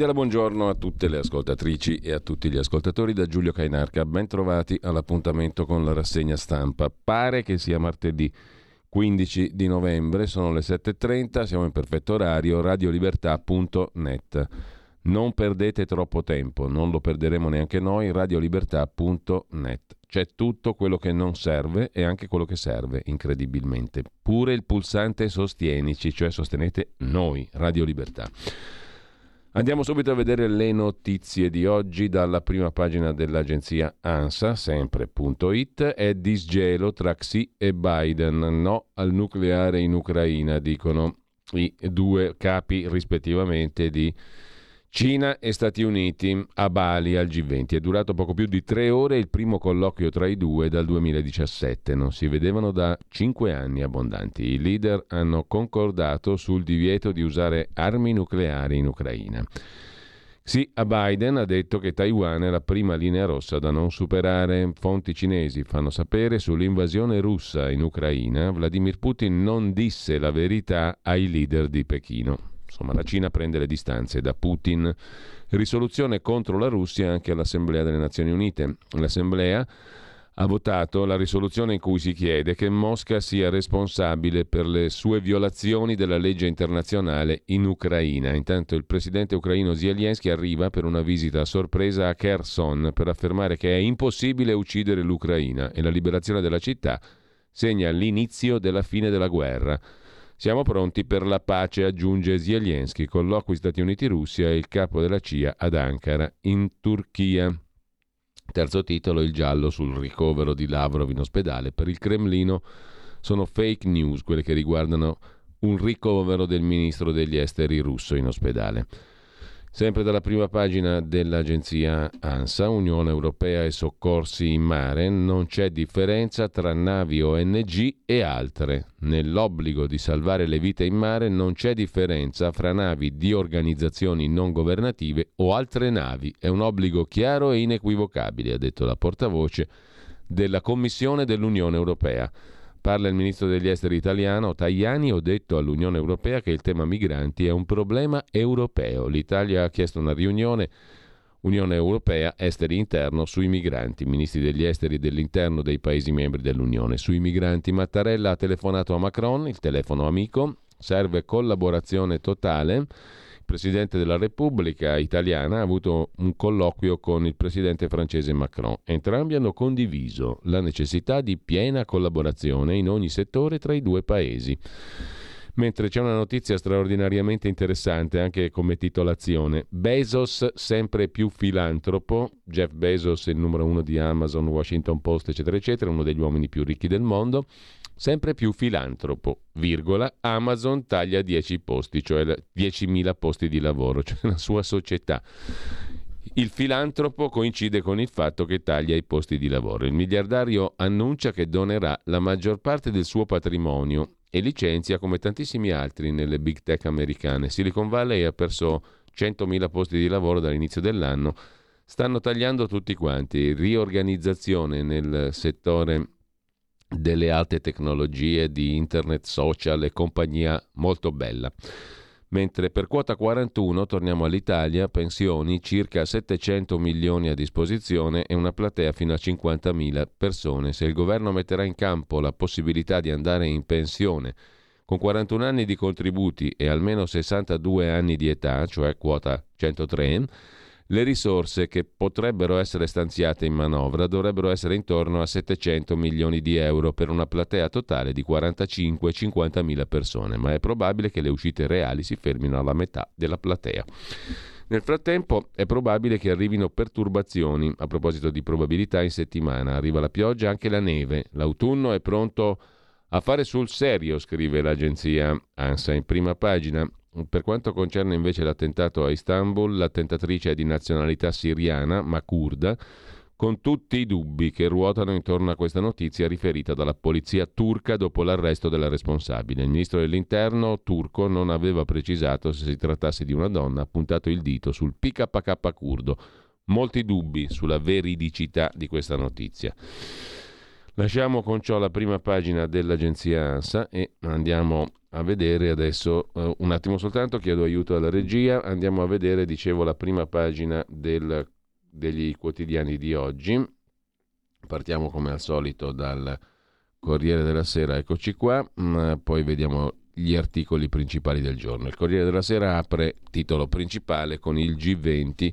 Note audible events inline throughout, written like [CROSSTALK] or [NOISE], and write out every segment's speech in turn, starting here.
Cordiale buongiorno a tutte le ascoltatrici e a tutti gli ascoltatori da Giulio Cainarca. Ben trovati all'appuntamento con la rassegna stampa. Pare che sia martedì 15 di novembre, sono le 7.30, siamo in perfetto orario, radiolibertà.net. Non perdete troppo tempo, non lo perderemo neanche noi, radiolibertà.net. C'è tutto quello che non serve e anche quello che serve, incredibilmente. Pure il pulsante sostienici, cioè sostenete noi, Radio Libertà. Andiamo subito a vedere le notizie di oggi dalla prima pagina dell'agenzia ANSA, sempre.it, è disgelo tra Xi e Biden, no al nucleare in Ucraina, dicono i due capi rispettivamente di Cina e Stati Uniti a Bali al G20. È durato poco più di tre ore il primo colloquio tra i due dal 2017. Non si vedevano da cinque anni abbondanti. I leader hanno concordato sul divieto di usare armi nucleari in Ucraina. Sì, a Biden ha detto che Taiwan è la prima linea rossa da non superare. Fonti cinesi fanno sapere sull'invasione russa in Ucraina. Vladimir Putin non disse la verità ai leader di Pechino. Insomma, la Cina prende le distanze da Putin. Risoluzione contro la Russia anche all'Assemblea delle Nazioni Unite. L'Assemblea ha votato la risoluzione in cui si chiede che Mosca sia responsabile per le sue violazioni della legge internazionale in Ucraina. Intanto il presidente ucraino Zelensky arriva per una visita a sorpresa a Kherson per affermare che è impossibile uccidere l'Ucraina e la liberazione della città segna l'inizio della fine della guerra. Siamo pronti per la pace, aggiunge Zelensky, colloqui Stati Uniti-Russia e il capo della CIA ad Ankara, in Turchia. Terzo titolo, il giallo sul ricovero di Lavrov in ospedale. Per il Cremlino sono fake news quelle che riguardano un ricovero del ministro degli esteri russo in ospedale. Sempre dalla prima pagina dell'agenzia ANSA, Unione Europea e soccorsi in mare, non c'è differenza tra navi ONG e altre. Nell'obbligo di salvare le vite in mare non c'è differenza fra navi di organizzazioni non governative o altre navi. È un obbligo chiaro e inequivocabile, ha detto la portavoce della Commissione dell'Unione Europea. Parla il ministro degli esteri italiano Tajani, ho detto all'Unione Europea che il tema migranti è un problema europeo. L'Italia ha chiesto una riunione Unione Europea, esteri interno, sui migranti, ministri degli esteri e dell'interno dei Paesi membri dell'Unione. Sui migranti Mattarella ha telefonato a Macron, il telefono amico, serve collaborazione totale Presidente della Repubblica italiana ha avuto un colloquio con il Presidente francese Macron. Entrambi hanno condiviso la necessità di piena collaborazione in ogni settore tra i due paesi. Mentre c'è una notizia straordinariamente interessante anche come titolazione. Bezos sempre più filantropo, Jeff Bezos il numero uno di Amazon, Washington Post eccetera eccetera, uno degli uomini più ricchi del mondo, sempre più filantropo, virgola, Amazon taglia 10 posti, cioè 10.000 posti di lavoro, [LAUGHS] cioè la sua società. Il filantropo coincide con il fatto che taglia i posti di lavoro. Il miliardario annuncia che donerà la maggior parte del suo patrimonio e licenzia come tantissimi altri nelle big tech americane. Silicon Valley ha perso 100.000 posti di lavoro dall'inizio dell'anno. Stanno tagliando tutti quanti. Riorganizzazione nel settore delle alte tecnologie di internet, social e compagnia molto bella. Mentre per quota 41 torniamo all'Italia, pensioni circa 700 milioni a disposizione e una platea fino a 50.000 persone. Se il governo metterà in campo la possibilità di andare in pensione con 41 anni di contributi e almeno 62 anni di età, cioè quota 103, le risorse che potrebbero essere stanziate in manovra dovrebbero essere intorno a 700 milioni di euro per una platea totale di 45-50 mila persone, ma è probabile che le uscite reali si fermino alla metà della platea. Nel frattempo è probabile che arrivino perturbazioni. A proposito di probabilità, in settimana arriva la pioggia e anche la neve. L'autunno è pronto a fare sul serio, scrive l'agenzia ANSA in prima pagina. Per quanto concerne invece l'attentato a Istanbul, l'attentatrice è di nazionalità siriana, ma kurda, con tutti i dubbi che ruotano intorno a questa notizia riferita dalla polizia turca dopo l'arresto della responsabile. Il ministro dell'interno turco non aveva precisato se si trattasse di una donna, ha puntato il dito sul PKK kurdo. Molti dubbi sulla veridicità di questa notizia. Lasciamo con ciò la prima pagina dell'agenzia ANSA e andiamo a vedere adesso, uh, un attimo soltanto, chiedo aiuto alla regia, andiamo a vedere, dicevo, la prima pagina del, degli quotidiani di oggi. Partiamo come al solito dal Corriere della Sera, eccoci qua, mm, poi vediamo gli articoli principali del giorno. Il Corriere della Sera apre titolo principale con il G20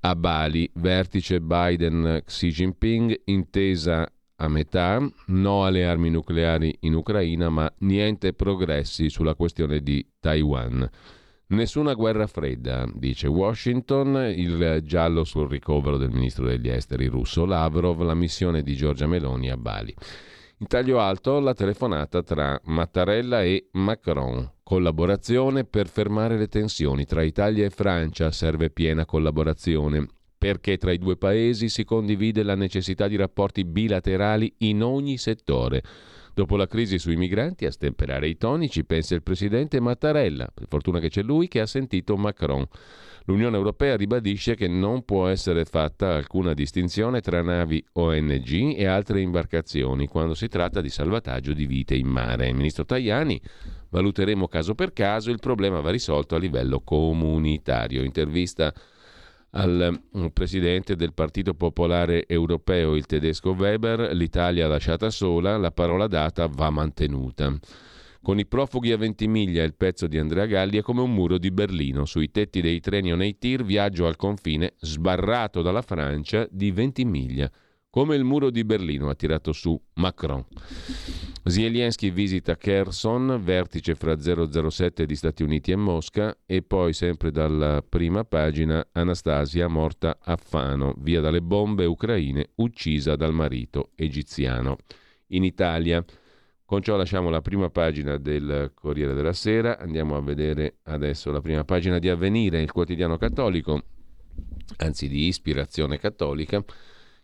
a Bali, vertice Biden-Xi Jinping, intesa a metà, no alle armi nucleari in Ucraina, ma niente progressi sulla questione di Taiwan. Nessuna guerra fredda, dice Washington, il giallo sul ricovero del ministro degli esteri russo Lavrov, la missione di Giorgia Meloni a Bali. In taglio alto la telefonata tra Mattarella e Macron. Collaborazione per fermare le tensioni tra Italia e Francia, serve piena collaborazione perché tra i due paesi si condivide la necessità di rapporti bilaterali in ogni settore. Dopo la crisi sui migranti, a stemperare i toni ci pensa il presidente Mattarella, per fortuna che c'è lui che ha sentito Macron. L'Unione Europea ribadisce che non può essere fatta alcuna distinzione tra navi ONG e altre imbarcazioni quando si tratta di salvataggio di vite in mare. Ministro Tajani valuteremo caso per caso, il problema va risolto a livello comunitario. Intervista al mm, presidente del Partito Popolare Europeo, il tedesco Weber, l'Italia lasciata sola, la parola data va mantenuta. Con i profughi a Ventimiglia il pezzo di Andrea Galli è come un muro di Berlino. Sui tetti dei treni o nei tir viaggio al confine, sbarrato dalla Francia, di Ventimiglia come il muro di Berlino ha tirato su Macron. Zelensky visita Kherson, vertice fra 007 di Stati Uniti e Mosca, e poi sempre dalla prima pagina Anastasia morta a Fano, via dalle bombe ucraine, uccisa dal marito egiziano. In Italia, con ciò lasciamo la prima pagina del Corriere della Sera, andiamo a vedere adesso la prima pagina di Avvenire, il quotidiano cattolico, anzi di ispirazione cattolica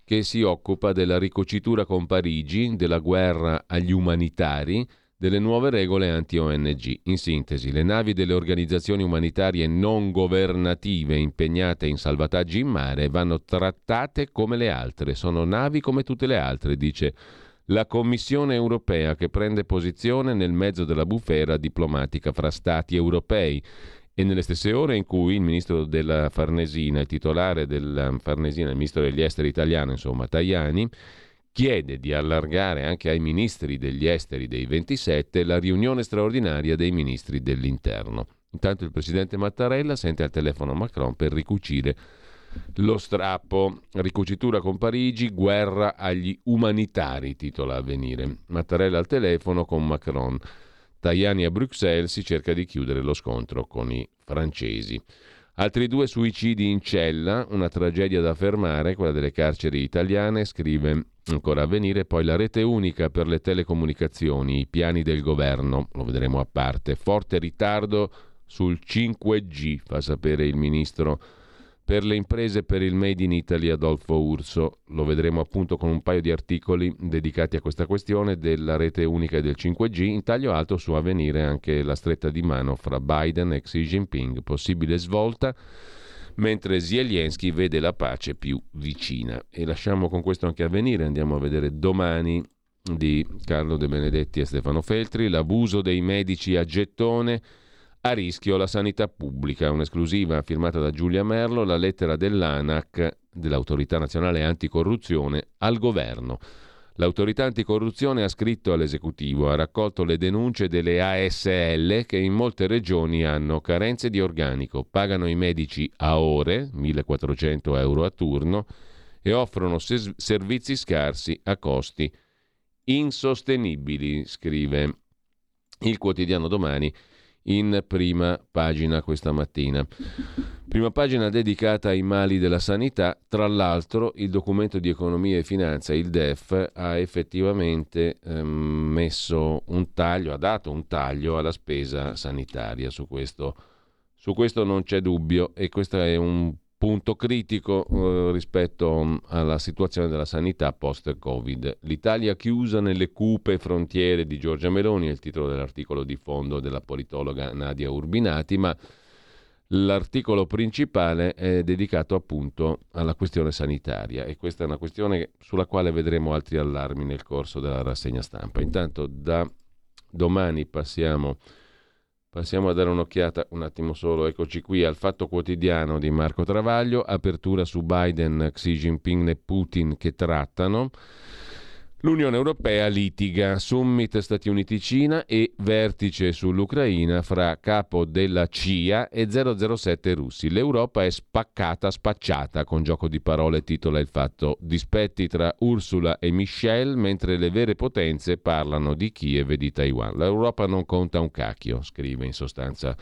che si occupa della ricocitura con Parigi, della guerra agli umanitari, delle nuove regole anti-ONG. In sintesi, le navi delle organizzazioni umanitarie non governative impegnate in salvataggi in mare vanno trattate come le altre, sono navi come tutte le altre, dice la Commissione europea che prende posizione nel mezzo della bufera diplomatica fra Stati europei e nelle stesse ore in cui il ministro della Farnesina, il titolare della Farnesina, il ministro degli esteri italiano, insomma Tajani, chiede di allargare anche ai ministri degli esteri dei 27 la riunione straordinaria dei ministri dell'interno. Intanto il presidente Mattarella sente al telefono Macron per ricucire lo strappo. Ricucitura con Parigi, guerra agli umanitari, titola Avvenire. Mattarella al telefono con Macron. Tajani a Bruxelles si cerca di chiudere lo scontro con i francesi. Altri due suicidi in cella, una tragedia da fermare, quella delle carceri italiane, scrive ancora a venire, poi la rete unica per le telecomunicazioni, i piani del governo, lo vedremo a parte, forte ritardo sul 5G, fa sapere il ministro per le imprese per il Made in Italy Adolfo Urso. Lo vedremo appunto con un paio di articoli dedicati a questa questione della rete unica e del 5G. In taglio alto su avvenire anche la stretta di mano fra Biden e Xi Jinping, possibile svolta, mentre Zelensky vede la pace più vicina. E lasciamo con questo anche avvenire, andiamo a vedere domani di Carlo De Benedetti e Stefano Feltri, l'abuso dei medici a gettone a rischio la sanità pubblica. Un'esclusiva firmata da Giulia Merlo, la lettera dell'ANAC, dell'Autorità Nazionale Anticorruzione, al governo. L'autorità anticorruzione ha scritto all'esecutivo, ha raccolto le denunce delle ASL che in molte regioni hanno carenze di organico, pagano i medici a ore, 1400 euro a turno, e offrono servizi scarsi a costi insostenibili, scrive il quotidiano domani in prima pagina questa mattina. Prima pagina dedicata ai mali della sanità, tra l'altro il documento di economia e finanza, il DEF, ha effettivamente ehm, messo un taglio, ha dato un taglio alla spesa sanitaria, su questo, su questo non c'è dubbio e questo è un punto critico eh, rispetto mm, alla situazione della sanità post-Covid. L'Italia chiusa nelle cupe frontiere di Giorgia Meloni, è il titolo dell'articolo di fondo della politologa Nadia Urbinati, ma l'articolo principale è dedicato appunto alla questione sanitaria e questa è una questione sulla quale vedremo altri allarmi nel corso della rassegna stampa. Intanto da domani passiamo Passiamo a dare un'occhiata un attimo solo, eccoci qui, al Fatto Quotidiano di Marco Travaglio, apertura su Biden, Xi Jinping e Putin che trattano. L'Unione Europea litiga, summit Stati Uniti-Cina e vertice sull'Ucraina fra capo della CIA e 007 russi. L'Europa è spaccata, spacciata, con gioco di parole titola il fatto. Dispetti tra Ursula e Michelle, mentre le vere potenze parlano di Kiev e di Taiwan. L'Europa non conta un cacchio, scrive in sostanza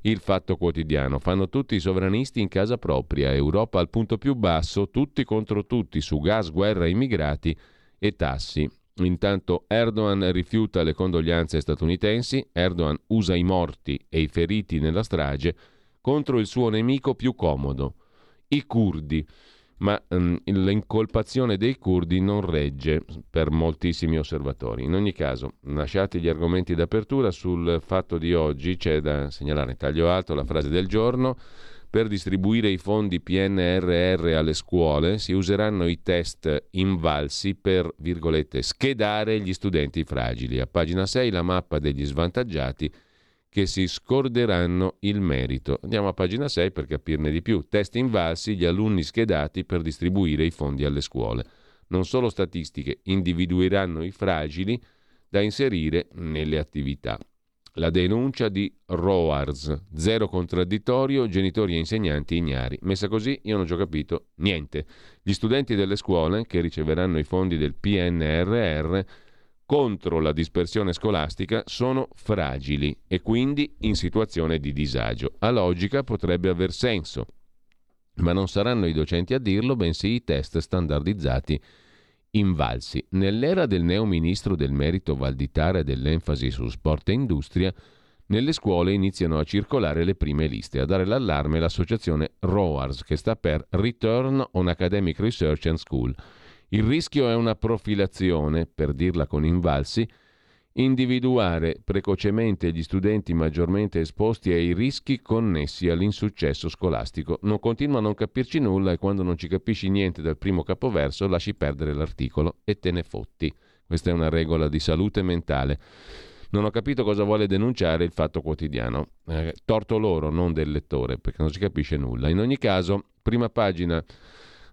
il fatto quotidiano. Fanno tutti i sovranisti in casa propria. Europa al punto più basso, tutti contro tutti, su gas, guerra, immigrati e tassi. Intanto Erdogan rifiuta le condoglianze statunitensi, Erdogan usa i morti e i feriti nella strage contro il suo nemico più comodo, i curdi. Ma um, l'incolpazione dei curdi non regge per moltissimi osservatori. In ogni caso, lasciati gli argomenti d'apertura, sul fatto di oggi c'è da segnalare in taglio alto la frase del giorno. Per distribuire i fondi PNRR alle scuole si useranno i test invalsi per, virgolette, schedare gli studenti fragili. A pagina 6 la mappa degli svantaggiati che si scorderanno il merito. Andiamo a pagina 6 per capirne di più. Test invalsi, gli alunni schedati per distribuire i fondi alle scuole. Non solo statistiche, individueranno i fragili da inserire nelle attività. La denuncia di Roars, zero contraddittorio, genitori e insegnanti ignari. Messa così io non ci ho capito niente. Gli studenti delle scuole che riceveranno i fondi del PNRR contro la dispersione scolastica sono fragili e quindi in situazione di disagio. A logica potrebbe aver senso, ma non saranno i docenti a dirlo, bensì i test standardizzati invalsi. Nell'era del neo ministro del merito Valditare e dell'enfasi su sport e industria, nelle scuole iniziano a circolare le prime liste. A dare l'allarme l'associazione ROARS, che sta per Return on Academic Research and School. Il rischio è una profilazione, per dirla con invalsi, individuare precocemente gli studenti maggiormente esposti ai rischi connessi all'insuccesso scolastico. Non continua a non capirci nulla e quando non ci capisci niente dal primo capoverso lasci perdere l'articolo e te ne fotti. Questa è una regola di salute mentale. Non ho capito cosa vuole denunciare il fatto quotidiano. Eh, torto loro, non del lettore, perché non si capisce nulla. In ogni caso, prima pagina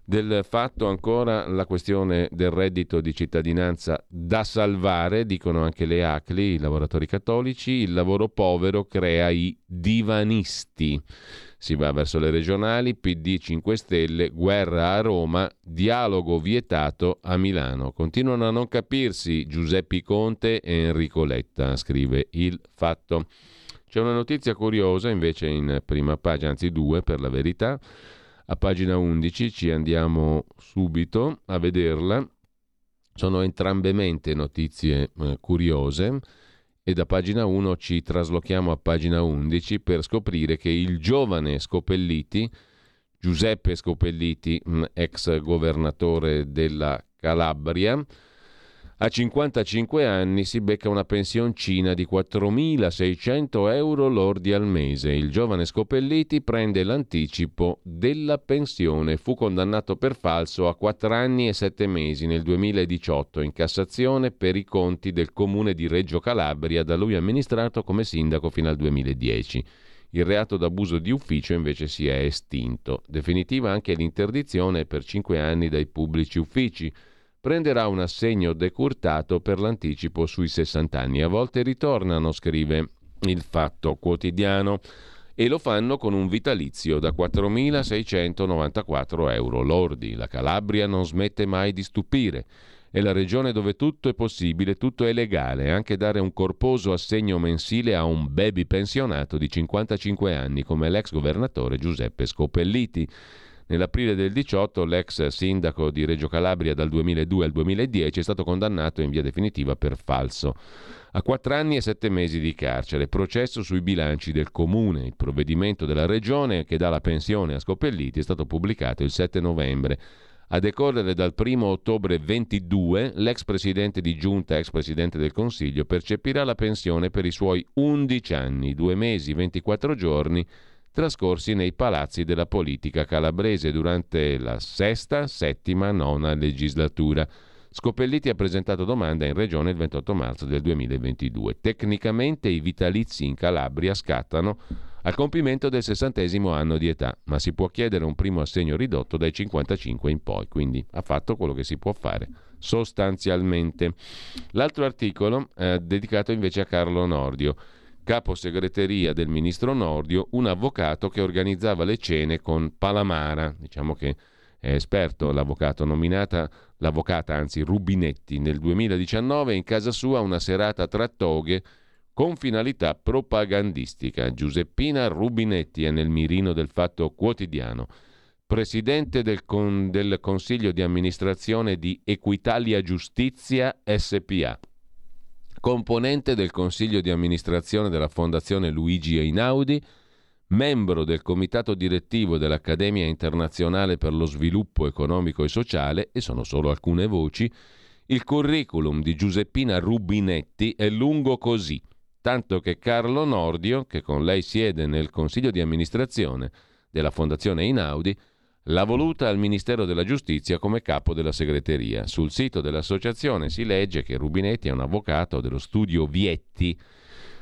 del fatto ancora la questione del reddito di cittadinanza da salvare, dicono anche le ACLI, i lavoratori cattolici, il lavoro povero crea i divanisti. Si va verso le regionali, PD 5 Stelle, guerra a Roma, dialogo vietato a Milano. Continuano a non capirsi Giuseppe Conte e Enrico Letta, scrive il fatto. C'è una notizia curiosa invece in prima pagina, anzi due per la verità a pagina 11, ci andiamo subito a vederla. Sono entrambemente notizie eh, curiose e da pagina 1 ci traslochiamo a pagina 11 per scoprire che il giovane Scopelliti, Giuseppe Scopelliti, mm, ex governatore della Calabria, a 55 anni si becca una pensioncina di 4.600 euro lordi al mese. Il giovane Scopelliti prende l'anticipo della pensione. Fu condannato per falso a 4 anni e 7 mesi nel 2018 in Cassazione per i conti del comune di Reggio Calabria, da lui amministrato come sindaco fino al 2010. Il reato d'abuso di ufficio invece si è estinto. Definitiva anche l'interdizione per 5 anni dai pubblici uffici prenderà un assegno decurtato per l'anticipo sui 60 anni. A volte ritornano, scrive il Fatto Quotidiano, e lo fanno con un vitalizio da 4.694 euro lordi. La Calabria non smette mai di stupire. È la regione dove tutto è possibile, tutto è legale, anche dare un corposo assegno mensile a un baby pensionato di 55 anni come l'ex governatore Giuseppe Scopelliti. Nell'aprile del 18 l'ex sindaco di Reggio Calabria dal 2002 al 2010 è stato condannato in via definitiva per falso. A quattro anni e sette mesi di carcere, processo sui bilanci del comune. Il provvedimento della regione che dà la pensione a Scopelliti è stato pubblicato il 7 novembre. A decorrere dal 1 ottobre 22, l'ex presidente di giunta, ex presidente del Consiglio, percepirà la pensione per i suoi 11 anni, 2 mesi, 24 giorni trascorsi nei palazzi della politica calabrese durante la sesta, settima, nona legislatura. Scopelliti ha presentato domanda in regione il 28 marzo del 2022. Tecnicamente i vitalizi in Calabria scattano al compimento del sessantesimo anno di età, ma si può chiedere un primo assegno ridotto dai 55 in poi, quindi ha fatto quello che si può fare sostanzialmente. L'altro articolo è dedicato invece a Carlo Nordio capo segreteria del ministro Nordio, un avvocato che organizzava le cene con Palamara, diciamo che è esperto l'avvocato, nominata l'avvocata, anzi Rubinetti, nel 2019 in casa sua una serata tra toghe con finalità propagandistica. Giuseppina Rubinetti è nel mirino del fatto quotidiano. Presidente del, con, del Consiglio di amministrazione di Equitalia Giustizia SPA componente del consiglio di amministrazione della Fondazione Luigi Einaudi, membro del comitato direttivo dell'Accademia internazionale per lo sviluppo economico e sociale, e sono solo alcune voci, il curriculum di Giuseppina Rubinetti è lungo così, tanto che Carlo Nordio, che con lei siede nel consiglio di amministrazione della Fondazione Einaudi, l'ha voluta al Ministero della Giustizia come capo della segreteria. Sul sito dell'associazione si legge che Rubinetti è un avvocato dello studio Vietti,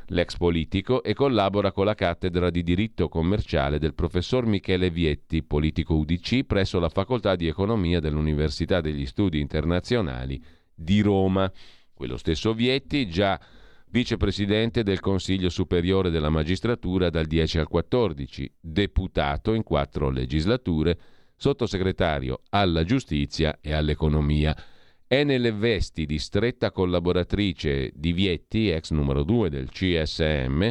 l'ex politico, e collabora con la cattedra di diritto commerciale del professor Michele Vietti, politico UDC, presso la facoltà di economia dell'Università degli Studi Internazionali di Roma. Quello stesso Vietti, già vicepresidente del Consiglio Superiore della Magistratura dal 10 al 14, deputato in quattro legislature, sottosegretario alla giustizia e all'economia. È nelle vesti di stretta collaboratrice di Vietti, ex numero 2 del CSM,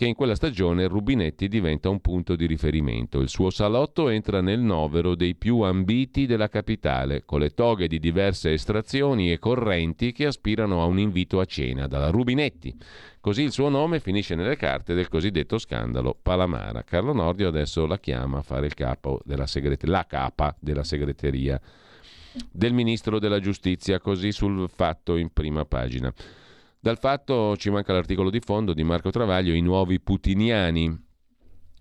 che in quella stagione Rubinetti diventa un punto di riferimento. Il suo salotto entra nel novero dei più ambiti della capitale, con le toghe di diverse estrazioni e correnti che aspirano a un invito a cena dalla Rubinetti. Così il suo nome finisce nelle carte del cosiddetto scandalo Palamara. Carlo Nordio adesso la chiama a fare il capo della segrete- la capa della segreteria del ministro della giustizia, così sul fatto in prima pagina. Dal fatto ci manca l'articolo di fondo di Marco Travaglio, i nuovi putiniani.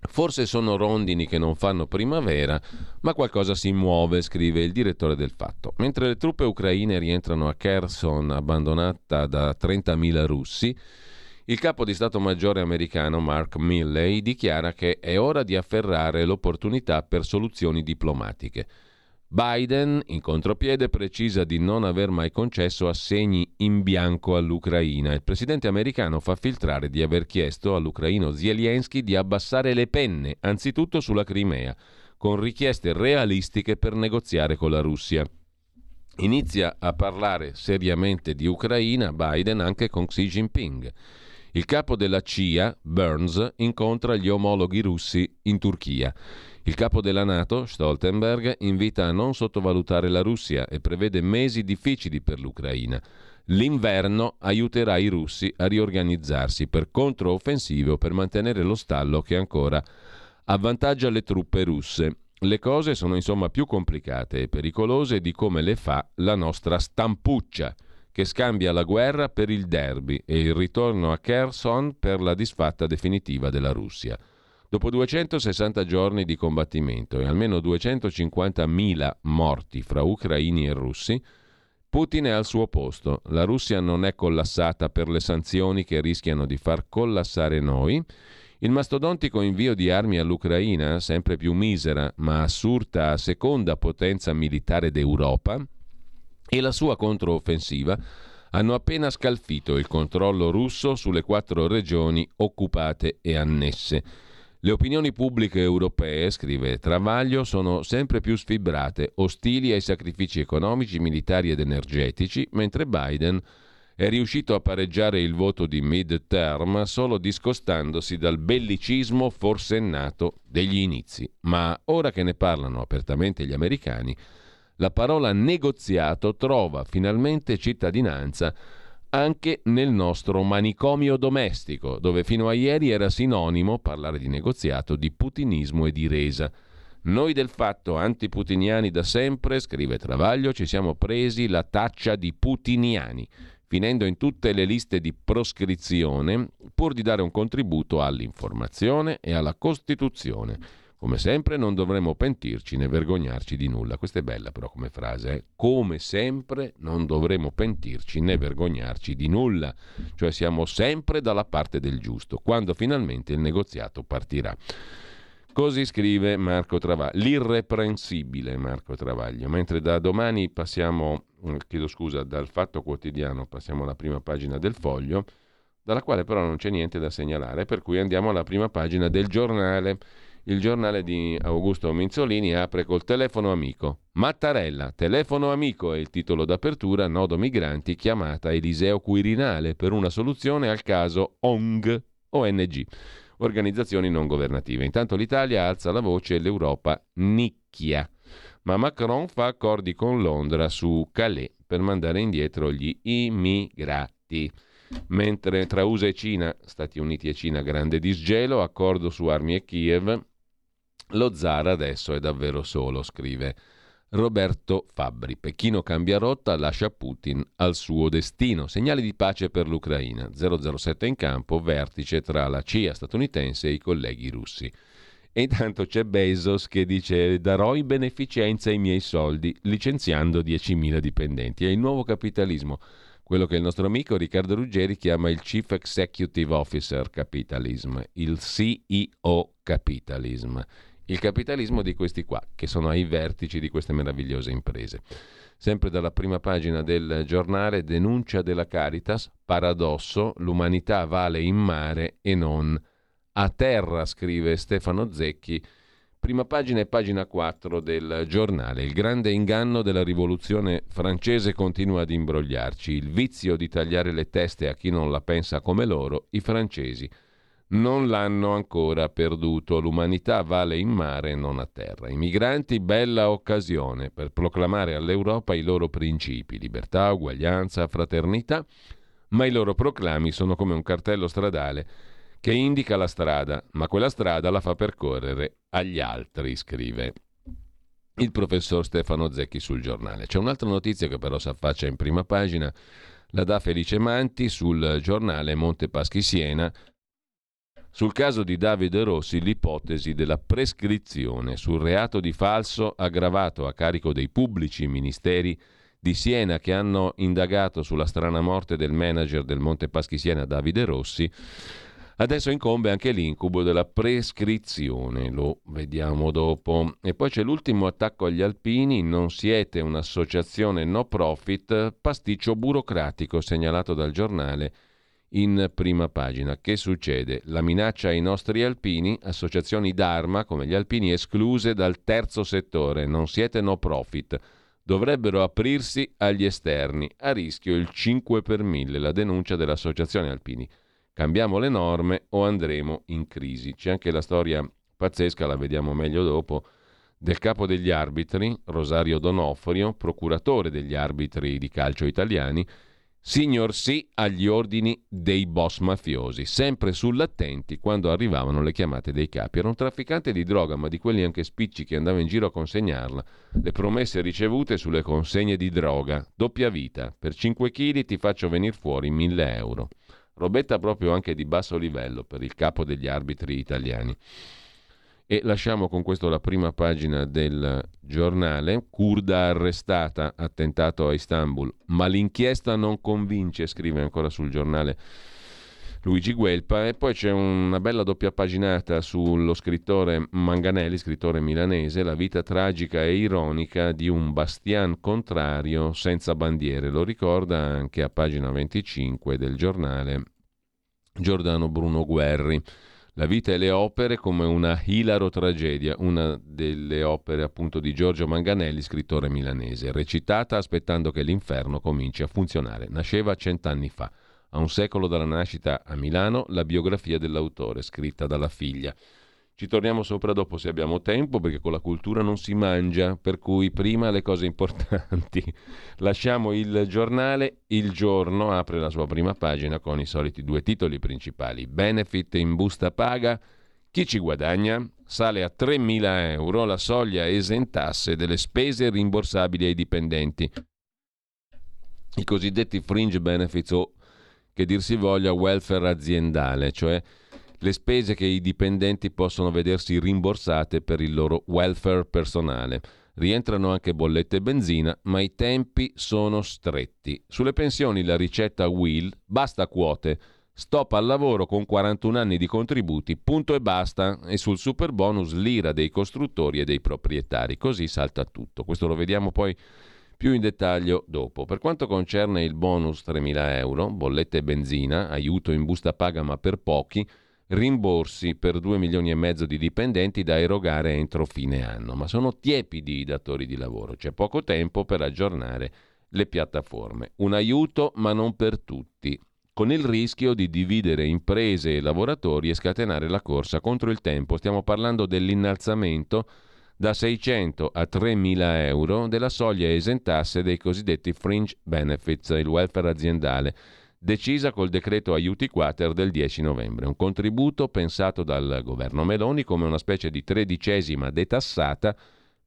Forse sono rondini che non fanno primavera, ma qualcosa si muove, scrive il direttore del fatto. Mentre le truppe ucraine rientrano a Kherson, abbandonata da 30.000 russi, il capo di Stato Maggiore americano Mark Milley dichiara che è ora di afferrare l'opportunità per soluzioni diplomatiche. Biden, in contropiede, precisa di non aver mai concesso assegni in bianco all'Ucraina. Il presidente americano fa filtrare di aver chiesto all'ucraino Zelensky di abbassare le penne, anzitutto sulla Crimea, con richieste realistiche per negoziare con la Russia. Inizia a parlare seriamente di Ucraina Biden anche con Xi Jinping. Il capo della CIA, Burns, incontra gli omologhi russi in Turchia. Il capo della Nato, Stoltenberg, invita a non sottovalutare la Russia e prevede mesi difficili per l'Ucraina. L'inverno aiuterà i russi a riorganizzarsi per controoffensive o per mantenere lo stallo che ancora avvantaggia le truppe russe. Le cose sono insomma più complicate e pericolose di come le fa la nostra stampuccia, che scambia la guerra per il derby e il ritorno a Kherson per la disfatta definitiva della Russia. Dopo 260 giorni di combattimento e almeno 250.000 morti fra ucraini e russi, Putin è al suo posto. La Russia non è collassata per le sanzioni che rischiano di far collassare noi. Il mastodontico invio di armi all'Ucraina, sempre più misera ma assurda seconda potenza militare d'Europa, e la sua controoffensiva hanno appena scalfito il controllo russo sulle quattro regioni occupate e annesse. Le opinioni pubbliche europee, scrive Travaglio, sono sempre più sfibrate, ostili ai sacrifici economici, militari ed energetici, mentre Biden è riuscito a pareggiare il voto di mid-term solo discostandosi dal bellicismo forsennato degli inizi. Ma ora che ne parlano apertamente gli americani, la parola negoziato trova finalmente cittadinanza anche nel nostro manicomio domestico, dove fino a ieri era sinonimo parlare di negoziato di putinismo e di resa. Noi del fatto antiputiniani da sempre, scrive Travaglio, ci siamo presi la taccia di putiniani, finendo in tutte le liste di proscrizione, pur di dare un contributo all'informazione e alla Costituzione come sempre non dovremmo pentirci né vergognarci di nulla. Questa è bella però come frase. Eh? Come sempre non dovremo pentirci né vergognarci di nulla. Cioè siamo sempre dalla parte del giusto, quando finalmente il negoziato partirà. Così scrive Marco Travaglio, l'irreprensibile Marco Travaglio. Mentre da domani passiamo, mm, chiedo scusa, dal Fatto Quotidiano passiamo alla prima pagina del foglio, dalla quale però non c'è niente da segnalare, per cui andiamo alla prima pagina del giornale. Il giornale di Augusto Minzolini apre col telefono amico. Mattarella, telefono amico è il titolo d'apertura, nodo migranti, chiamata Eliseo Quirinale per una soluzione al caso ONG, ONG, organizzazioni non governative. Intanto l'Italia alza la voce e l'Europa nicchia. Ma Macron fa accordi con Londra su Calais per mandare indietro gli immigrati. Mentre tra USA e Cina, Stati Uniti e Cina, grande disgelo, accordo su armi e Kiev, lo zar adesso è davvero solo, scrive Roberto Fabbri. Pechino cambia rotta, lascia Putin al suo destino. Segnali di pace per l'Ucraina. 007 in campo, vertice tra la CIA statunitense e i colleghi russi. E intanto c'è Bezos che dice darò in beneficenza i miei soldi licenziando 10.000 dipendenti. È il nuovo capitalismo, quello che il nostro amico Riccardo Ruggeri chiama il Chief Executive Officer Capitalism, il CEO Capitalism il capitalismo di questi qua, che sono ai vertici di queste meravigliose imprese. Sempre dalla prima pagina del giornale, denuncia della Caritas, paradosso, l'umanità vale in mare e non a terra, scrive Stefano Zecchi. Prima pagina e pagina 4 del giornale. Il grande inganno della rivoluzione francese continua ad imbrogliarci. Il vizio di tagliare le teste a chi non la pensa come loro, i francesi non l'hanno ancora perduto. L'umanità vale in mare e non a terra. I migranti, bella occasione per proclamare all'Europa i loro principi, libertà, uguaglianza, fraternità, ma i loro proclami sono come un cartello stradale che indica la strada, ma quella strada la fa percorrere agli altri, scrive il professor Stefano Zecchi sul giornale. C'è un'altra notizia che però si affaccia in prima pagina, la dà Felice Manti sul giornale Monte Paschi Siena, sul caso di Davide Rossi l'ipotesi della prescrizione sul reato di falso aggravato a carico dei pubblici ministeri di Siena che hanno indagato sulla strana morte del manager del Monte Paschi Siena Davide Rossi, adesso incombe anche l'incubo della prescrizione, lo vediamo dopo. E poi c'è l'ultimo attacco agli alpini, non siete un'associazione no profit, pasticcio burocratico segnalato dal giornale in prima pagina. Che succede? La minaccia ai nostri alpini, associazioni d'arma come gli alpini escluse dal terzo settore, non siete no profit, dovrebbero aprirsi agli esterni, a rischio il 5 per 1000, la denuncia dell'associazione alpini. Cambiamo le norme o andremo in crisi. C'è anche la storia pazzesca, la vediamo meglio dopo, del capo degli arbitri, Rosario Donofrio, procuratore degli arbitri di calcio italiani, Signor sì agli ordini dei boss mafiosi, sempre sull'attenti quando arrivavano le chiamate dei capi. Era un trafficante di droga, ma di quelli anche spicci che andava in giro a consegnarla. Le promesse ricevute sulle consegne di droga. Doppia vita. Per 5 kg ti faccio venire fuori 1000 euro. Robetta proprio anche di basso livello per il capo degli arbitri italiani. E lasciamo con questo la prima pagina del giornale. Kurda arrestata, attentato a Istanbul. Ma l'inchiesta non convince, scrive ancora sul giornale Luigi Guelpa e poi c'è una bella doppia paginata sullo scrittore Manganelli, scrittore milanese, la vita tragica e ironica di un Bastian contrario senza bandiere. Lo ricorda anche a pagina 25 del giornale Giordano Bruno Guerri. La vita e le opere come una hilaro tragedia, una delle opere appunto di Giorgio Manganelli, scrittore milanese, recitata aspettando che l'inferno cominci a funzionare. Nasceva cent'anni fa. A un secolo dalla nascita a Milano, la biografia dell'autore, scritta dalla figlia. Ci torniamo sopra dopo se abbiamo tempo, perché con la cultura non si mangia, per cui prima le cose importanti. [LAUGHS] Lasciamo il giornale, il giorno apre la sua prima pagina con i soliti due titoli principali. Benefit in busta paga, chi ci guadagna? Sale a 3.000 euro la soglia esentasse delle spese rimborsabili ai dipendenti. I cosiddetti fringe benefits o che dir si voglia welfare aziendale, cioè le spese che i dipendenti possono vedersi rimborsate per il loro welfare personale. Rientrano anche bollette e benzina, ma i tempi sono stretti. Sulle pensioni la ricetta Will basta quote. Stop al lavoro con 41 anni di contributi, punto e basta. E sul super bonus l'ira dei costruttori e dei proprietari. Così salta tutto. Questo lo vediamo poi più in dettaglio dopo. Per quanto concerne il bonus 3.000 euro, bollette e benzina, aiuto in busta paga ma per pochi, rimborsi per 2 milioni e mezzo di dipendenti da erogare entro fine anno. Ma sono tiepidi i datori di lavoro, c'è poco tempo per aggiornare le piattaforme. Un aiuto ma non per tutti, con il rischio di dividere imprese e lavoratori e scatenare la corsa contro il tempo. Stiamo parlando dell'innalzamento da 600 a 3.000 euro della soglia esentasse dei cosiddetti fringe benefits, il welfare aziendale, decisa col decreto aiuti quater del 10 novembre. Un contributo pensato dal governo Meloni come una specie di tredicesima detassata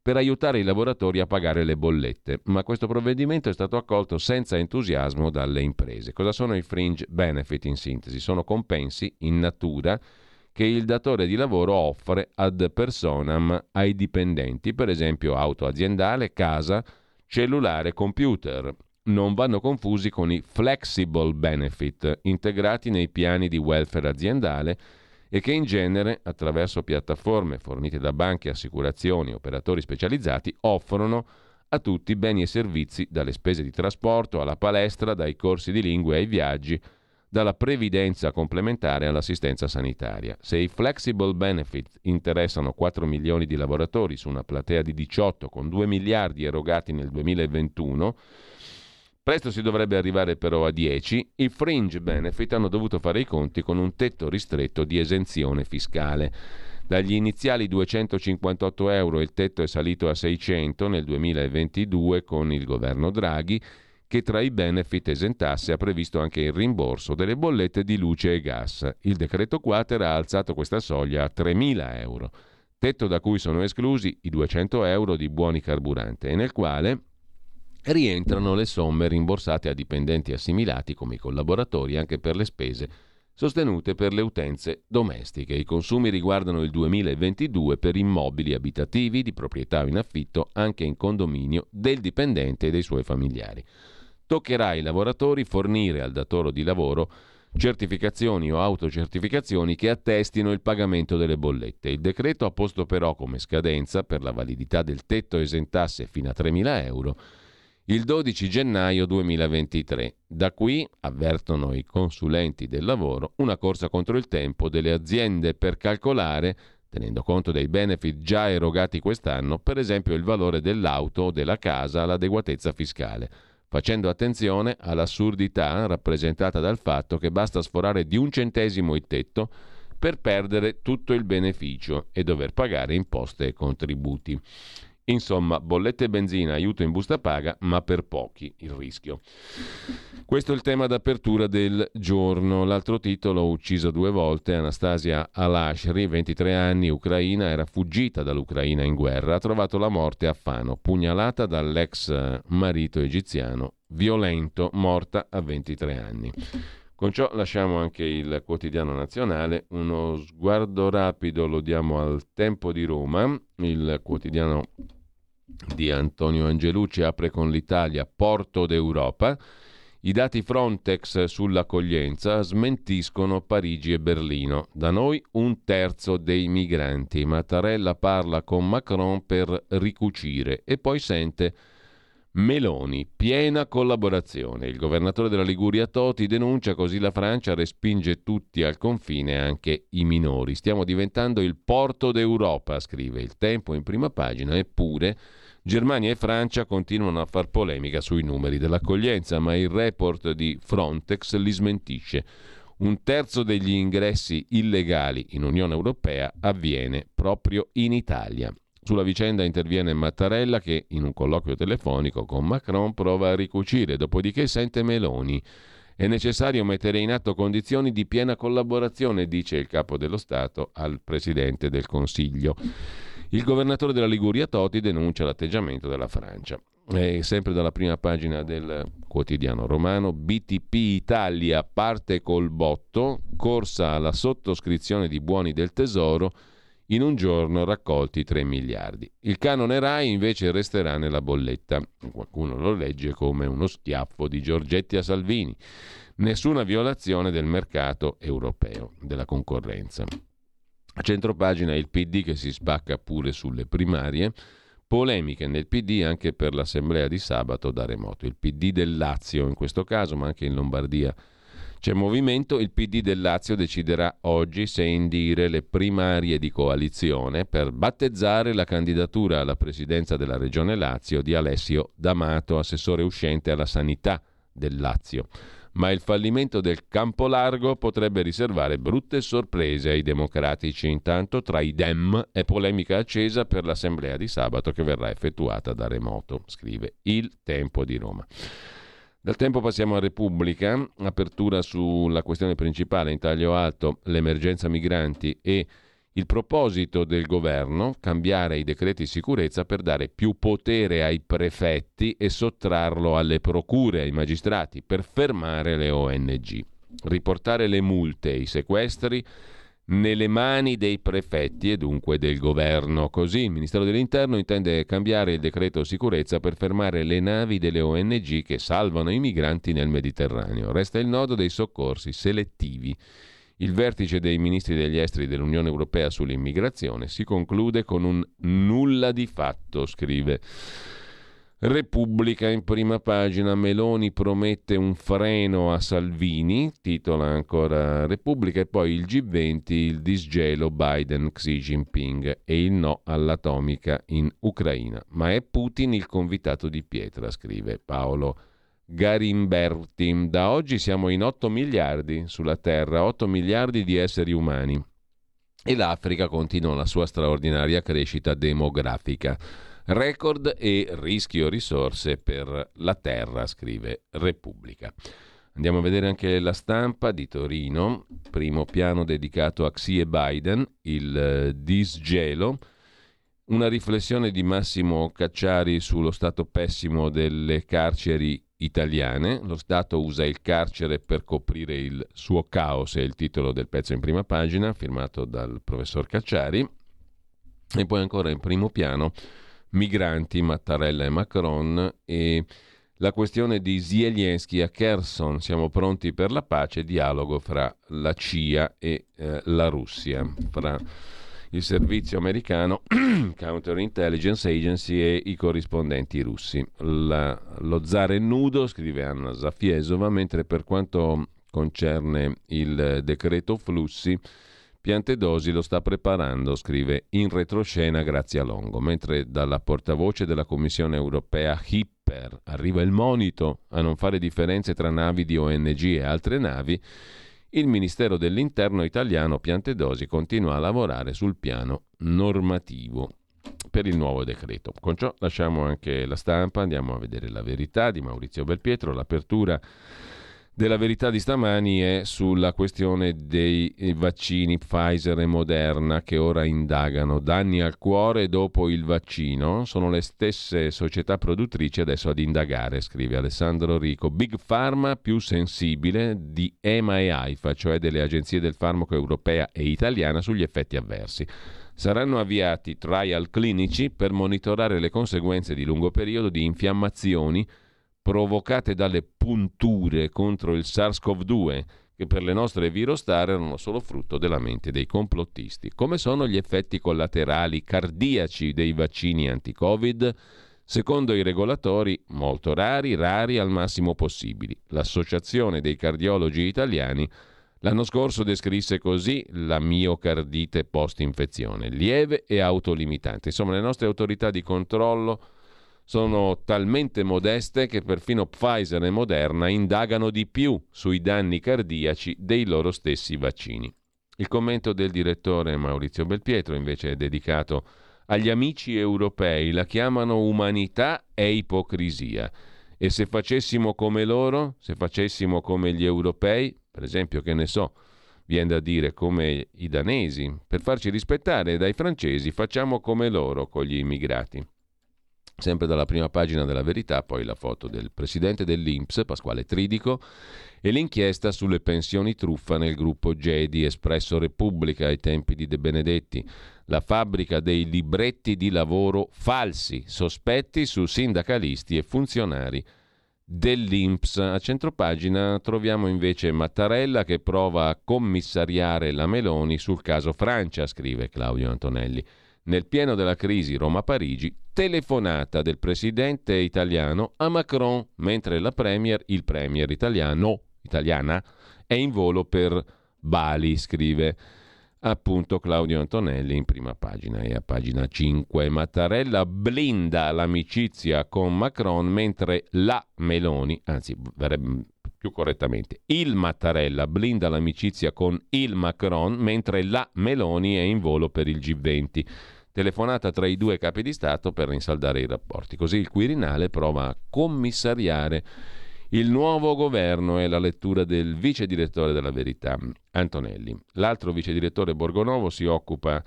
per aiutare i lavoratori a pagare le bollette, ma questo provvedimento è stato accolto senza entusiasmo dalle imprese. Cosa sono i fringe benefit in sintesi? Sono compensi in natura che il datore di lavoro offre ad personam ai dipendenti, per esempio auto aziendale, casa, cellulare, computer. Non vanno confusi con i flexible benefit integrati nei piani di welfare aziendale e che in genere, attraverso piattaforme fornite da banche, assicurazioni, operatori specializzati, offrono a tutti beni e servizi, dalle spese di trasporto alla palestra, dai corsi di lingue ai viaggi, dalla previdenza complementare all'assistenza sanitaria. Se i flexible benefit interessano 4 milioni di lavoratori su una platea di 18 con 2 miliardi erogati nel 2021, presto si dovrebbe arrivare però a 10, i fringe benefit hanno dovuto fare i conti con un tetto ristretto di esenzione fiscale. Dagli iniziali 258 euro il tetto è salito a 600 nel 2022 con il governo Draghi che tra i benefit esentasse ha previsto anche il rimborso delle bollette di luce e gas. Il decreto Quater ha alzato questa soglia a 3.000 euro, tetto da cui sono esclusi i 200 euro di buoni carburante e nel quale rientrano le somme rimborsate a dipendenti assimilati come i collaboratori anche per le spese sostenute per le utenze domestiche. I consumi riguardano il 2022 per immobili abitativi di proprietà in affitto anche in condominio del dipendente e dei suoi familiari toccherà ai lavoratori fornire al datore di lavoro certificazioni o autocertificazioni che attestino il pagamento delle bollette. Il decreto ha posto però come scadenza per la validità del tetto esentasse fino a 3.000 euro il 12 gennaio 2023. Da qui, avvertono i consulenti del lavoro, una corsa contro il tempo delle aziende per calcolare tenendo conto dei benefit già erogati quest'anno, per esempio il valore dell'auto o della casa all'adeguatezza fiscale facendo attenzione all'assurdità rappresentata dal fatto che basta sforare di un centesimo il tetto per perdere tutto il beneficio e dover pagare imposte e contributi. Insomma, bollette e benzina, aiuto in busta paga, ma per pochi il rischio. Questo è il tema d'apertura del giorno. L'altro titolo, ucciso due volte, Anastasia Alashri, 23 anni, ucraina, era fuggita dall'Ucraina in guerra, ha trovato la morte a Fano, pugnalata dall'ex marito egiziano, violento, morta a 23 anni. Con ciò lasciamo anche il quotidiano nazionale, uno sguardo rapido lo diamo al Tempo di Roma, il quotidiano di Antonio Angelucci apre con l'Italia Porto d'Europa. I dati Frontex sull'accoglienza smentiscono Parigi e Berlino. Da noi un terzo dei migranti. Mattarella parla con Macron per ricucire e poi sente Meloni, piena collaborazione. Il governatore della Liguria Toti denuncia così la Francia respinge tutti al confine, anche i minori. Stiamo diventando il porto d'Europa, scrive il Tempo in prima pagina, eppure Germania e Francia continuano a far polemica sui numeri dell'accoglienza, ma il report di Frontex li smentisce. Un terzo degli ingressi illegali in Unione Europea avviene proprio in Italia. Sulla vicenda interviene Mattarella che in un colloquio telefonico con Macron prova a ricucire, dopodiché sente Meloni. È necessario mettere in atto condizioni di piena collaborazione, dice il capo dello Stato al Presidente del Consiglio. Il governatore della Liguria Toti denuncia l'atteggiamento della Francia. E sempre dalla prima pagina del quotidiano romano, BTP Italia parte col botto, corsa alla sottoscrizione di buoni del tesoro, in un giorno raccolti 3 miliardi. Il canone RAI invece resterà nella bolletta. Qualcuno lo legge come uno schiaffo di Giorgetti a Salvini. Nessuna violazione del mercato europeo, della concorrenza. A centropagina il PD che si spacca pure sulle primarie. Polemiche nel PD anche per l'assemblea di sabato da remoto. Il PD del Lazio in questo caso, ma anche in Lombardia c'è movimento. Il PD del Lazio deciderà oggi se indire le primarie di coalizione per battezzare la candidatura alla presidenza della Regione Lazio di Alessio D'Amato, assessore uscente alla sanità del Lazio ma il fallimento del campo largo potrebbe riservare brutte sorprese ai democratici. Intanto tra i Dem è polemica accesa per l'assemblea di sabato che verrà effettuata da remoto, scrive Il Tempo di Roma. Dal tempo passiamo a Repubblica, apertura sulla questione principale in taglio alto, l'emergenza migranti e il proposito del governo, cambiare i decreti sicurezza per dare più potere ai prefetti e sottrarlo alle procure, ai magistrati, per fermare le ONG. Riportare le multe i sequestri nelle mani dei prefetti e dunque del governo. Così il Ministero dell'Interno intende cambiare il decreto sicurezza per fermare le navi delle ONG che salvano i migranti nel Mediterraneo. Resta il nodo dei soccorsi selettivi il vertice dei ministri degli esteri dell'Unione Europea sull'immigrazione si conclude con un nulla di fatto, scrive. Repubblica in prima pagina, Meloni promette un freno a Salvini, titola ancora Repubblica, e poi il G20, il disgelo Biden-Xi Jinping e il no all'atomica in Ucraina. Ma è Putin il convitato di pietra, scrive Paolo Garimberti. Da oggi siamo in 8 miliardi sulla Terra, 8 miliardi di esseri umani. E l'Africa continua la sua straordinaria crescita demografica. Record e rischio risorse per la Terra, scrive Repubblica. Andiamo a vedere anche la stampa di Torino, primo piano dedicato a Xi e Biden, il eh, disgelo, una riflessione di Massimo Cacciari sullo stato pessimo delle carceri italiane. Lo Stato usa il carcere per coprire il suo caos, è il titolo del pezzo in prima pagina, firmato dal professor Cacciari. E poi ancora in primo piano migranti, Mattarella e Macron e la questione di Zelensky a Kherson. Siamo pronti per la pace, dialogo fra la CIA e eh, la Russia, fra il servizio americano [CLEARS THROAT] Counterintelligence Agency e i corrispondenti russi. La, lo zar è nudo, scrive Anna Zafiesova, mentre per quanto concerne il decreto flussi, Piantedosi lo sta preparando, scrive in retroscena Grazia Longo, mentre dalla portavoce della Commissione europea Hipper arriva il monito a non fare differenze tra navi di ONG e altre navi, il Ministero dell'Interno italiano Piantedosi continua a lavorare sul piano normativo per il nuovo decreto. Con ciò lasciamo anche la stampa, andiamo a vedere la verità di Maurizio Belpietro, l'apertura della verità di stamani è sulla questione dei vaccini Pfizer e Moderna che ora indagano danni al cuore dopo il vaccino. Sono le stesse società produttrici adesso ad indagare, scrive Alessandro Rico. Big Pharma più sensibile di EMA e AIFA, cioè delle agenzie del farmaco europea e italiana, sugli effetti avversi. Saranno avviati trial clinici per monitorare le conseguenze di lungo periodo di infiammazioni provocate dalle punture contro il SARS-CoV-2 che per le nostre virostar erano solo frutto della mente dei complottisti. Come sono gli effetti collaterali cardiaci dei vaccini anti-Covid? Secondo i regolatori, molto rari, rari al massimo possibili. L'Associazione dei cardiologi italiani l'anno scorso descrisse così la miocardite post-infezione, lieve e autolimitante. Insomma, le nostre autorità di controllo sono talmente modeste che perfino Pfizer e Moderna indagano di più sui danni cardiaci dei loro stessi vaccini. Il commento del direttore Maurizio Belpietro invece è dedicato agli amici europei, la chiamano umanità e ipocrisia. E se facessimo come loro, se facessimo come gli europei, per esempio, che ne so, viene da dire come i danesi, per farci rispettare dai francesi facciamo come loro con gli immigrati. Sempre dalla prima pagina della verità, poi la foto del presidente dell'Inps, Pasquale Tridico, e l'inchiesta sulle pensioni truffa nel gruppo Gedi Espresso Repubblica ai tempi di De Benedetti, la fabbrica dei libretti di lavoro falsi, sospetti su sindacalisti e funzionari dell'Inps. A centropagina troviamo invece Mattarella che prova a commissariare la Meloni sul caso Francia, scrive Claudio Antonelli. Nel pieno della crisi Roma-Parigi, telefonata del presidente italiano a Macron, mentre la premier, il premier italiano, italiana, è in volo per Bali, scrive appunto Claudio Antonelli in prima pagina e a pagina 5 Mattarella blinda l'amicizia con Macron mentre la Meloni, anzi più correttamente, il Mattarella blinda l'amicizia con il Macron mentre la Meloni è in volo per il G20. Telefonata tra i due capi di Stato per rinsaldare i rapporti. Così il Quirinale prova a commissariare il nuovo governo è la lettura del vice direttore della Verità, Antonelli. L'altro vice direttore Borgonovo si occupa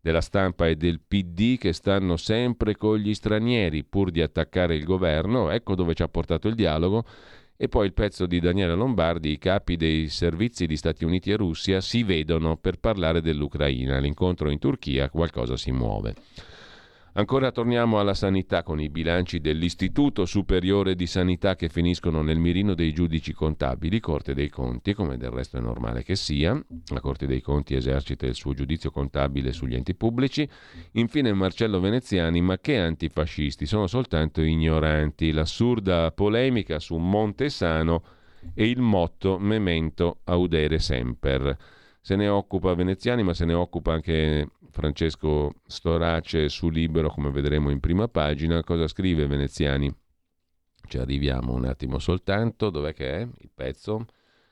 della stampa e del PD che stanno sempre con gli stranieri pur di attaccare il governo. Ecco dove ci ha portato il dialogo e poi il pezzo di Daniele Lombardi, i capi dei servizi di Stati Uniti e Russia si vedono per parlare dell'Ucraina. L'incontro in Turchia, qualcosa si muove. Ancora torniamo alla sanità con i bilanci dell'Istituto Superiore di Sanità che finiscono nel mirino dei giudici contabili, Corte dei Conti, come del resto è normale che sia. La Corte dei Conti esercita il suo giudizio contabile sugli enti pubblici. Infine Marcello Veneziani, ma che antifascisti? Sono soltanto ignoranti. L'assurda polemica su Montesano e il motto memento audere semper. Se ne occupa Veneziani, ma se ne occupa anche Francesco Storace su Libero, come vedremo in prima pagina. Cosa scrive Veneziani? Ci arriviamo un attimo soltanto. Dov'è che è il pezzo?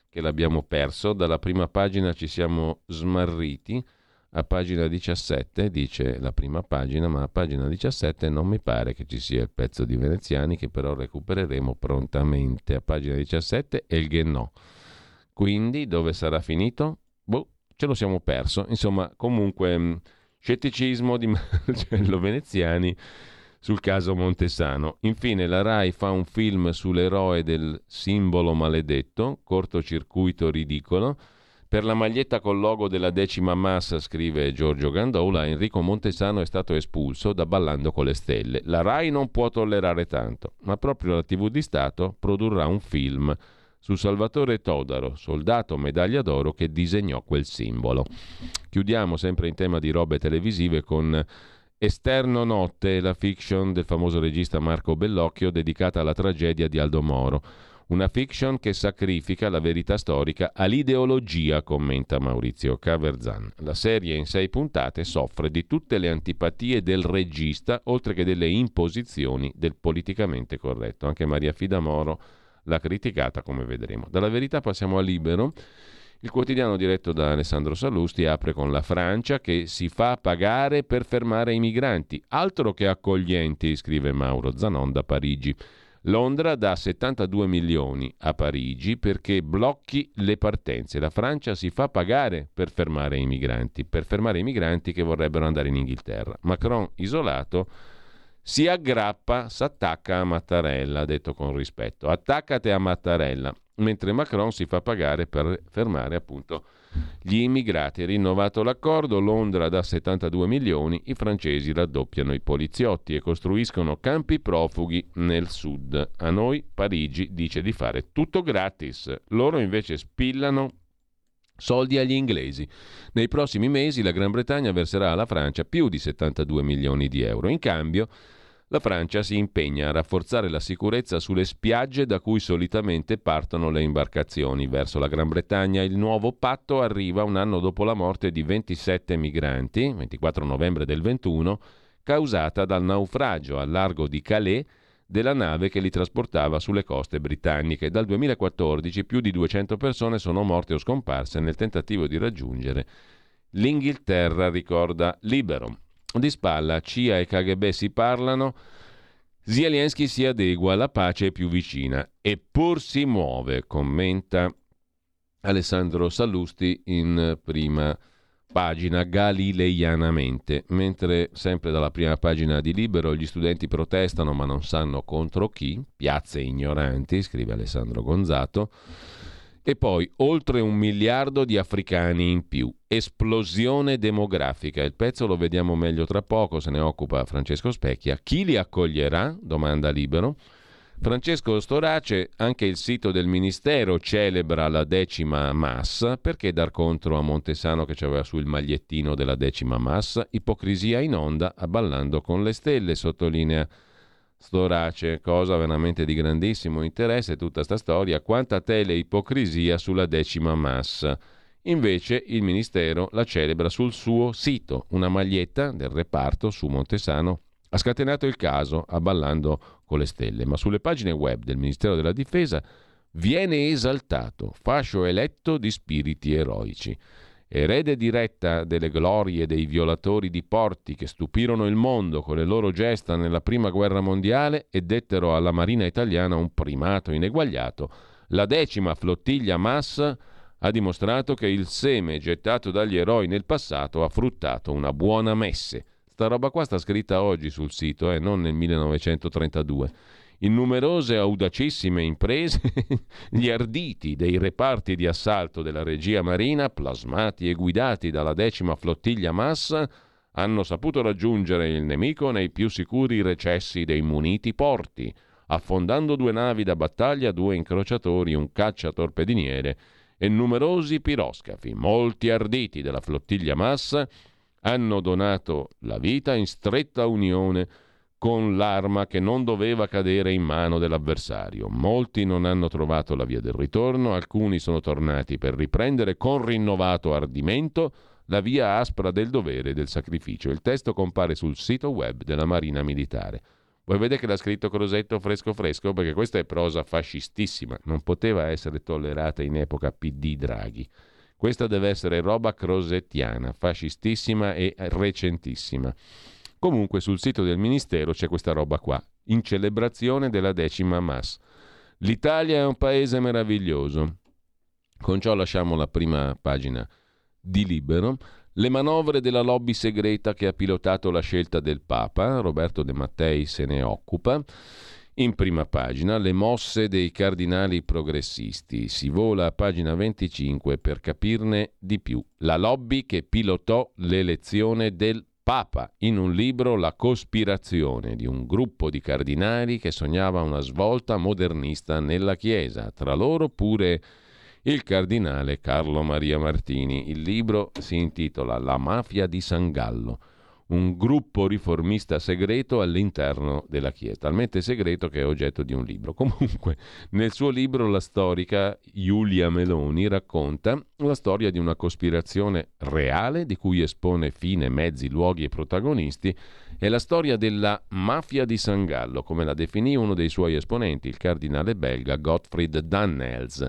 Che l'abbiamo perso. Dalla prima pagina ci siamo smarriti. A pagina 17 dice la prima pagina, ma a pagina 17 non mi pare che ci sia il pezzo di Veneziani, che però recupereremo prontamente. A pagina 17 è il Ghenò. Quindi dove sarà finito? Ce lo siamo perso. Insomma, comunque, mm, scetticismo di [LAUGHS] Marcello Veneziani sul caso Montesano. Infine, la RAI fa un film sull'eroe del simbolo maledetto, cortocircuito ridicolo. Per la maglietta col logo della decima massa, scrive Giorgio Gandola, Enrico Montesano è stato espulso da Ballando con le Stelle. La RAI non può tollerare tanto, ma proprio la TV di Stato produrrà un film su Salvatore Todaro, soldato medaglia d'oro che disegnò quel simbolo. Chiudiamo sempre in tema di robe televisive con Esterno Notte, la fiction del famoso regista Marco Bellocchio dedicata alla tragedia di Aldo Moro. Una fiction che sacrifica la verità storica all'ideologia, commenta Maurizio Caverzan. La serie in sei puntate soffre di tutte le antipatie del regista, oltre che delle imposizioni del politicamente corretto. Anche Maria Fida Moro l'ha criticata, come vedremo. Dalla verità passiamo a Libero. Il quotidiano diretto da Alessandro Sallusti apre con la Francia che si fa pagare per fermare i migranti. Altro che accoglienti, scrive Mauro Zanon da Parigi. Londra dà 72 milioni a Parigi perché blocchi le partenze. La Francia si fa pagare per fermare i migranti, per fermare i migranti che vorrebbero andare in Inghilterra. Macron isolato si aggrappa, si attacca a Mattarella, detto con rispetto. Attaccate a Mattarella. mentre Macron si fa pagare per fermare appunto gli immigrati. Rinnovato l'accordo, Londra dà 72 milioni, i francesi raddoppiano i poliziotti e costruiscono campi profughi nel sud. A noi Parigi dice di fare tutto gratis, loro invece spillano soldi agli inglesi. Nei prossimi mesi la Gran Bretagna verserà alla Francia più di 72 milioni di euro. In cambio la Francia si impegna a rafforzare la sicurezza sulle spiagge da cui solitamente partono le imbarcazioni verso la Gran Bretagna. Il nuovo patto arriva un anno dopo la morte di 27 migranti, 24 novembre del 21, causata dal naufragio al largo di Calais della nave che li trasportava sulle coste britanniche. Dal 2014 più di 200 persone sono morte o scomparse nel tentativo di raggiungere l'Inghilterra, ricorda Libero. Di spalla CIA e KGB si parlano, Zelensky si adegua, la pace è più vicina, eppur si muove, commenta Alessandro Sallusti in prima pagina galileianamente, mentre sempre dalla prima pagina di Libero gli studenti protestano ma non sanno contro chi, piazze ignoranti, scrive Alessandro Gonzato, e poi oltre un miliardo di africani in più. Esplosione demografica. Il pezzo lo vediamo meglio tra poco, se ne occupa Francesco Specchia. Chi li accoglierà? Domanda libero. Francesco Storace, anche il sito del Ministero celebra la decima massa. Perché dar contro a Montesano che aveva il magliettino della decima massa? Ipocrisia in onda, abballando con le stelle, sottolinea Storace, cosa veramente di grandissimo interesse tutta sta storia, quanta tele ipocrisia sulla decima massa. Invece il Ministero la celebra sul suo sito, una maglietta del reparto su Montesano ha scatenato il caso abballando con le stelle, ma sulle pagine web del Ministero della Difesa viene esaltato, fascio eletto di spiriti eroici erede diretta delle glorie dei violatori di porti che stupirono il mondo con le loro gesta nella prima guerra mondiale e dettero alla Marina italiana un primato ineguagliato, la decima flottiglia Massa ha dimostrato che il seme gettato dagli eroi nel passato ha fruttato una buona messe. Sta roba qua sta scritta oggi sul sito eh, non nel 1932. In numerose audacissime imprese, [LAUGHS] gli arditi dei reparti di assalto della regia marina, plasmati e guidati dalla decima flottiglia Massa, hanno saputo raggiungere il nemico nei più sicuri recessi dei muniti porti, affondando due navi da battaglia, due incrociatori, un cacciatorpediniere e numerosi piroscafi. Molti arditi della flottiglia Massa hanno donato la vita in stretta unione con l'arma che non doveva cadere in mano dell'avversario. Molti non hanno trovato la via del ritorno, alcuni sono tornati per riprendere con rinnovato ardimento la via aspra del dovere e del sacrificio. Il testo compare sul sito web della Marina Militare. Voi vedete che l'ha scritto Crosetto fresco fresco perché questa è prosa fascistissima, non poteva essere tollerata in epoca PD Draghi. Questa deve essere roba crosettiana, fascistissima e recentissima. Comunque sul sito del Ministero c'è questa roba qua, in celebrazione della decima Mass. L'Italia è un paese meraviglioso. Con ciò lasciamo la prima pagina di Libero. Le manovre della lobby segreta che ha pilotato la scelta del Papa, Roberto De Mattei se ne occupa. In prima pagina, le mosse dei cardinali progressisti. Si vola a pagina 25 per capirne di più. La lobby che pilotò l'elezione del Papa in un libro La cospirazione di un gruppo di cardinali che sognava una svolta modernista nella Chiesa, tra loro pure il cardinale Carlo Maria Martini. Il libro si intitola La mafia di San Gallo un gruppo riformista segreto all'interno della Chiesa, talmente segreto che è oggetto di un libro. [LAUGHS] Comunque, nel suo libro la storica Giulia Meloni racconta la storia di una cospirazione reale di cui espone fine, mezzi, luoghi e protagonisti è la storia della mafia di San Gallo, come la definì uno dei suoi esponenti, il cardinale belga Gottfried Dannels.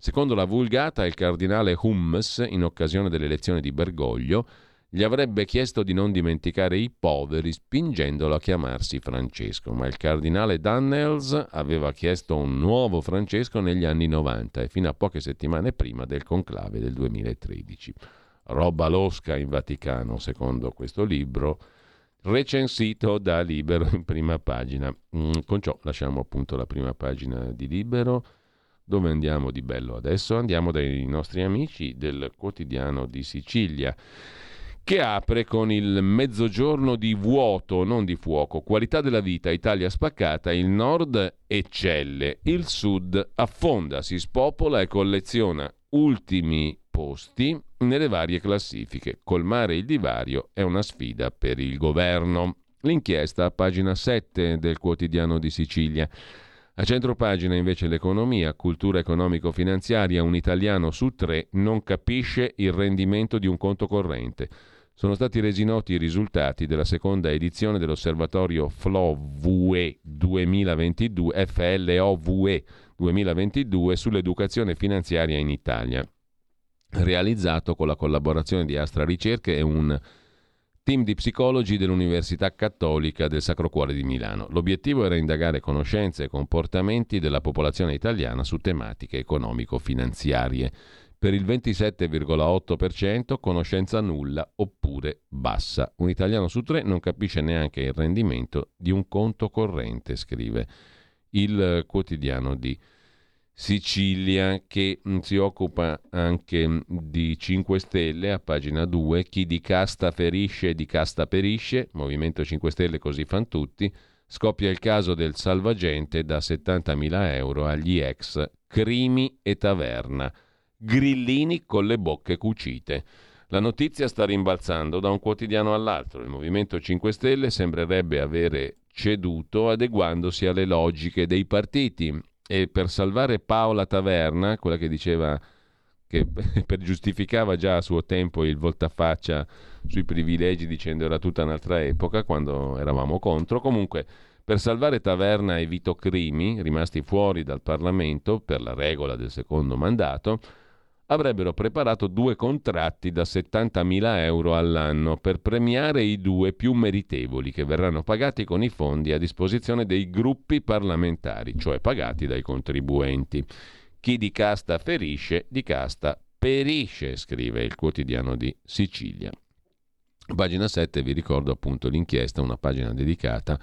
Secondo la vulgata, il cardinale Hummes, in occasione delle elezioni di Bergoglio, gli avrebbe chiesto di non dimenticare i poveri spingendolo a chiamarsi Francesco, ma il cardinale Dannels aveva chiesto un nuovo Francesco negli anni 90 e fino a poche settimane prima del conclave del 2013. Roba losca in Vaticano, secondo questo libro, recensito da Libero in prima pagina. Mm, con ciò lasciamo appunto la prima pagina di Libero. Dove andiamo di bello adesso? Andiamo dai nostri amici del quotidiano di Sicilia che apre con il mezzogiorno di vuoto, non di fuoco. Qualità della vita, Italia spaccata, il nord eccelle, il sud affonda, si spopola e colleziona ultimi posti nelle varie classifiche. Colmare il divario è una sfida per il governo. L'inchiesta a pagina 7 del quotidiano di Sicilia. A centro pagina invece l'economia, cultura economico-finanziaria, un italiano su tre non capisce il rendimento di un conto corrente sono stati resi noti i risultati della seconda edizione dell'osservatorio FLOVE 2022, FLOVE 2022 sull'educazione finanziaria in Italia, realizzato con la collaborazione di Astra Ricerche e un team di psicologi dell'Università Cattolica del Sacro Cuore di Milano. L'obiettivo era indagare conoscenze e comportamenti della popolazione italiana su tematiche economico-finanziarie per il 27,8% conoscenza nulla oppure bassa. Un italiano su tre non capisce neanche il rendimento di un conto corrente, scrive il quotidiano di Sicilia che mm, si occupa anche mm, di 5 Stelle a pagina 2, chi di casta ferisce di casta perisce, Movimento 5 Stelle così fan tutti, scoppia il caso del salvagente da 70.000 euro agli ex Crimi e Taverna grillini con le bocche cucite. La notizia sta rimbalzando da un quotidiano all'altro. Il Movimento 5 Stelle sembrerebbe avere ceduto adeguandosi alle logiche dei partiti e per salvare Paola Taverna, quella che diceva che [LAUGHS] per giustificava già a suo tempo il voltafaccia sui privilegi dicendo era tutta un'altra epoca quando eravamo contro, comunque per salvare Taverna e Vito Crimi, rimasti fuori dal Parlamento per la regola del secondo mandato, avrebbero preparato due contratti da 70.000 euro all'anno per premiare i due più meritevoli che verranno pagati con i fondi a disposizione dei gruppi parlamentari, cioè pagati dai contribuenti. Chi di casta ferisce, di casta perisce, scrive il quotidiano di Sicilia. Pagina 7 vi ricordo appunto l'inchiesta, una pagina dedicata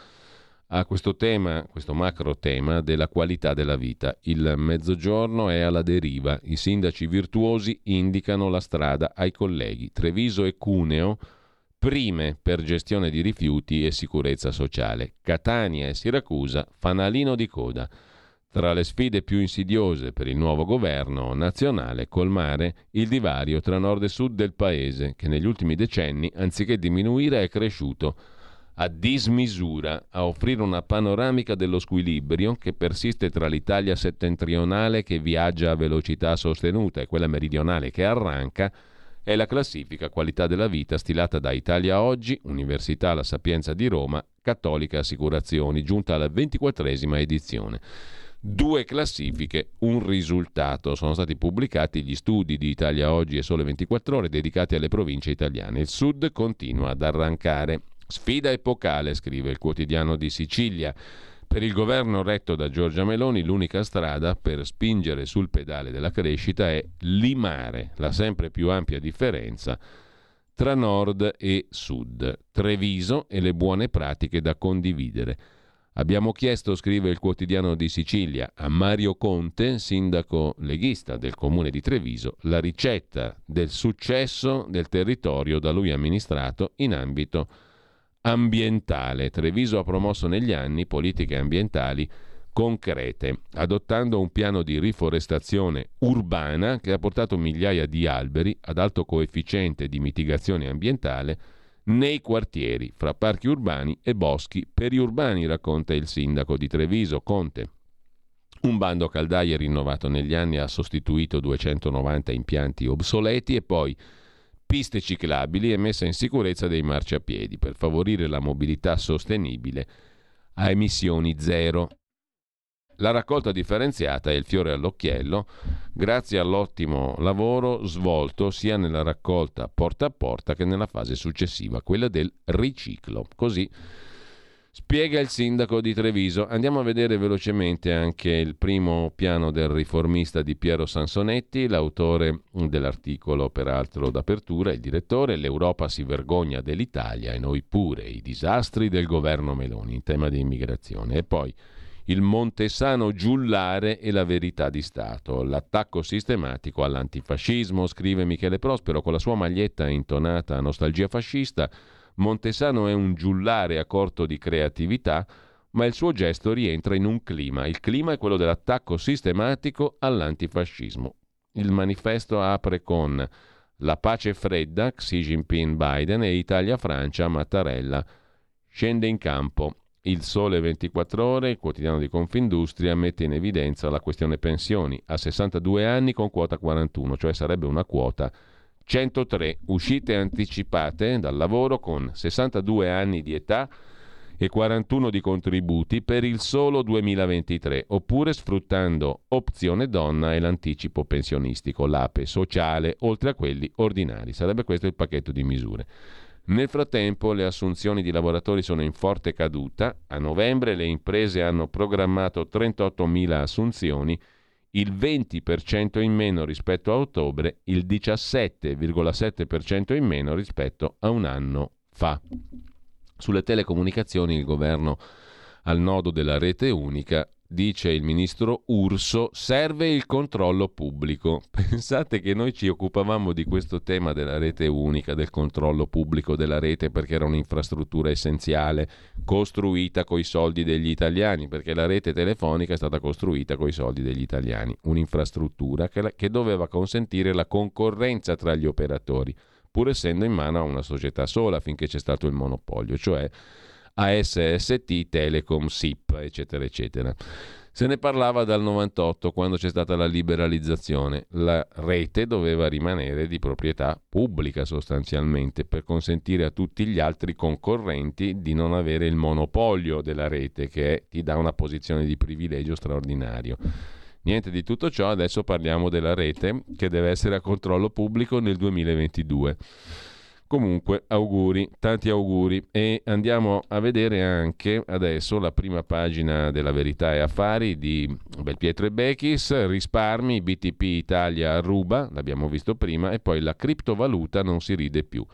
questo tema, questo macro tema della qualità della vita. Il mezzogiorno è alla deriva, i sindaci virtuosi indicano la strada ai colleghi. Treviso e Cuneo prime per gestione di rifiuti e sicurezza sociale. Catania e Siracusa fanalino di coda. Tra le sfide più insidiose per il nuovo governo nazionale, colmare il divario tra nord e sud del paese, che negli ultimi decenni, anziché diminuire, è cresciuto a dismisura a offrire una panoramica dello squilibrio che persiste tra l'Italia settentrionale che viaggia a velocità sostenuta e quella meridionale che arranca, è la classifica qualità della vita stilata da Italia Oggi, Università La Sapienza di Roma, Cattolica Assicurazioni, giunta alla ventiquattresima edizione. Due classifiche, un risultato. Sono stati pubblicati gli studi di Italia Oggi e Sole 24 Ore dedicati alle province italiane. Il Sud continua ad arrancare. Sfida epocale, scrive il quotidiano di Sicilia. Per il governo retto da Giorgia Meloni l'unica strada per spingere sul pedale della crescita è limare la sempre più ampia differenza tra nord e sud, Treviso e le buone pratiche da condividere. Abbiamo chiesto, scrive il quotidiano di Sicilia, a Mario Conte, sindaco leghista del comune di Treviso, la ricetta del successo del territorio da lui amministrato in ambito ambientale. Treviso ha promosso negli anni politiche ambientali concrete, adottando un piano di riforestazione urbana che ha portato migliaia di alberi ad alto coefficiente di mitigazione ambientale nei quartieri, fra parchi urbani e boschi periurbani, racconta il sindaco di Treviso, Conte. Un bando caldaie rinnovato negli anni ha sostituito 290 impianti obsoleti e poi piste ciclabili e messa in sicurezza dei marciapiedi per favorire la mobilità sostenibile a emissioni zero. La raccolta differenziata è il fiore all'occhiello grazie all'ottimo lavoro svolto sia nella raccolta porta a porta che nella fase successiva, quella del riciclo. Così Spiega il sindaco di Treviso. Andiamo a vedere velocemente anche il primo piano del riformista di Piero Sansonetti, l'autore dell'articolo peraltro d'apertura, il direttore. L'Europa si vergogna dell'Italia e noi pure, i disastri del governo Meloni in tema di immigrazione. E poi il Montesano giullare e la verità di Stato. L'attacco sistematico all'antifascismo, scrive Michele Prospero con la sua maglietta intonata a nostalgia fascista. Montesano è un giullare a corto di creatività, ma il suo gesto rientra in un clima. Il clima è quello dell'attacco sistematico all'antifascismo. Il manifesto apre con la pace fredda, Xi Jinping Biden e Italia-Francia Mattarella. Scende in campo. Il Sole 24 Ore, il quotidiano di Confindustria, mette in evidenza la questione pensioni. A 62 anni con quota 41, cioè sarebbe una quota 103. Uscite anticipate dal lavoro con 62 anni di età e 41 di contributi per il solo 2023, oppure sfruttando opzione donna e l'anticipo pensionistico, l'APE sociale, oltre a quelli ordinari. Sarebbe questo il pacchetto di misure. Nel frattempo le assunzioni di lavoratori sono in forte caduta. A novembre le imprese hanno programmato 38.000 assunzioni, il 20% in meno rispetto a ottobre, il 17,7% in meno rispetto a un anno fa. Sulle telecomunicazioni il governo al nodo della rete unica dice il ministro Urso, serve il controllo pubblico. [LAUGHS] Pensate che noi ci occupavamo di questo tema della rete unica, del controllo pubblico della rete, perché era un'infrastruttura essenziale, costruita coi soldi degli italiani, perché la rete telefonica è stata costruita coi soldi degli italiani, un'infrastruttura che, che doveva consentire la concorrenza tra gli operatori, pur essendo in mano a una società sola finché c'è stato il monopolio, cioè ASST, Telecom, SIP, eccetera, eccetera. Se ne parlava dal 98 quando c'è stata la liberalizzazione. La rete doveva rimanere di proprietà pubblica sostanzialmente per consentire a tutti gli altri concorrenti di non avere il monopolio della rete che ti dà una posizione di privilegio straordinario. Niente di tutto ciò, adesso parliamo della rete che deve essere a controllo pubblico nel 2022. Comunque, auguri, tanti auguri. E andiamo a vedere anche adesso la prima pagina della Verità e Affari di Belpietro e Bechis, risparmi, BTP Italia ruba, l'abbiamo visto prima, e poi la criptovaluta non si ride più.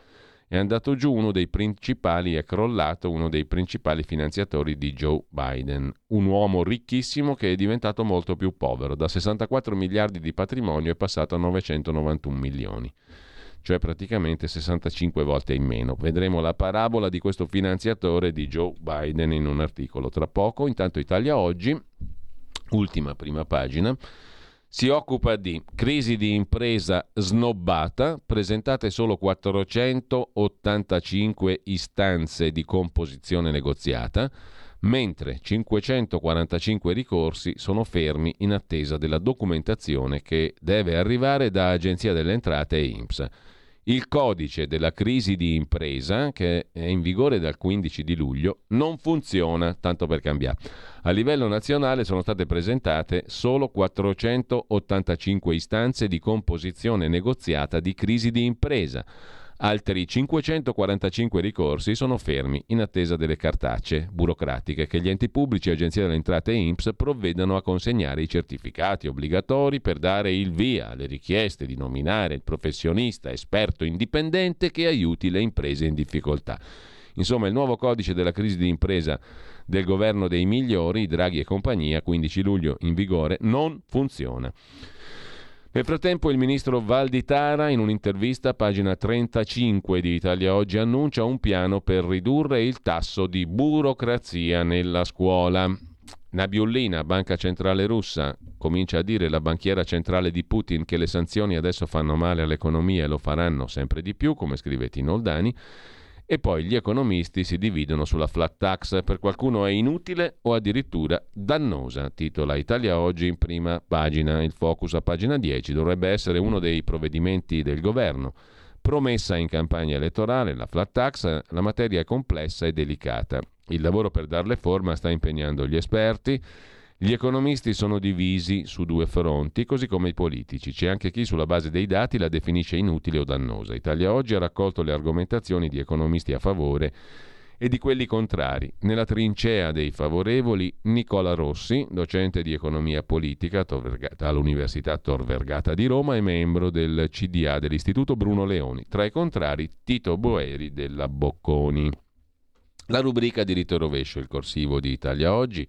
È andato giù uno dei principali, è crollato uno dei principali finanziatori di Joe Biden, un uomo ricchissimo che è diventato molto più povero, da 64 miliardi di patrimonio è passato a 991 milioni cioè praticamente 65 volte in meno. Vedremo la parabola di questo finanziatore di Joe Biden in un articolo tra poco. Intanto Italia Oggi, ultima prima pagina, si occupa di crisi di impresa snobbata, presentate solo 485 istanze di composizione negoziata, mentre 545 ricorsi sono fermi in attesa della documentazione che deve arrivare da Agenzia delle Entrate e INPS. Il codice della crisi di impresa, che è in vigore dal 15 di luglio, non funziona, tanto per cambiare. A livello nazionale sono state presentate solo 485 istanze di composizione negoziata di crisi di impresa Altri 545 ricorsi sono fermi in attesa delle cartacce burocratiche che gli enti pubblici, Agenzia delle Entrate e INPS provvedano a consegnare i certificati obbligatori per dare il via alle richieste di nominare il professionista esperto indipendente che aiuti le imprese in difficoltà. Insomma, il nuovo codice della crisi di impresa del governo dei migliori, Draghi e compagnia, 15 luglio in vigore, non funziona. Nel frattempo il ministro Valditara in un'intervista, pagina 35 di Italia Oggi, annuncia un piano per ridurre il tasso di burocrazia nella scuola. Nabiullina, banca centrale russa, comincia a dire la banchiera centrale di Putin che le sanzioni adesso fanno male all'economia e lo faranno sempre di più, come scrive Tino Oldani. E poi gli economisti si dividono sulla flat tax, per qualcuno è inutile o addirittura dannosa, titola Italia Oggi in prima pagina, il focus a pagina 10, dovrebbe essere uno dei provvedimenti del governo. Promessa in campagna elettorale, la flat tax, la materia è complessa e delicata. Il lavoro per darle forma sta impegnando gli esperti, gli economisti sono divisi su due fronti, così come i politici. C'è anche chi sulla base dei dati la definisce inutile o dannosa. Italia Oggi ha raccolto le argomentazioni di economisti a favore e di quelli contrari. Nella trincea dei favorevoli Nicola Rossi, docente di economia politica all'Università Tor Vergata di Roma e membro del CDA dell'Istituto Bruno Leoni. Tra i contrari Tito Boeri della Bocconi. La rubrica diritto e rovescio, il corsivo di Italia Oggi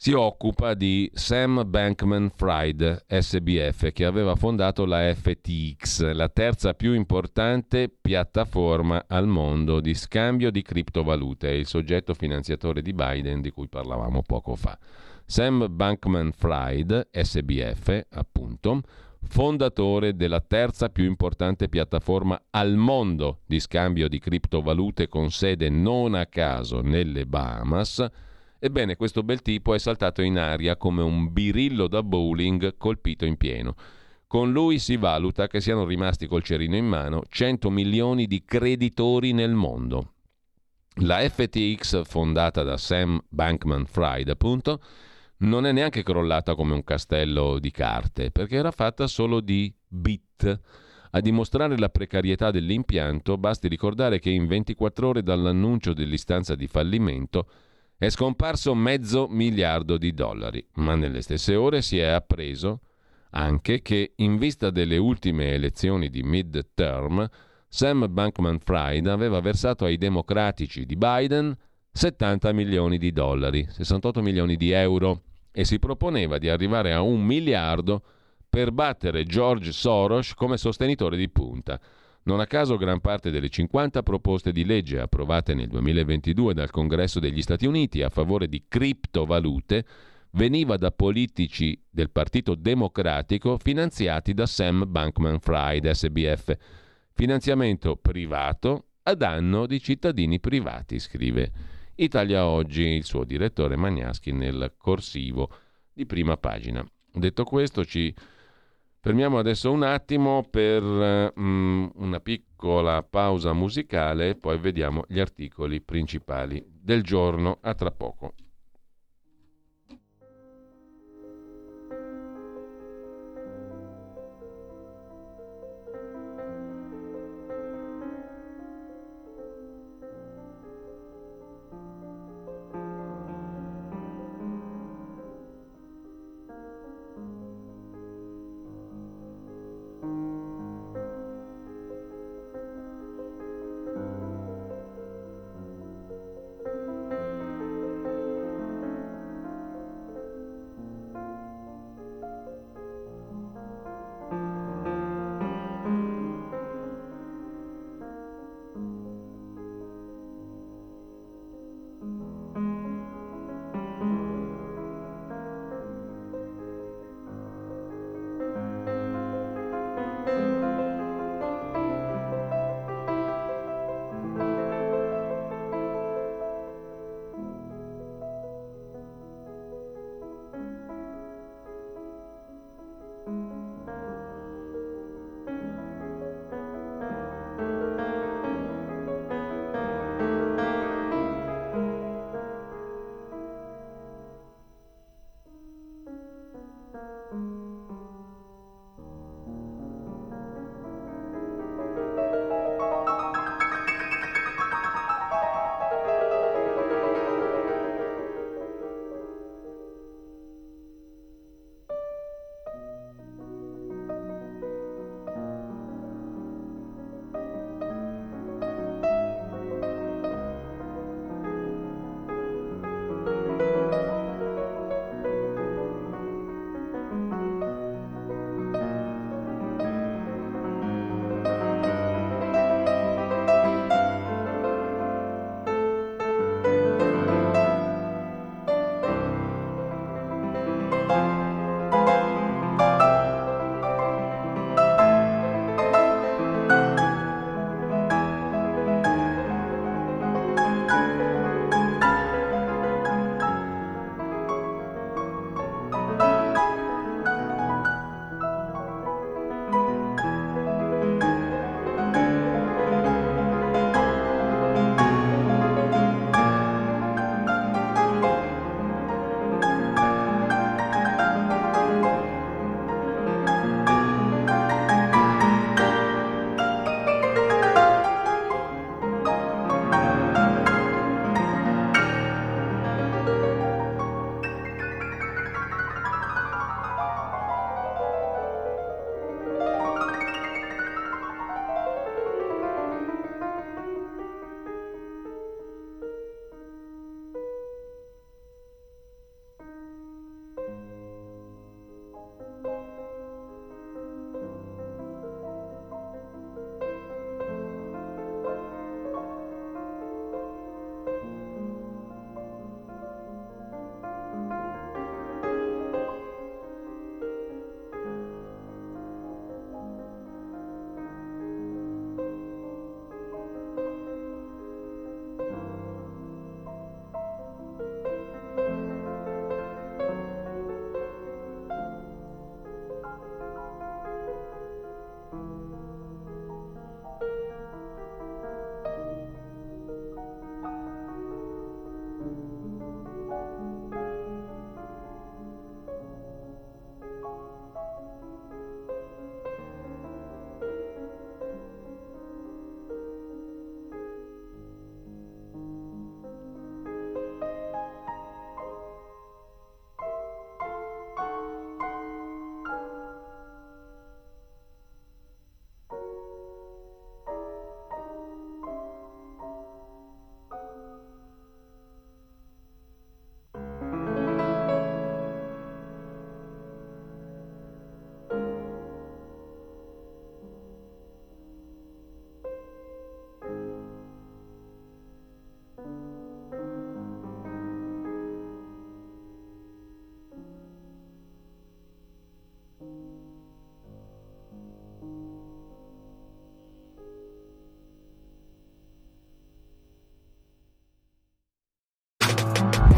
si occupa di Sam Bankman Fried, SBF, che aveva fondato la FTX, la terza più importante piattaforma al mondo di scambio di criptovalute, il soggetto finanziatore di Biden di cui parlavamo poco fa. Sam Bankman Fried, SBF, appunto, fondatore della terza più importante piattaforma al mondo di scambio di criptovalute con sede non a caso nelle Bahamas, Ebbene, questo bel tipo è saltato in aria come un birillo da bowling colpito in pieno. Con lui si valuta che siano rimasti col cerino in mano 100 milioni di creditori nel mondo. La FTX, fondata da Sam Bankman Fried, appunto, non è neanche crollata come un castello di carte, perché era fatta solo di bit. A dimostrare la precarietà dell'impianto basti ricordare che in 24 ore dall'annuncio dell'istanza di fallimento è scomparso mezzo miliardo di dollari, ma nelle stesse ore si è appreso anche che in vista delle ultime elezioni di mid-term, Sam Bankman Fried aveva versato ai democratici di Biden 70 milioni di dollari, 68 milioni di euro, e si proponeva di arrivare a un miliardo per battere George Soros come sostenitore di punta. Non a caso gran parte delle 50 proposte di legge approvate nel 2022 dal Congresso degli Stati Uniti a favore di criptovalute veniva da politici del Partito Democratico finanziati da Sam Bankman Fried, SBF. Finanziamento privato a danno di cittadini privati, scrive Italia Oggi, il suo direttore Magnaschi nel corsivo di prima pagina. Detto questo, ci Fermiamo adesso un attimo per um, una piccola pausa musicale e poi vediamo gli articoli principali del giorno. A tra poco.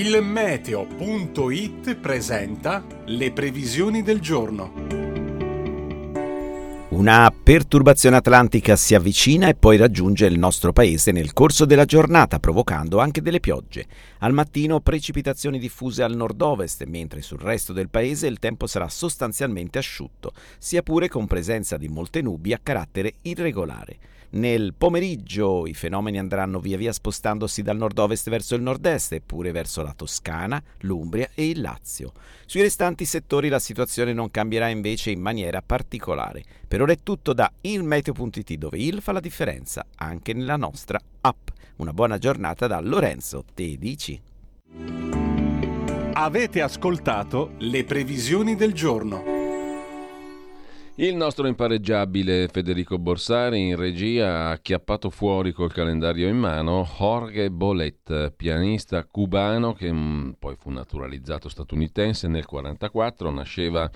Il meteo.it presenta le previsioni del giorno. Una perturbazione atlantica si avvicina e poi raggiunge il nostro paese nel corso della giornata, provocando anche delle piogge. Al mattino precipitazioni diffuse al nord-ovest, mentre sul resto del paese il tempo sarà sostanzialmente asciutto, sia pure con presenza di molte nubi a carattere irregolare. Nel pomeriggio i fenomeni andranno via via spostandosi dal nord-ovest verso il nord-est, eppure verso la Toscana, l'Umbria e il Lazio. Sui restanti settori la situazione non cambierà invece in maniera particolare. Per ora è tutto da ilmeteo.it dove il fa la differenza anche nella nostra app. Una buona giornata da Lorenzo Tedici. Avete ascoltato le previsioni del giorno. Il nostro impareggiabile Federico Borsari in regia ha acchiappato fuori col calendario in mano Jorge Bolet, pianista cubano che mm, poi fu naturalizzato statunitense nel 1944, nasceva,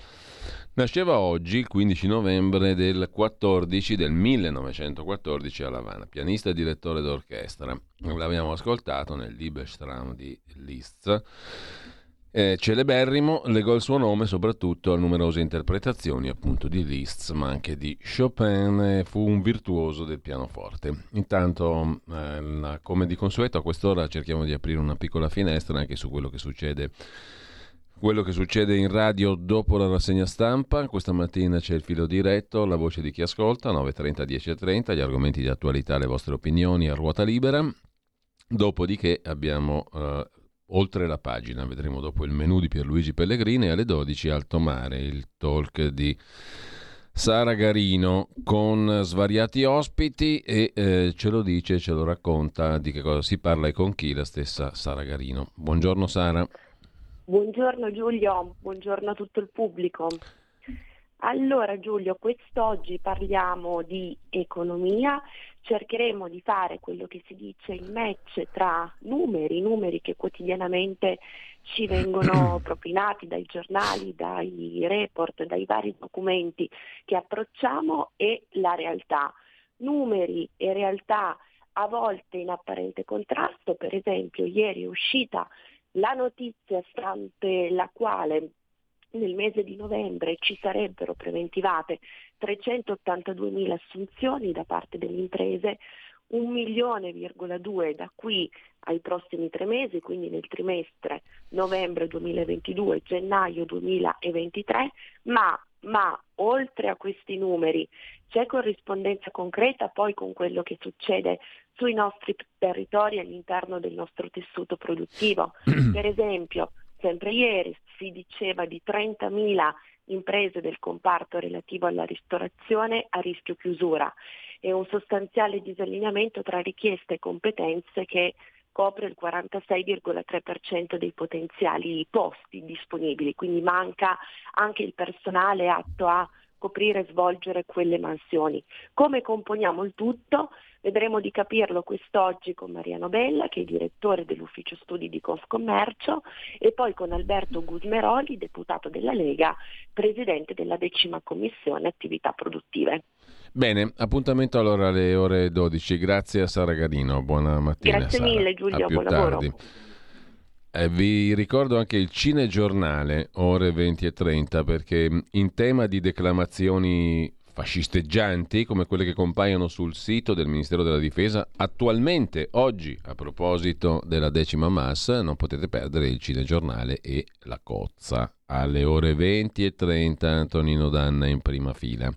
nasceva oggi, il 15 novembre del, 14, del 1914 a La Habana, pianista e direttore d'orchestra. L'abbiamo ascoltato nel Liebestraum di Liszt eh, celeberrimo legò il suo nome soprattutto a numerose interpretazioni appunto di Liszt ma anche di Chopin e fu un virtuoso del pianoforte. Intanto eh, come di consueto a quest'ora cerchiamo di aprire una piccola finestra anche su quello che succede quello che succede in radio dopo la rassegna stampa, questa mattina c'è il filo diretto, la voce di chi ascolta, 9.30, 10.30, gli argomenti di attualità, le vostre opinioni a ruota libera. Dopodiché abbiamo uh, oltre la pagina. Vedremo dopo il menù di Pierluigi Pellegrini alle 12 Alto Mare, il talk di Sara Garino con svariati ospiti e eh, ce lo dice, ce lo racconta di che cosa si parla e con chi la stessa Sara Garino. Buongiorno Sara. Buongiorno Giulio, buongiorno a tutto il pubblico. Allora Giulio, quest'oggi parliamo di economia cercheremo di fare quello che si dice il match tra numeri, numeri che quotidianamente ci vengono [CLEARS THROAT] propinati dai giornali, dai report, dai vari documenti che approcciamo e la realtà. Numeri e realtà a volte in apparente contrasto, per esempio ieri è uscita la notizia stante la quale nel mese di novembre ci sarebbero preventivate 382.000 assunzioni da parte delle imprese, 1 milione,2 da qui ai prossimi tre mesi, quindi nel trimestre novembre 2022, gennaio 2023, ma, ma oltre a questi numeri c'è corrispondenza concreta poi con quello che succede sui nostri territori all'interno del nostro tessuto produttivo. [CLEARS THROAT] per esempio, sempre ieri si diceva di 30.000 imprese del comparto relativo alla ristorazione a rischio chiusura. E un sostanziale disallineamento tra richieste e competenze che copre il 46,3% dei potenziali posti disponibili, quindi manca anche il personale atto a coprire e svolgere quelle mansioni. Come componiamo il tutto? Vedremo di capirlo quest'oggi con Mariano Bella, che è direttore dell'ufficio studi di Confcommercio, e poi con Alberto Gusmeroli, deputato della Lega, presidente della decima commissione attività produttive. Bene, appuntamento allora alle ore 12. Grazie a Sara Garino. Buona mattina. Grazie Sara. mille Giulio, buon lavoro. Eh, vi ricordo anche il Cinegiornale, ore 20 e 30, perché in tema di declamazioni fascisteggianti come quelle che compaiono sul sito del Ministero della Difesa attualmente, oggi, a proposito della decima mass, non potete perdere il cinegiornale e la cozza. Alle ore 20 e 30 Antonino Danna in prima fila,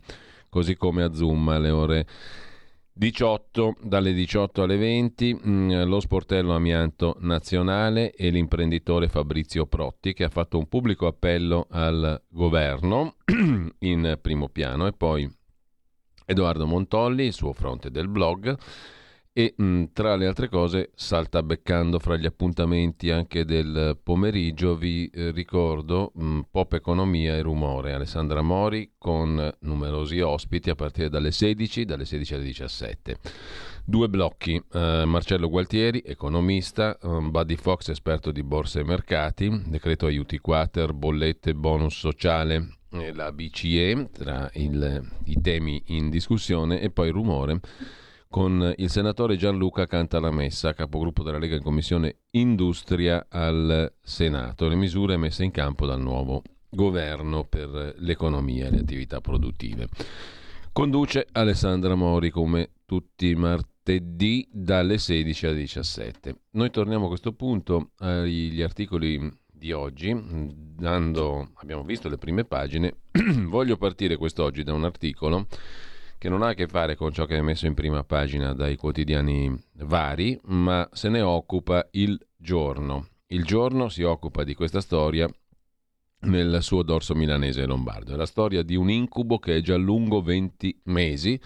così come a Zoom alle ore 18, dalle 18 alle 20, mh, mm, lo sportello amianto nazionale e l'imprenditore Fabrizio Protti che ha fatto un pubblico appello al governo [CLEARS THROAT] in primo piano. E poi Edoardo Montolli, il suo fronte del blog e mh, mm, tra le altre cose salta beccando fra gli appuntamenti anche del pomeriggio vi eh, ricordo mh, mm, Pop Economia e Rumore. Alessandra Mori con numerosi ospiti a partire dalle 16 dalle 16 alle 17 due blocchi eh, Marcello Gualtieri economista um, Buddy Fox esperto di borse e mercati decreto aiuti quater bollette bonus sociale e la BCE tra il, i temi in discussione e poi Rumore con il senatore Gianluca Cantalamessa, capogruppo della Lega in Commissione Industria al Senato, le misure messe in campo dal nuovo governo per l'economia e le attività produttive. Conduce Alessandra Mori come tutti i martedì dalle 16 alle 17. Noi torniamo a questo punto agli articoli di oggi, dando, abbiamo visto le prime pagine, [CLEARS THROAT] voglio partire quest'oggi da un articolo che non ha a che fare con ciò che è messo in prima pagina dai quotidiani vari, ma se ne occupa il giorno. Il giorno si occupa di questa storia nel suo dorso milanese e lombardo. È la storia di un incubo che è già lungo 20 mesi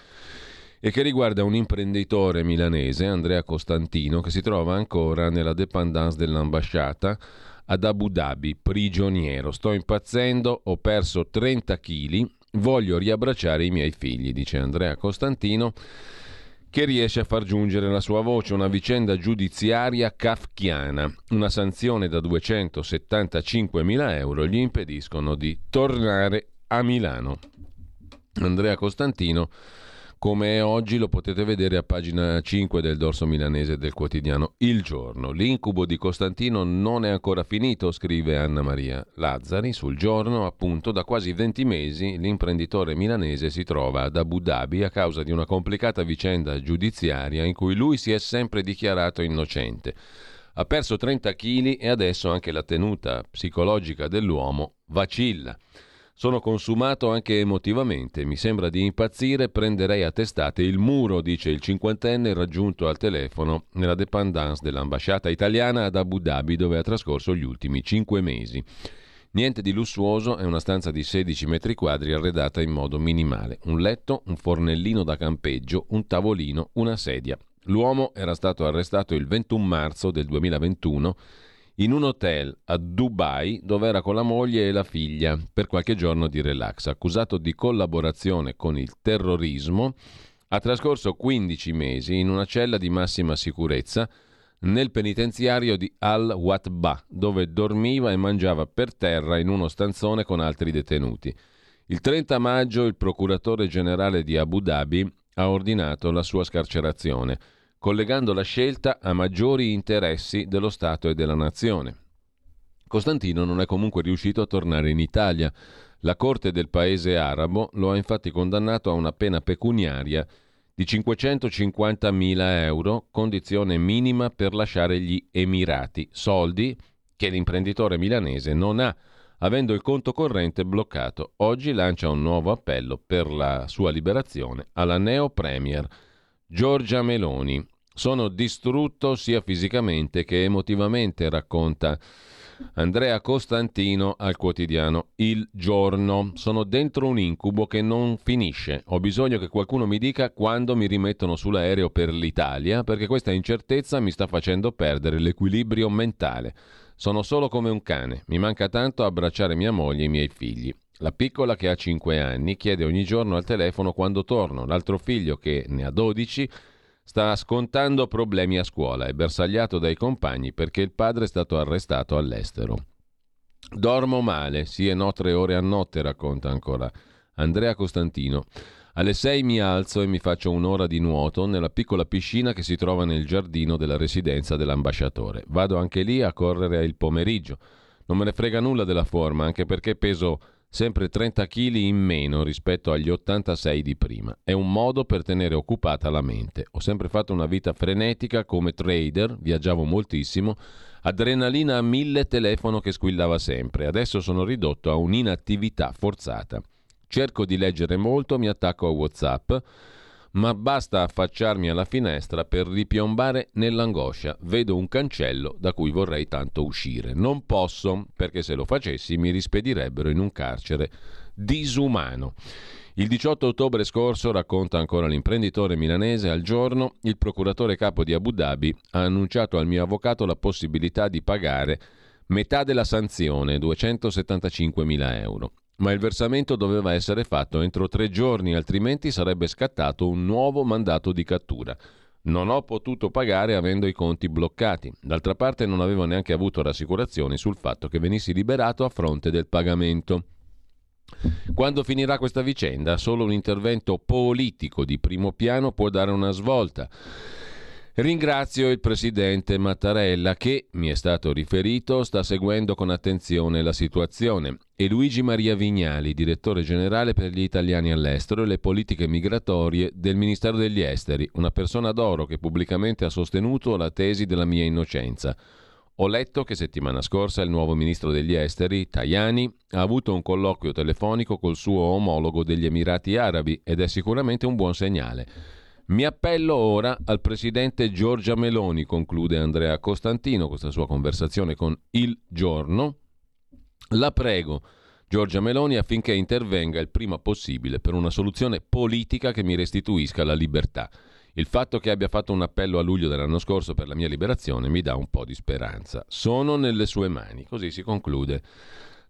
e che riguarda un imprenditore milanese, Andrea Costantino, che si trova ancora nella dépendance dell'ambasciata ad Abu Dhabi, prigioniero. Sto impazzendo, ho perso 30 kg Voglio riabbracciare i miei figli, dice Andrea Costantino, che riesce a far giungere la sua voce una vicenda giudiziaria kafkiana. Una sanzione da 275.000 euro gli impediscono di tornare a Milano. Andrea Costantino come è oggi lo potete vedere a pagina 5 del dorso milanese del quotidiano Il Giorno. L'incubo di Costantino non è ancora finito, scrive Anna Maria Lazzari. Sul giorno, appunto, da quasi 20 mesi l'imprenditore milanese si trova ad Abu Dhabi a causa di una complicata vicenda giudiziaria in cui lui si è sempre dichiarato innocente. Ha perso 30 kg e adesso anche la tenuta psicologica dell'uomo vacilla. Sono consumato anche emotivamente, mi sembra di impazzire, prenderei a testate il muro, dice il cinquantenne raggiunto al telefono nella dépendance dell'ambasciata italiana ad Abu Dhabi dove ha trascorso gli ultimi cinque mesi. Niente di lussuoso, è una stanza di 16 metri quadri arredata in modo minimale. Un letto, un fornellino da campeggio, un tavolino, una sedia. L'uomo era stato arrestato il 21 marzo del 2021 in un hotel a Dubai dove era con la moglie e la figlia per qualche giorno di relax. Accusato di collaborazione con il terrorismo, ha trascorso 15 mesi in una cella di massima sicurezza nel penitenziario di Al-Watba, dove dormiva e mangiava per terra in uno stanzone con altri detenuti. Il 30 maggio il procuratore generale di Abu Dhabi ha ordinato la sua scarcerazione collegando la scelta a maggiori interessi dello Stato e della nazione. Costantino non è comunque riuscito a tornare in Italia. La Corte del paese arabo lo ha infatti condannato a una pena pecuniaria di 550.000 euro, condizione minima per lasciare gli Emirati, soldi che l'imprenditore milanese non ha, avendo il conto corrente bloccato. Oggi lancia un nuovo appello per la sua liberazione alla neo premier Giorgia Meloni, sono distrutto sia fisicamente che emotivamente, racconta Andrea Costantino al quotidiano Il Giorno. Sono dentro un incubo che non finisce. Ho bisogno che qualcuno mi dica quando mi rimettono sull'aereo per l'Italia, perché questa incertezza mi sta facendo perdere l'equilibrio mentale. Sono solo come un cane. Mi manca tanto abbracciare mia moglie e i miei figli. La piccola che ha 5 anni chiede ogni giorno al telefono quando torno. L'altro figlio che ne ha 12 sta scontando problemi a scuola, è bersagliato dai compagni perché il padre è stato arrestato all'estero. Dormo male, sì e no tre ore a notte, racconta ancora Andrea Costantino. Alle sei mi alzo e mi faccio un'ora di nuoto nella piccola piscina che si trova nel giardino della residenza dell'ambasciatore. Vado anche lì a correre il pomeriggio. Non me ne frega nulla della forma, anche perché peso sempre 30 kg in meno rispetto agli 86 di prima. È un modo per tenere occupata la mente. Ho sempre fatto una vita frenetica come trader, viaggiavo moltissimo, adrenalina a mille, telefono che squillava sempre. Adesso sono ridotto a un'inattività forzata. Cerco di leggere molto, mi attacco a WhatsApp ma basta affacciarmi alla finestra per ripiombare nell'angoscia. Vedo un cancello da cui vorrei tanto uscire. Non posso, perché se lo facessi mi rispedirebbero in un carcere disumano. Il 18 ottobre scorso, racconta ancora l'imprenditore milanese, al giorno il procuratore capo di Abu Dhabi ha annunciato al mio avvocato la possibilità di pagare metà della sanzione, 275 mila euro ma il versamento doveva essere fatto entro tre giorni, altrimenti sarebbe scattato un nuovo mandato di cattura. Non ho potuto pagare avendo i conti bloccati. D'altra parte non avevo neanche avuto rassicurazioni sul fatto che venissi liberato a fronte del pagamento. Quando finirà questa vicenda, solo un intervento politico di primo piano può dare una svolta. Ringrazio il presidente Mattarella che, mi è stato riferito, sta seguendo con attenzione la situazione e Luigi Maria Vignali, direttore generale per gli italiani all'estero e le politiche migratorie del Ministero degli Esteri, una persona d'oro che pubblicamente ha sostenuto la tesi della mia innocenza. Ho letto che settimana scorsa il nuovo ministro degli esteri, Tajani, ha avuto un colloquio telefonico col suo omologo degli Emirati Arabi ed è sicuramente un buon segnale. Mi appello ora al presidente Giorgia Meloni, conclude Andrea Costantino questa sua conversazione con Il Giorno. La prego, Giorgia Meloni, affinché intervenga il prima possibile per una soluzione politica che mi restituisca la libertà. Il fatto che abbia fatto un appello a luglio dell'anno scorso per la mia liberazione mi dà un po' di speranza. Sono nelle sue mani. Così si conclude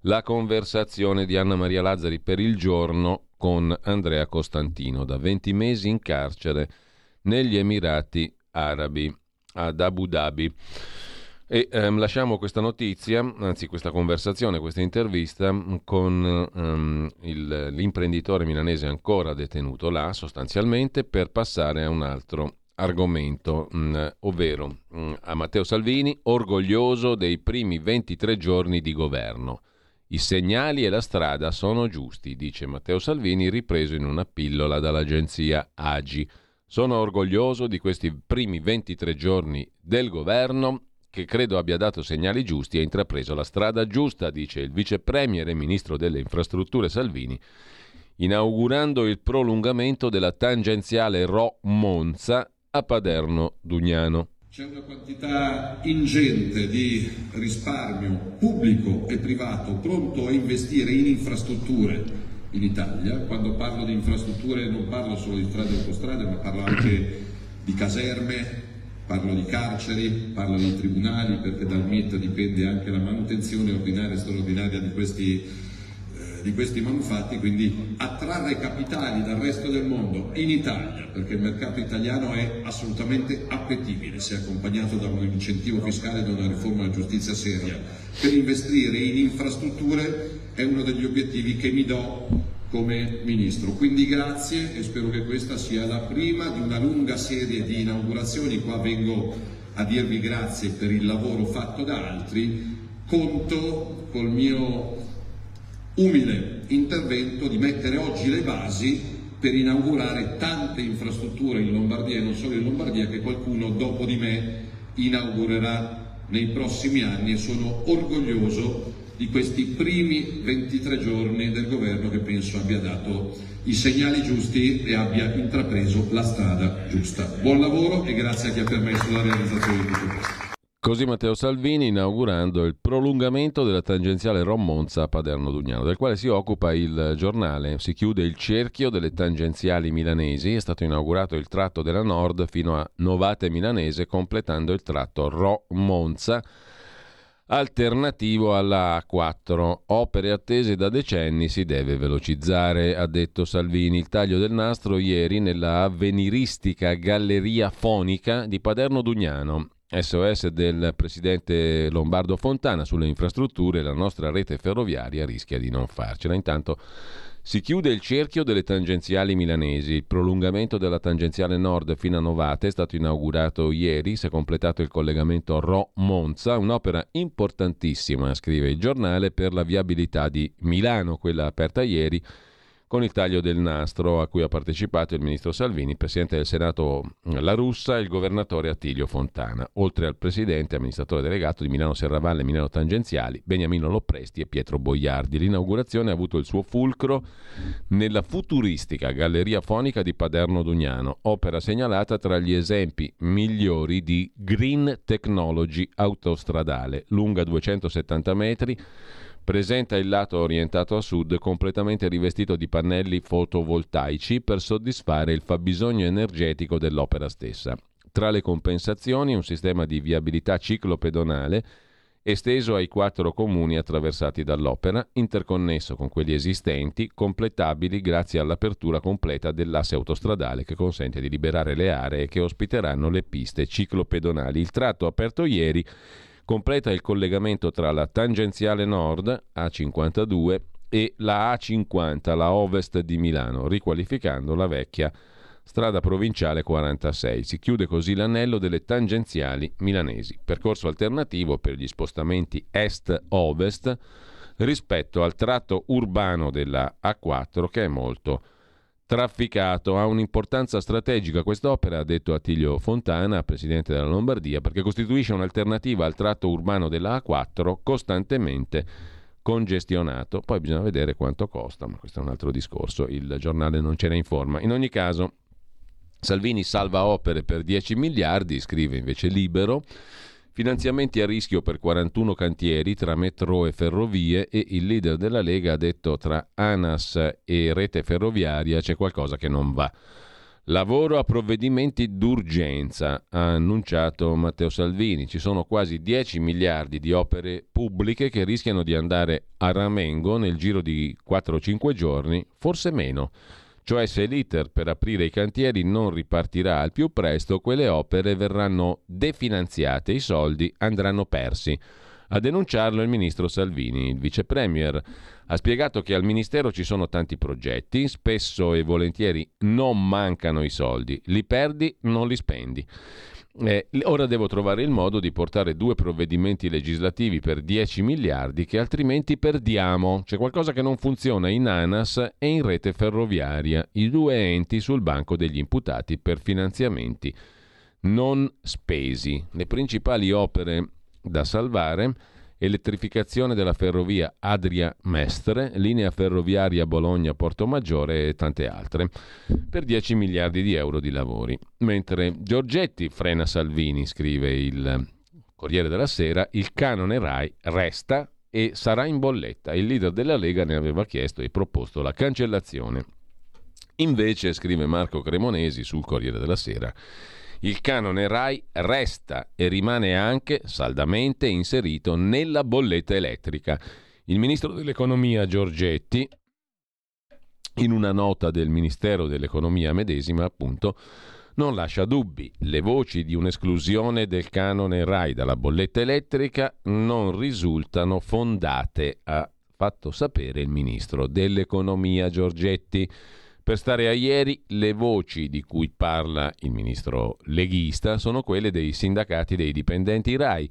la conversazione di Anna Maria Lazzari per il giorno con Andrea Costantino, da 20 mesi in carcere negli Emirati Arabi, ad Abu Dhabi. E ehm, lasciamo questa notizia, anzi questa conversazione, questa intervista con ehm, il, l'imprenditore milanese ancora detenuto là sostanzialmente per passare a un altro argomento, mh, mm, ovvero mh, mm, a Matteo Salvini, orgoglioso dei primi 23 giorni di governo. I segnali e la strada sono giusti, dice Matteo Salvini, ripreso in una pillola dall'agenzia Agi. Sono orgoglioso di questi primi 23 giorni del governo che credo abbia dato segnali giusti e intrapreso la strada giusta, dice il vice premier e ministro delle infrastrutture Salvini, inaugurando il prolungamento della tangenziale Ro-Monza a Paderno Dugnano. C'è una quantità ingente di risparmio pubblico e privato pronto a investire in infrastrutture in Italia. Quando parlo di infrastrutture non parlo solo di strade e autostrade, ma parlo anche di caserme, parlo di carceri, parlo di tribunali, perché dal MIT dipende anche la manutenzione ordinaria e straordinaria di questi di questi manufatti, quindi attrarre capitali dal resto del mondo in Italia, perché il mercato italiano è assolutamente appetibile se accompagnato da un incentivo fiscale e da una riforma della giustizia seria, per investire in infrastrutture è uno degli obiettivi che mi do come Ministro. Quindi grazie e spero che questa sia la prima di una lunga serie di inaugurazioni. Qua vengo a dirvi grazie per il lavoro fatto da altri. Conto col mio umile intervento di mettere oggi le basi per inaugurare tante infrastrutture in Lombardia e non solo in Lombardia che qualcuno dopo di me inaugurerà nei prossimi anni e sono orgoglioso di questi primi 23 giorni del governo che penso abbia dato i segnali giusti e abbia intrapreso la strada giusta. Buon lavoro e grazie a chi ha permesso la realizzazione di tutto questo. Così Matteo Salvini inaugurando il prolungamento della tangenziale Rom-Monza a Paderno Dugnano, del quale si occupa il giornale. Si chiude il cerchio delle tangenziali milanesi, è stato inaugurato il tratto della Nord fino a Novate Milanese, completando il tratto Ro-Monza alternativo alla A4. Opere attese da decenni si deve velocizzare, ha detto Salvini. Il taglio del nastro ieri nella avveniristica galleria fonica di Paderno Dugnano. SOS del presidente Lombardo Fontana sulle infrastrutture, la nostra rete ferroviaria rischia di non farcela. Intanto Si chiude il cerchio delle tangenziali milanesi. Il prolungamento della tangenziale nord fino a Novate è stato inaugurato ieri, si è completato il collegamento Ro-Monza, un'opera importantissima, scrive il giornale, per la viabilità di Milano, quella aperta ieri con il taglio del nastro a cui ha partecipato il ministro Salvini, il presidente del Senato La Russa e il governatore Attilio Fontana, oltre al presidente e amministratore delegato di Milano Serravalle e Milano Tangenziali, Beniamino Loppresti e Pietro Boiardi. L'inaugurazione ha avuto il suo fulcro nella futuristica Galleria Fonica di Paderno Dugnano, opera segnalata tra gli esempi migliori di green technology autostradale, lunga 270 metri, presenta il lato orientato a sud completamente rivestito di pannelli fotovoltaici per soddisfare il fabbisogno energetico dell'opera stessa. Tra le compensazioni un sistema di viabilità ciclopedonale esteso ai quattro comuni attraversati dall'opera, interconnesso con quelli esistenti, completabili grazie all'apertura completa dell'asse autostradale che consente di liberare le aree che ospiteranno le piste ciclopedonali. Il tratto aperto ieri completa il collegamento tra la tangenziale nord A52 e la A50, la ovest di Milano, riqualificando la vecchia strada provinciale 46. Si chiude così l'anello delle tangenziali milanesi, percorso alternativo per gli spostamenti est-ovest rispetto al tratto urbano della A4 che è molto trafficato. Ha un'importanza strategica quest'opera, ha detto Attilio Fontana, presidente della Lombardia, perché costituisce un'alternativa al tratto urbano della A4 costantemente congestionato. Poi bisogna vedere quanto costa, ma questo è un altro discorso. Il giornale non ce ne informa. In ogni caso, Salvini salva opere per 10 miliardi, scrive invece Libero. Finanziamenti a rischio per 41 cantieri tra metro e ferrovie e il leader della Lega ha detto tra ANAS e rete ferroviaria c'è qualcosa che non va. Lavoro a provvedimenti d'urgenza, ha annunciato Matteo Salvini. Ci sono quasi 10 miliardi di opere pubbliche che rischiano di andare a ramengo nel giro di 4-5 giorni, forse meno. Cioè se l'iter per aprire i cantieri non ripartirà al più presto, quelle opere verranno definanziate, i soldi andranno persi. A denunciarlo il ministro Salvini, il vice premier, ha spiegato che al ministero ci sono tanti progetti, spesso e volentieri non mancano i soldi, li perdi, non li spendi. Eh, ora devo trovare il modo di portare due provvedimenti legislativi per 10 miliardi che altrimenti perdiamo. C'è qualcosa che non funziona in ANAS e in rete ferroviaria, i due enti sul banco degli imputati per finanziamenti non spesi. Le principali opere da salvare elettrificazione della ferrovia Adria-Mestre, linea ferroviaria Bologna-Porto Maggiore e tante altre, per 10 miliardi di euro di lavori. Mentre Giorgetti frena Salvini, scrive il Corriere della Sera, il canone RAI resta e sarà in bolletta. Il leader della Lega ne aveva chiesto e proposto la cancellazione. Invece, scrive Marco Cremonesi sul Corriere della Sera, il canone RAI resta e rimane anche saldamente inserito nella bolletta elettrica. Il ministro dell'economia Giorgetti, in una nota del Ministero dell'economia medesima, appunto, non lascia dubbi. Le voci di un'esclusione del canone RAI dalla bolletta elettrica non risultano fondate, ha fatto sapere il ministro dell'economia Giorgetti. Per stare a ieri, le voci di cui parla il ministro leghista sono quelle dei sindacati dei dipendenti RAI,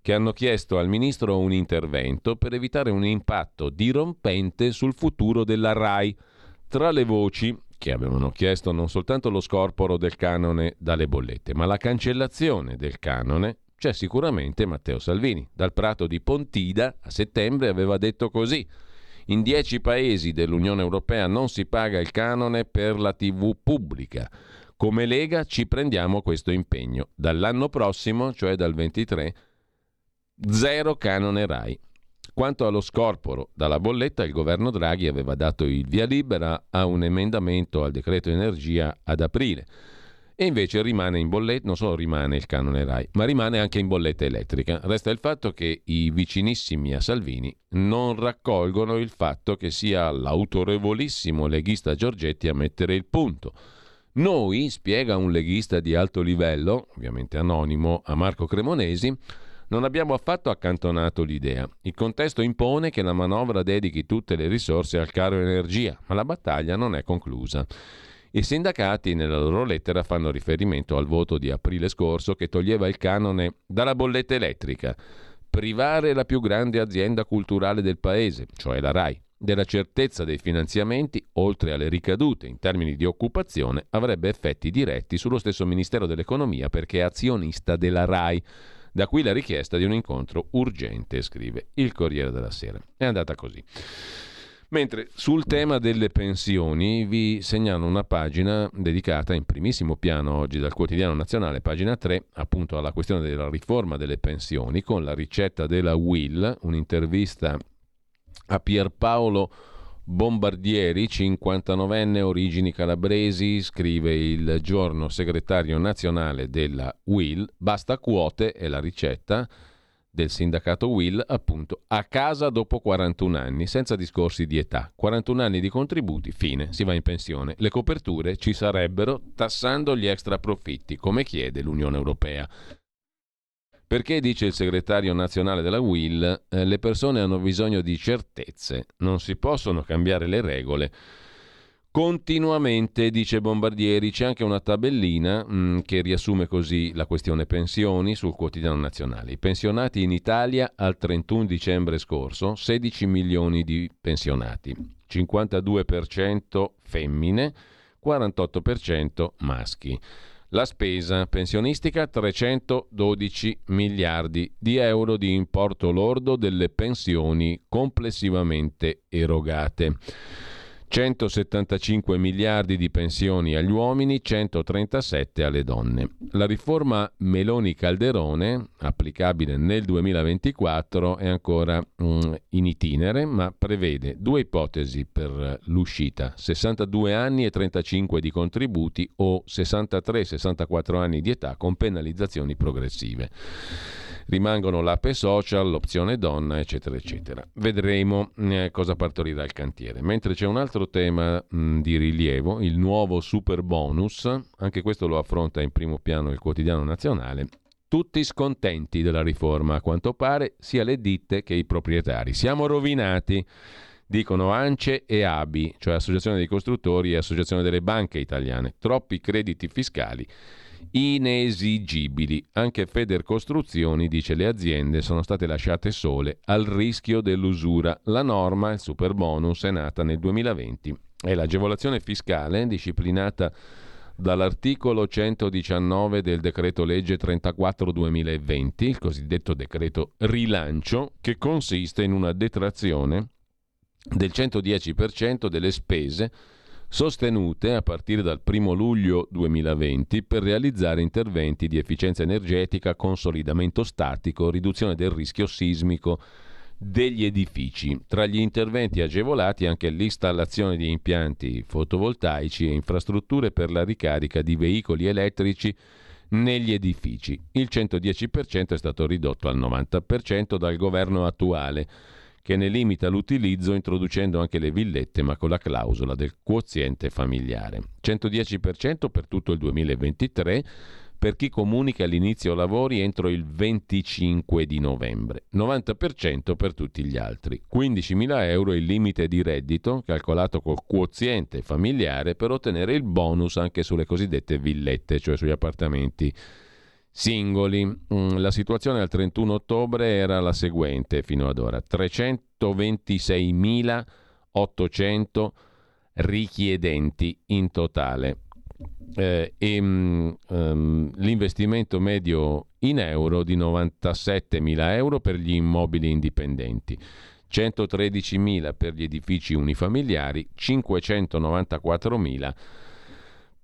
che hanno chiesto al ministro un intervento per evitare un impatto dirompente sul futuro della RAI. Tra le voci che avevano chiesto non soltanto lo scorporo del canone dalle bollette, ma la cancellazione del canone, c'è sicuramente Matteo Salvini. Dal prato di Pontida a settembre aveva detto così. In dieci paesi dell'Unione Europea non si paga il canone per la TV pubblica. Come Lega ci prendiamo questo impegno. Dall'anno prossimo, cioè dal 23, zero canone RAI. Quanto allo scorporo dalla bolletta, il governo Draghi aveva dato il via libera a un emendamento al decreto energia ad aprile. E invece rimane in bolletta, non solo rimane il canone RAI, ma rimane anche in bolletta elettrica. Resta il fatto che i vicinissimi a Salvini non raccolgono il fatto che sia l'autorevolissimo leghista Giorgetti a mettere il punto. Noi, spiega un leghista di alto livello, ovviamente anonimo, a Marco Cremonesi, Non abbiamo affatto accantonato l'idea. Il contesto impone che la manovra dedichi tutte le risorse al caro energia, ma la battaglia non è conclusa. I sindacati nella loro lettera fanno riferimento al voto di aprile scorso che toglieva il canone dalla bolletta elettrica. Privare la più grande azienda culturale del paese, cioè la RAI, della certezza dei finanziamenti, oltre alle ricadute in termini di occupazione, avrebbe effetti diretti sullo stesso Ministero dell'Economia perché è azionista della RAI. Da qui la richiesta di un incontro urgente, scrive il Corriere della Sera. È andata così. Mentre sul tema delle pensioni vi segnalo una pagina dedicata in primissimo piano oggi dal quotidiano nazionale, pagina 3, appunto alla questione della riforma delle pensioni, con la ricetta della Will, un'intervista a Pierpaolo Bombardieri, 59enne, origini calabresi, scrive il giorno segretario nazionale della Will, basta quote è la ricetta del sindacato Will, appunto, a casa dopo 41 anni, senza discorsi di età. 41 anni di contributi, fine, si va in pensione. Le coperture ci sarebbero tassando gli extra profitti, come chiede l'Unione Europea. Perché, dice il segretario nazionale della Will, eh, le persone hanno bisogno di certezze, non si possono cambiare le regole continuamente, dice Bombardieri. C'è anche una tabellina mh, mm, che riassume così la questione pensioni sul quotidiano nazionale. I pensionati in Italia al 31 dicembre scorso, 16 milioni di pensionati, 52% femmine, 48% maschi. La spesa pensionistica 312 miliardi di euro di importo lordo delle pensioni complessivamente erogate. 175 miliardi di pensioni agli uomini, 137 alle donne. La riforma Meloni-Calderone, applicabile nel 2024, è ancora mm, in itinere, ma prevede due ipotesi per l'uscita, 62 anni e 35 di contributi o 63-64 anni di età con penalizzazioni progressive rimangono l'ape social, l'opzione donna, eccetera, eccetera. Vedremo eh, cosa partorirà il cantiere. Mentre c'è un altro tema mh, di rilievo, il nuovo super bonus, anche questo lo affronta in primo piano il quotidiano nazionale. Tutti scontenti della riforma, a quanto pare, sia le ditte che i proprietari. Siamo rovinati dicono ANCE e ABI, cioè Associazione dei Costruttori e Associazione delle Banche Italiane. Troppi crediti fiscali inesigibili. Anche Feder Costruzioni dice le aziende sono state lasciate sole al rischio dell'usura. La norma, il super bonus, è nata nel 2020. È l'agevolazione fiscale disciplinata dall'articolo 119 del decreto legge 34-2020, il cosiddetto decreto rilancio, che consiste in una detrazione del 110% delle spese sostenute a partire dal 1 luglio 2020 per realizzare interventi di efficienza energetica, consolidamento statico, riduzione del rischio sismico degli edifici. Tra gli interventi agevolati anche l'installazione di impianti fotovoltaici e infrastrutture per la ricarica di veicoli elettrici negli edifici. Il 110% è stato ridotto al 90% dal governo attuale che ne limita l'utilizzo introducendo anche le villette ma con la clausola del quoziente familiare. 110% per tutto il 2023 per chi comunica l'inizio lavori entro il 25 di novembre, 90% per tutti gli altri. 15.000 euro il limite di reddito calcolato col quoziente familiare per ottenere il bonus anche sulle cosiddette villette, cioè sugli appartamenti singoli. Mm, la situazione al 31 ottobre era la seguente fino ad ora: 326.800 richiedenti in totale. Eh, e um, l'investimento medio in euro di 97.000 euro per gli immobili indipendenti, 113.000 per gli edifici unifamiliari, 594.000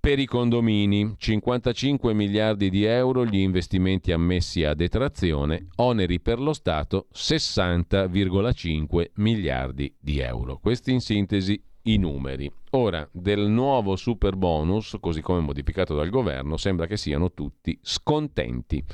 per i condomini, 55 miliardi di euro gli investimenti ammessi a detrazione, oneri per lo Stato 60,5 miliardi di euro. Questi in sintesi i numeri. Ora, del nuovo super bonus, così come modificato dal governo, sembra che siano tutti scontenti.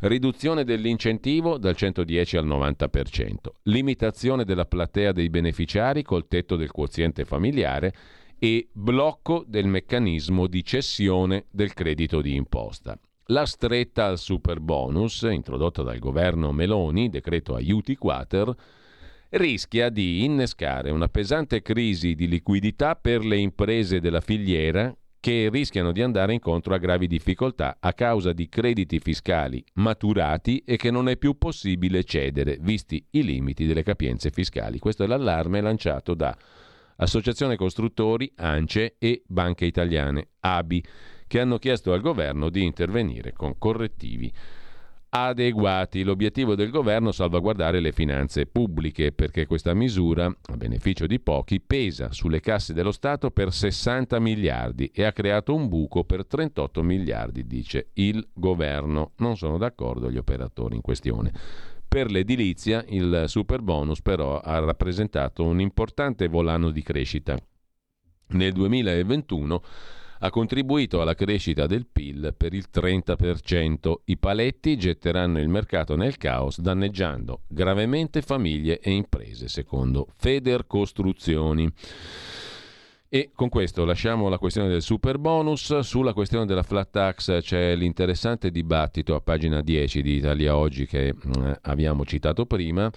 Riduzione dell'incentivo dal 110 al 90%, limitazione della platea dei beneficiari col tetto del quoziente familiare e blocco del meccanismo di cessione del credito di imposta. La stretta al super bonus, introdotta dal governo Meloni, decreto aiuti quater, rischia di innescare una pesante crisi di liquidità per le imprese della filiera che rischiano di andare incontro a gravi difficoltà a causa di crediti fiscali maturati e che non è più possibile cedere, visti i limiti delle capienze fiscali. Questo è l'allarme lanciato da Associazione Costruttori, ANCE e Banche Italiane, ABI, che hanno chiesto al governo di intervenire con correttivi adeguati. L'obiettivo del governo è salvaguardare le finanze pubbliche perché questa misura, a beneficio di pochi, pesa sulle casse dello Stato per 60 miliardi e ha creato un buco per 38 miliardi, dice il governo. Non sono d'accordo gli operatori in questione. Per l'edilizia il super bonus però ha rappresentato un importante volano di crescita. Nel 2021 ha contribuito alla crescita del PIL per il 30%. I paletti getteranno il mercato nel caos, danneggiando gravemente famiglie e imprese, secondo Feder Costruzioni. E con questo lasciamo la questione del super bonus. Sulla questione della flat tax c'è l'interessante dibattito a pagina 10 di Italia Oggi che mm, abbiamo citato prima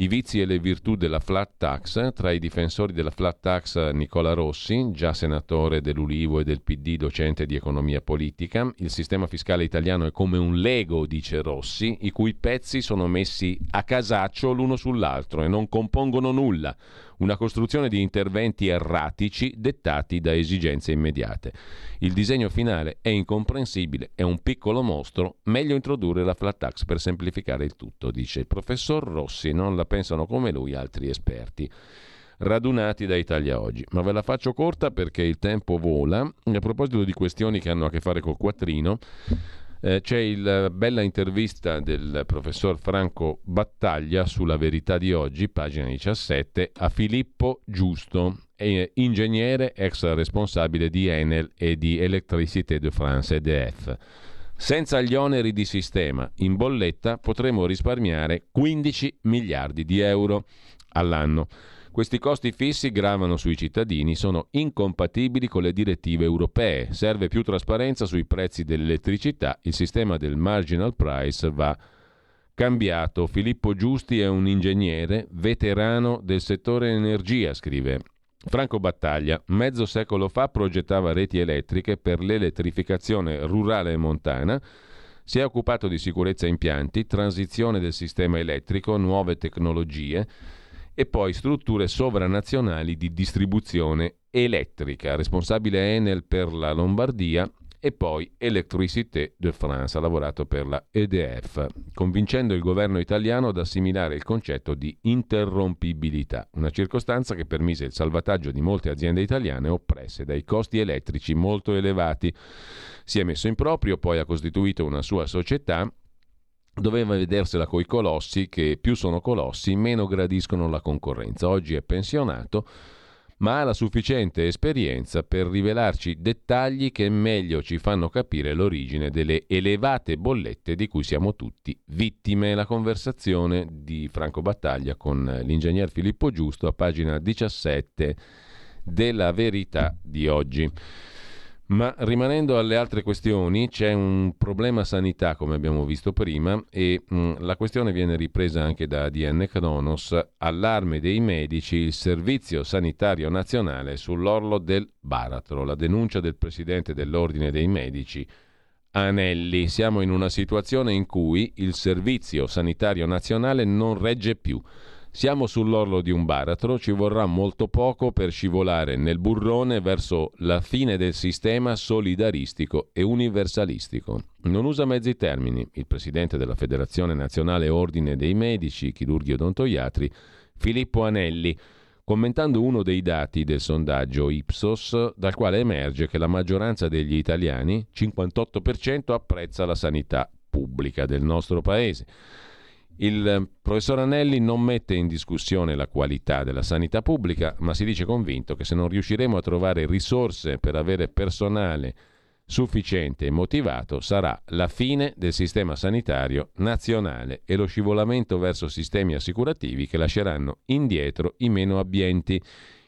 i vizi e le virtù della flat tax, tra i difensori della flat tax Nicola Rossi, già senatore dell'Ulivo e del PD, docente di economia politica. Il sistema fiscale italiano è come un Lego, dice Rossi, i cui pezzi sono messi a casaccio l'uno sull'altro e non compongono nulla una costruzione di interventi erratici dettati da esigenze immediate. Il disegno finale è incomprensibile, è un piccolo mostro, meglio introdurre la flat tax per semplificare il tutto, dice il professor Rossi, non la pensano come lui altri esperti radunati da Italia Oggi. Ma ve la faccio corta perché il tempo vola. a proposito di questioni che hanno a che fare col quattrino, eh, c'è la bella intervista del professor Franco Battaglia sulla verità di oggi, pagina 17, a Filippo Giusto, ingegnere ex responsabile di Enel e di Electricité de France EDF. Senza gli oneri di sistema in bolletta potremo risparmiare 15 miliardi di euro all'anno. Questi costi fissi gravano sui cittadini, sono incompatibili con le direttive europee. Serve più trasparenza sui prezzi dell'elettricità, il sistema del marginal price va cambiato. Filippo Giusti è un ingegnere veterano del settore energia, scrive Franco Battaglia, mezzo secolo fa progettava reti elettriche per l'elettrificazione rurale e montana, si è occupato di sicurezza impianti, transizione del sistema elettrico, nuove tecnologie e poi strutture sovranazionali di distribuzione elettrica, responsabile Enel per la Lombardia e poi Electricité de France, ha lavorato per la EDF, convincendo il governo italiano ad assimilare il concetto di interrompibilità, una circostanza che permise il salvataggio di molte aziende italiane oppresse dai costi elettrici molto elevati. Si è messo in proprio, poi ha costituito una sua società doveva vedersela coi colossi che più sono colossi meno gradiscono la concorrenza. Oggi è pensionato ma ha la sufficiente esperienza per rivelarci dettagli che meglio ci fanno capire l'origine delle elevate bollette di cui siamo tutti vittime. La conversazione di Franco Battaglia con l'ingegner Filippo Giusto a pagina 17 della verità di oggi. Ma rimanendo alle altre questioni, c'è un problema sanità, come abbiamo visto prima, e mh, mm, la questione viene ripresa anche da ADN Cronos. Allarme dei medici, il Servizio Sanitario Nazionale sull'orlo del baratro. La denuncia del presidente dell'Ordine dei Medici, Anelli. Siamo in una situazione in cui il Servizio Sanitario Nazionale non regge più. Siamo sull'orlo di un baratro, ci vorrà molto poco per scivolare nel burrone verso la fine del sistema solidaristico e universalistico. Non usa mezzi termini. Il presidente della Federazione Nazionale Ordine dei Medici, Chirurghi e Odontoiatri, Filippo Anelli, commentando uno dei dati del sondaggio Ipsos, dal quale emerge che la maggioranza degli italiani, 58%, apprezza la sanità pubblica del nostro paese. Il professor Anelli non mette in discussione la qualità della sanità pubblica, ma si dice convinto che se non riusciremo a trovare risorse per avere personale sufficiente e motivato, sarà la fine del sistema sanitario nazionale e lo scivolamento verso sistemi assicurativi che lasceranno indietro i meno abbienti.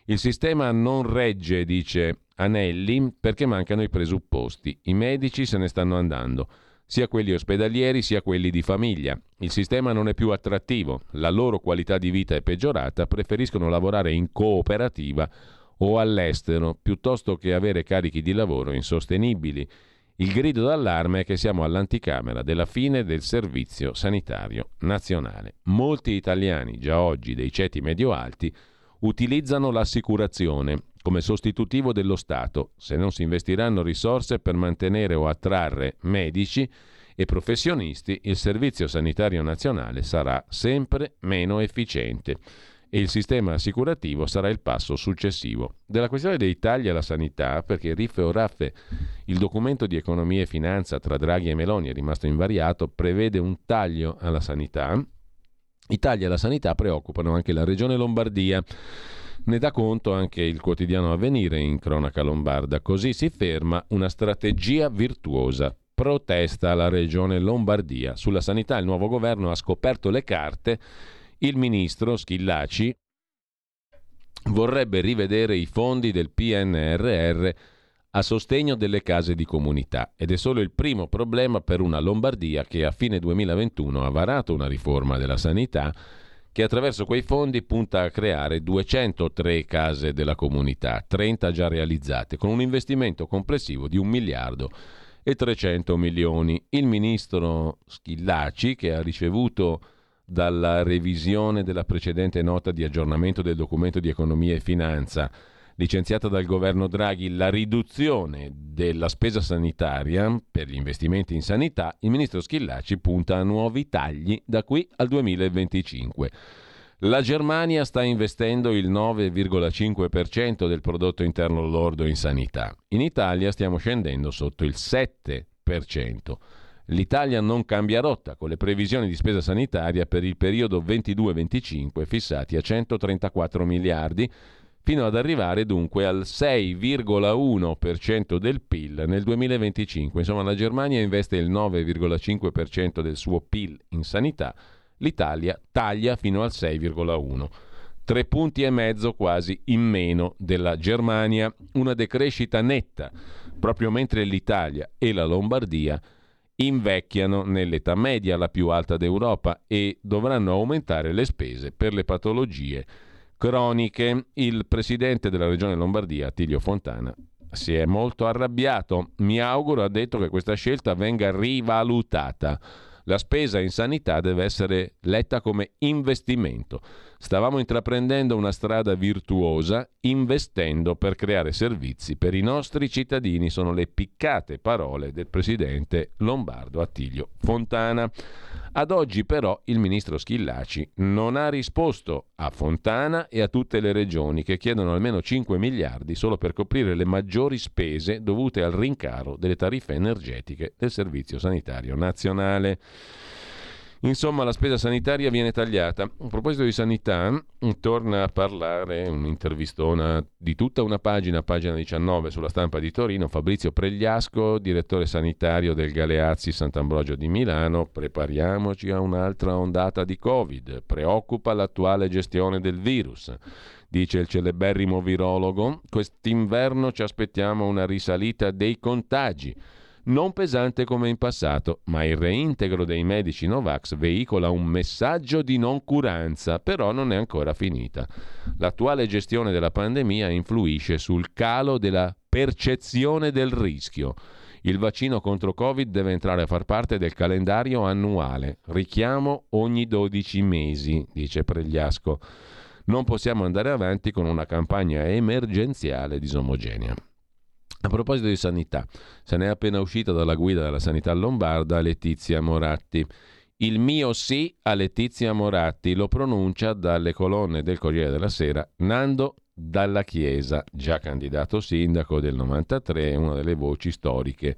Il sistema non regge, dice Anelli, perché mancano i presupposti. I medici se ne stanno andando. Sia quelli ospedalieri sia quelli di famiglia. Il sistema non è più attrattivo, la loro qualità di vita è peggiorata, preferiscono lavorare in cooperativa o all'estero piuttosto che avere carichi di lavoro insostenibili. Il grido d'allarme è che siamo all'anticamera della fine del servizio sanitario nazionale. Molti italiani, già oggi dei ceti medio-alti, utilizzano l'assicurazione come sostitutivo dello Stato se non si investiranno risorse per mantenere o attrarre medici e professionisti, il Servizio Sanitario Nazionale sarà sempre meno efficiente e il sistema assicurativo sarà il passo successivo. Della questione dei tagli alla sanità, perché riffe o raffe il documento di economia e finanza tra Draghi e Meloni è rimasto invariato, prevede un taglio alla sanità. I tagli alla sanità preoccupano anche la regione Lombardia. Ne dà conto anche il quotidiano Avvenire in cronaca lombarda. Così si ferma una strategia virtuosa. Protesta la regione Lombardia. Sulla sanità il nuovo governo ha scoperto le carte. Il ministro Schillaci vorrebbe rivedere i fondi del PNRR a sostegno delle case di comunità ed è solo il primo problema per una Lombardia che a fine 2021 ha varato una riforma della sanità che attraverso quei fondi punta a creare 203 case della comunità, 30 già realizzate, con un investimento complessivo di un miliardo e 300 milioni. Il ministro Schillaci, che ha ricevuto dalla revisione della precedente nota di aggiornamento del documento di economia e finanza, licenziata dal governo Draghi la riduzione della spesa sanitaria per gli investimenti in sanità, il ministro Schillaci punta a nuovi tagli da qui al 2025. La Germania sta investendo il 9,5% del prodotto interno lordo in sanità. In Italia stiamo scendendo sotto il 7%. L'Italia non cambia rotta con le previsioni di spesa sanitaria per il periodo 22-25 fissati a 134 miliardi fino ad arrivare dunque al 6,1% del PIL nel 2025. Insomma, la Germania investe il 9,5% del suo PIL in sanità, l'Italia taglia fino al 6,1%. Tre punti e mezzo quasi in meno della Germania, una decrescita netta, proprio mentre l'Italia e la Lombardia invecchiano nell'età media, la più alta d'Europa, e dovranno aumentare le spese per le patologie croniche. Il presidente della regione Lombardia, Attilio Fontana, si è molto arrabbiato. Mi auguro, ha detto, che questa scelta venga rivalutata. La spesa in sanità deve essere letta come investimento. Stavamo intraprendendo una strada virtuosa, investendo per creare servizi per i nostri cittadini, sono le piccate parole del presidente lombardo Attilio Fontana. Ad oggi però il ministro Schillaci non ha risposto a Fontana e a tutte le regioni che chiedono almeno 5 miliardi solo per coprire le maggiori spese dovute al rincaro delle tariffe energetiche del Servizio Sanitario Nazionale. Insomma, la spesa sanitaria viene tagliata. A proposito di sanità, torna a parlare un'intervistona di tutta una pagina, pagina 19 sulla stampa di Torino, Fabrizio Pregliasco, direttore sanitario del Galeazzi Sant'Ambrogio di Milano. Prepariamoci a un'altra ondata di Covid. Preoccupa l'attuale gestione del virus. Dice il celeberrimo virologo, quest'inverno ci aspettiamo una risalita dei contagi non pesante come in passato, ma il reintegro dei medici Novax veicola un messaggio di noncuranza, però non è ancora finita. L'attuale gestione della pandemia influisce sul calo della percezione del rischio. Il vaccino contro Covid deve entrare a far parte del calendario annuale. Richiamo ogni 12 mesi, dice Pregliasco. Non possiamo andare avanti con una campagna emergenziale disomogenea. A proposito di sanità, se ne è appena uscita dalla guida della sanità lombarda Letizia Moratti. Il mio sì a Letizia Moratti lo pronuncia dalle colonne del Corriere della Sera Nando Dalla Chiesa, già candidato sindaco del 93, una delle voci storiche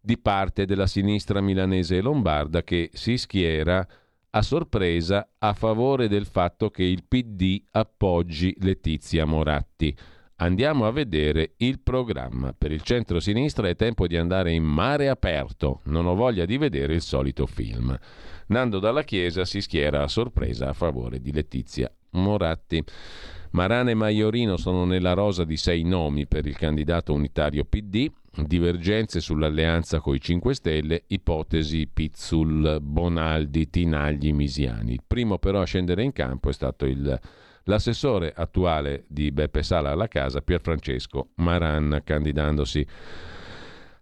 di parte della sinistra milanese e lombarda che si schiera a sorpresa a favore del fatto che il PD appoggi Letizia Moratti. Andiamo a vedere il programma. Per il centro-sinistra è tempo di andare in mare aperto. Non ho voglia di vedere il solito film. Nando Dalla Chiesa si schiera a sorpresa a favore di Letizia Moratti. Marana e Maiorino sono nella rosa di sei nomi per il candidato unitario PD. divergenze sull'alleanza coi 5 Stelle, ipotesi Pizzul, Bonaldi, Tinagli, Misiani. Il primo però a scendere in campo è stato il, l'assessore attuale di Beppe Sala alla casa, Pierfrancesco Maran, candidandosi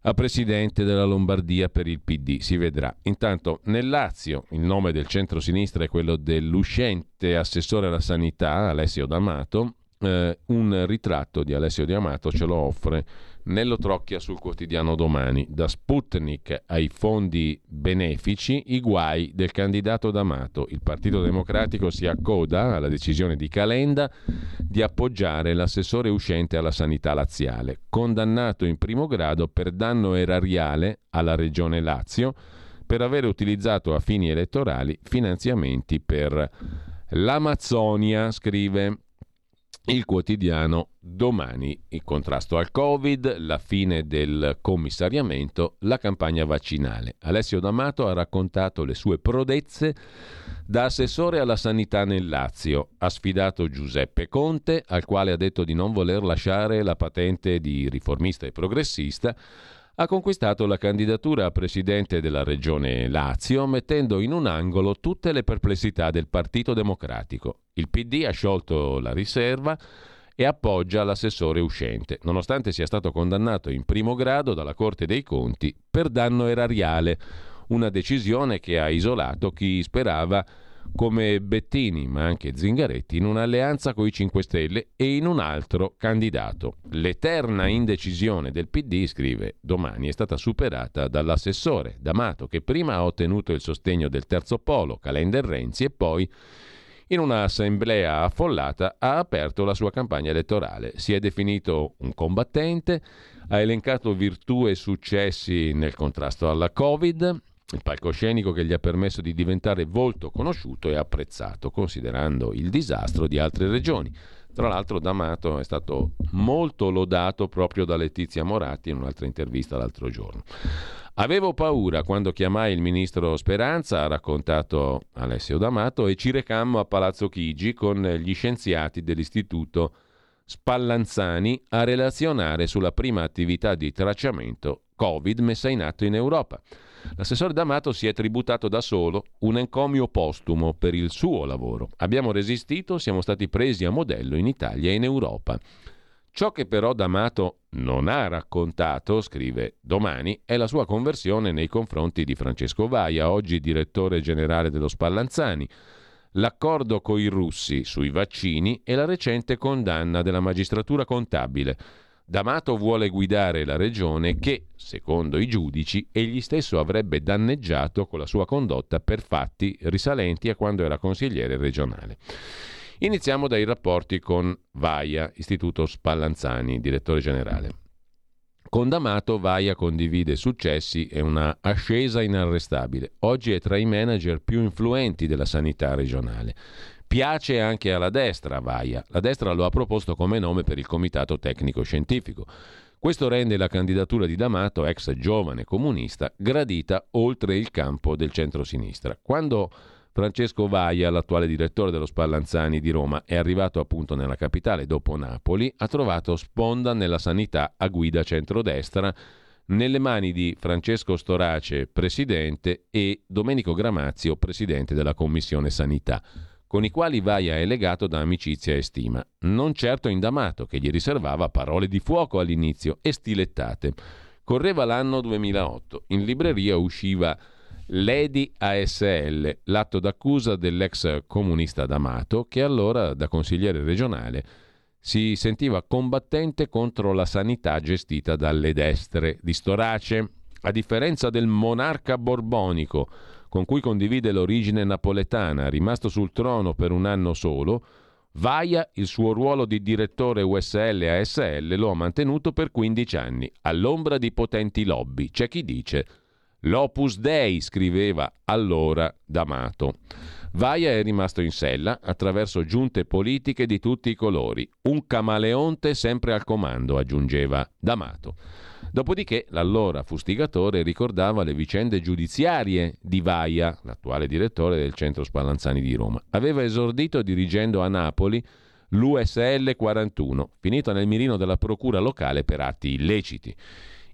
a presidente della Lombardia per il PD. Si vedrà. Intanto nel Lazio il nome del centro-sinistra è quello dell'uscente assessore alla sanità Alessio D'Amato. Eh, un ritratto di Alessio D'Amato ce lo offre Nello Trocchia sul quotidiano Domani. Da Sputnik ai fondi benefici, i guai del candidato D'Amato. Il Partito Democratico si accoda alla decisione di Calenda di appoggiare l'assessore uscente alla sanità laziale, condannato in primo grado per danno erariale alla regione Lazio per aver utilizzato a fini elettorali finanziamenti per l'Amazzonia, scrive il quotidiano domani. Il contrasto al Covid, la fine del commissariamento, la campagna vaccinale. Alessio D'Amato ha raccontato le sue prodezze da assessore alla sanità nel Lazio. Ha sfidato Giuseppe Conte, al quale ha detto di non voler lasciare la patente di riformista e progressista ha conquistato la candidatura a presidente della regione Lazio mettendo in un angolo tutte le perplessità del Partito Democratico. Il PD ha sciolto la riserva e appoggia l'assessore uscente, nonostante sia stato condannato in primo grado dalla Corte dei Conti per danno erariale, una decisione che ha isolato chi sperava come Bettini, ma anche Zingaretti, in un'alleanza con i 5 Stelle e in un altro candidato. L'eterna indecisione del PD, scrive domani, è stata superata dall'assessore D'Amato, che prima ha ottenuto il sostegno del terzo polo, Calender Renzi, e poi in un'assemblea affollata ha aperto la sua campagna elettorale. Si è definito un combattente, ha elencato virtù e successi nel contrasto alla Covid, il palcoscenico che gli ha permesso di diventare volto conosciuto e apprezzato, considerando il disastro di altre regioni. Tra l'altro D'Amato è stato molto lodato proprio da Letizia Moratti in un'altra intervista l'altro giorno. Avevo paura quando chiamai il ministro Speranza, ha raccontato Alessio D'Amato, e ci recammo a Palazzo Chigi con gli scienziati dell'istituto Spallanzani a relazionare sulla prima attività di tracciamento Covid messa in atto in Europa. L'assessore D'Amato si è tributato da solo un encomio postumo per il suo lavoro. Abbiamo resistito, siamo stati presi a modello in Italia e in Europa. Ciò che però D'Amato non ha raccontato, scrive domani, è la sua conversione nei confronti di Francesco Vaia, oggi direttore generale dello Spallanzani, l'accordo con i russi sui vaccini e la recente condanna della magistratura contabile D'Amato vuole guidare la regione che, secondo i giudici, egli stesso avrebbe danneggiato con la sua condotta per fatti risalenti a quando era consigliere regionale. Iniziamo dai rapporti con Vaia, Istituto Spallanzani, direttore generale. Con D'Amato Vaia condivide successi e una ascesa inarrestabile. Oggi è tra i manager più influenti della sanità regionale. Piace anche alla destra Vaia. La destra lo ha proposto come nome per il Comitato Tecnico Scientifico. Questo rende la candidatura di D'Amato, ex giovane comunista, gradita oltre il campo del centro-sinistra. Quando Francesco Vaia, l'attuale direttore dello Spallanzani di Roma, è arrivato appunto nella capitale dopo Napoli, ha trovato sponda nella sanità a guida centrodestra nelle mani di Francesco Storace, presidente, e Domenico Gramazio, presidente della Commissione Sanità con i quali Vaia è legato da amicizia e stima. Non certo indamato, che gli riservava parole di fuoco all'inizio e stilettate. Correva l'anno 2008. In libreria usciva Lady ASL, l'atto d'accusa dell'ex comunista D'Amato, che allora, da consigliere regionale, si sentiva combattente contro la sanità gestita dalle destre di Storace. A differenza del monarca borbonico, con cui condivide l'origine napoletana, rimasto sul trono per un anno solo, Vaia il suo ruolo di direttore USL ASL lo ha mantenuto per 15 anni, all'ombra di potenti lobby. C'è chi dice L'Opus Dei, scriveva allora D'Amato. Vaia è rimasto in sella attraverso giunte politiche di tutti i colori. Un camaleonte sempre al comando, aggiungeva D'Amato. Dopodiché l'allora fustigatore ricordava le vicende giudiziarie di Vaia, l'attuale direttore del centro Spallanzani di Roma. Aveva esordito dirigendo a Napoli l'USL 41, finito nel mirino della procura locale per atti illeciti.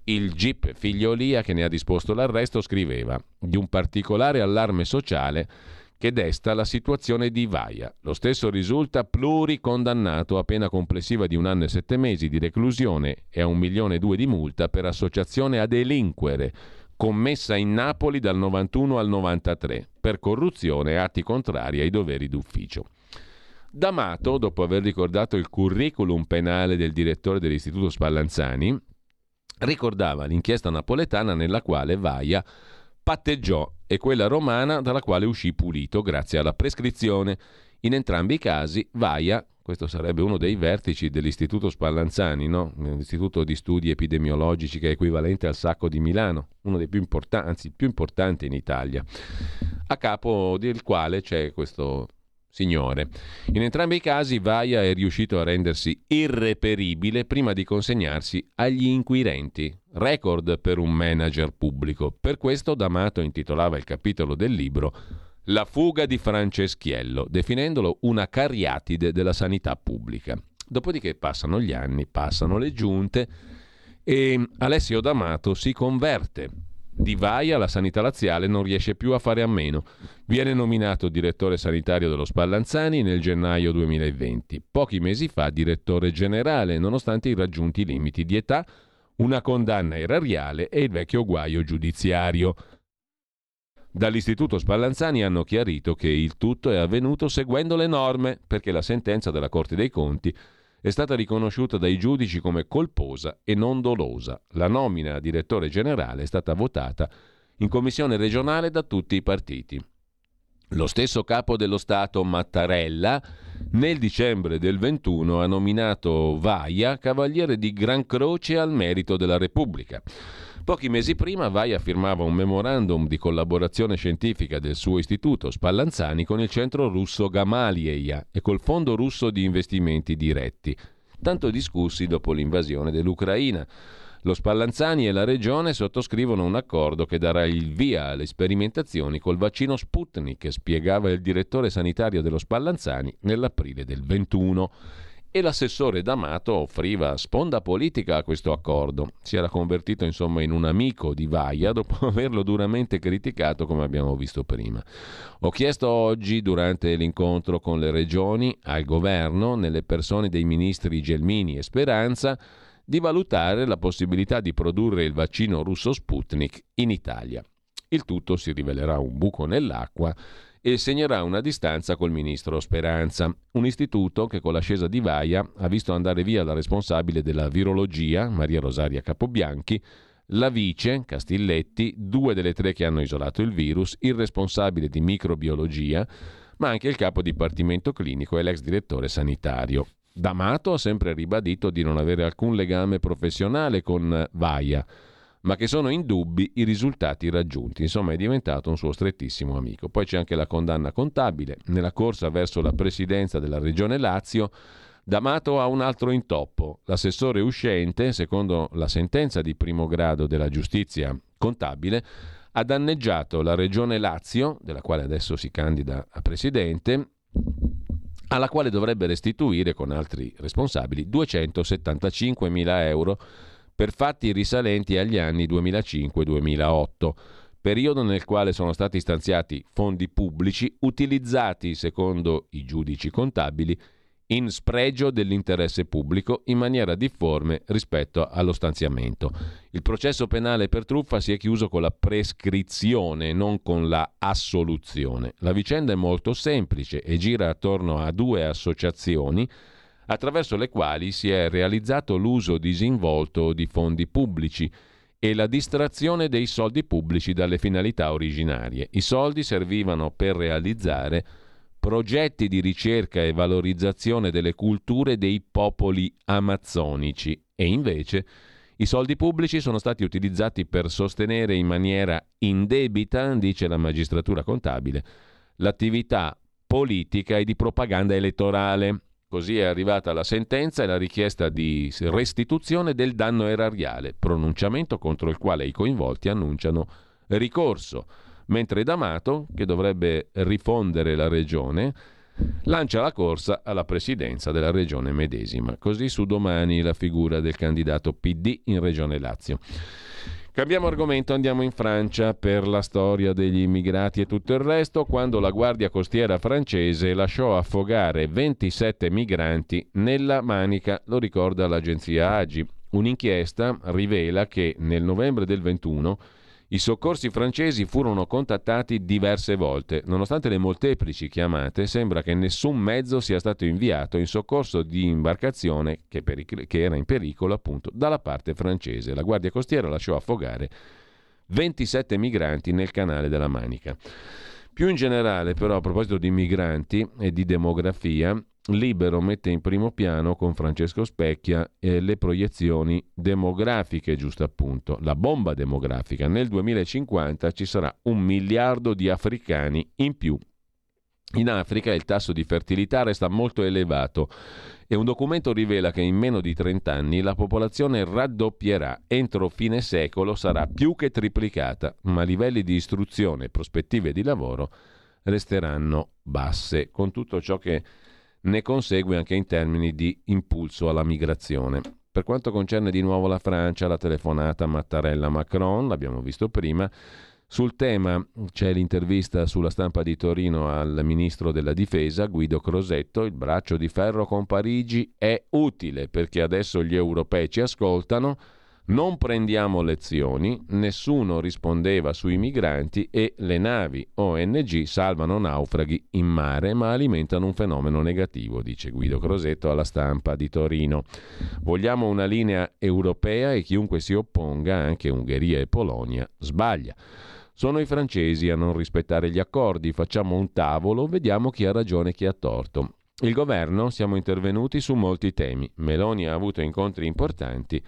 Il GIP Figliolia, che ne ha disposto l'arresto, scriveva di un particolare allarme sociale che desta la situazione di Vaia. Lo stesso risulta pluricondannato a pena complessiva di un anno e sette mesi di reclusione e a un milione e due di multa per associazione a delinquere commessa in Napoli dal 91 al 93 per corruzione e atti contrari ai doveri d'ufficio. D'Amato, dopo aver ricordato il curriculum penale del direttore dell'Istituto Spallanzani, ricordava l'inchiesta napoletana nella quale Vaia patteggiò e quella romana dalla quale uscì pulito grazie alla prescrizione. In entrambi i casi Vaia, questo sarebbe uno dei vertici dell'Istituto Spallanzani, no? l'Istituto di Studi Epidemiologici che è equivalente al Sacco di Milano, uno dei più importanti, anzi più importante in Italia, a capo del quale c'è questo signore. In entrambi i casi Vaia è riuscito a rendersi irreperibile prima di consegnarsi agli inquirenti, record per un manager pubblico. Per questo D'Amato intitolava il capitolo del libro La fuga di Franceschiello, definendolo una cariatide della sanità pubblica. Dopodiché passano gli anni, passano le giunte e Alessio D'Amato si converte di Vaia la sanità laziale non riesce più a fare a meno. Viene nominato direttore sanitario dello Spallanzani nel gennaio 2020. Pochi mesi fa direttore generale, nonostante i raggiunti limiti di età, una condanna erariale e il vecchio guaio giudiziario. Dall'Istituto Spallanzani hanno chiarito che il tutto è avvenuto seguendo le norme, perché la sentenza della Corte dei Conti è stata riconosciuta dai giudici come colposa e non dolosa. La nomina a direttore generale è stata votata in commissione regionale da tutti i partiti. Lo stesso capo dello Stato Mattarella nel dicembre del 21 ha nominato Vaia cavaliere di Gran Croce al merito della Repubblica. Pochi mesi prima Vaia firmava un memorandum di collaborazione scientifica del suo istituto Spallanzani con il centro russo Gamalieia e col fondo russo di investimenti diretti, tanto discussi dopo l'invasione dell'Ucraina. Lo Spallanzani e la regione sottoscrivono un accordo che darà il via alle sperimentazioni col vaccino Sputnik, spiegava il direttore sanitario dello Spallanzani nell'aprile del 21 e l'assessore D'Amato offriva sponda politica a questo accordo. Si era convertito insomma in un amico di Vaia dopo [LAUGHS] averlo duramente criticato come abbiamo visto prima. Ho chiesto oggi durante l'incontro con le regioni al governo, nelle persone dei ministri Gelmini e Speranza, di valutare la possibilità di produrre il vaccino russo Sputnik in Italia. Il tutto si rivelerà un buco nell'acqua e segnerà una distanza col ministro Speranza, un istituto che con l'ascesa di Vaia ha visto andare via la responsabile della virologia, Maria Rosaria Capobianchi, la vice, Castilletti, due delle tre che hanno isolato il virus, il responsabile di microbiologia, ma anche il capo dipartimento clinico e l'ex direttore sanitario. D'Amato ha sempre ribadito di non avere alcun legame professionale con Vaia, ma che sono indubbi i risultati raggiunti. Insomma, è diventato un suo strettissimo amico. Poi c'è anche la condanna contabile. Nella corsa verso la presidenza della Regione Lazio, D'Amato ha un altro intoppo. L'assessore uscente, secondo la sentenza di primo grado della giustizia contabile, ha danneggiato la Regione Lazio, della quale adesso si candida a presidente, alla quale dovrebbe restituire con altri responsabili 275 mila euro per fatti risalenti agli anni 2005-2008, periodo nel quale sono stati stanziati fondi pubblici utilizzati, secondo i giudici contabili, in spregio dell'interesse pubblico in maniera difforme rispetto allo stanziamento. Il processo penale per truffa si è chiuso con la prescrizione, non con la assoluzione. La vicenda è molto semplice e gira attorno a due associazioni attraverso le quali si è realizzato l'uso disinvolto di fondi pubblici e la distrazione dei soldi pubblici dalle finalità originarie. I soldi servivano per realizzare progetti di ricerca e valorizzazione delle culture dei popoli amazzonici e invece i soldi pubblici sono stati utilizzati per sostenere in maniera indebita, dice la magistratura contabile, l'attività politica e di propaganda elettorale Così è arrivata la sentenza e la richiesta di restituzione del danno erariale, pronunciamento contro il quale i coinvolti annunciano ricorso, mentre D'Amato, che dovrebbe rifondere la regione, lancia la corsa alla presidenza della regione medesima. Così su domani la figura del candidato PD in regione Lazio. Cambiamo argomento, andiamo in Francia per la storia degli immigrati e tutto il resto, quando la Guardia Costiera francese lasciò affogare 27 migranti nella Manica, lo ricorda l'agenzia AGI. Un'inchiesta rivela che nel novembre del 21 i soccorsi francesi furono contattati diverse volte. Nonostante le molteplici chiamate, sembra che nessun mezzo sia stato inviato in soccorso di imbarcazione che, peric- che era in pericolo appunto dalla parte francese. La Guardia Costiera lasciò affogare 27 migranti nel canale della Manica. Più in generale, però, a proposito di migranti e di demografia, Libero mette in primo piano con Francesco Specchia eh, le proiezioni demografiche, giusto appunto, la bomba demografica. Nel 2050 ci sarà un miliardo di africani in più. In Africa il tasso di fertilità resta molto elevato e un documento rivela che in meno di 30 anni la popolazione raddoppierà, entro fine secolo sarà più che triplicata, ma livelli di istruzione e prospettive di lavoro resteranno basse, con tutto ciò che ne consegue anche in termini di impulso alla migrazione. Per quanto concerne di nuovo la Francia, la telefonata Mattarella-Macron, l'abbiamo visto prima, sul tema c'è l'intervista sulla stampa di Torino al ministro della difesa Guido Crosetto, il braccio di ferro con Parigi è utile perché adesso gli europei ci ascoltano, non prendiamo lezioni, nessuno rispondeva sui migranti e le navi ONG salvano naufraghi in mare ma alimentano un fenomeno negativo, dice Guido Crosetto alla stampa di Torino. Vogliamo una linea europea e chiunque si opponga, anche Ungheria e Polonia, sbaglia. Sono i francesi a non rispettare gli accordi, facciamo un tavolo, vediamo chi ha ragione e chi ha torto. Il governo siamo intervenuti su molti temi. Meloni ha avuto incontri importanti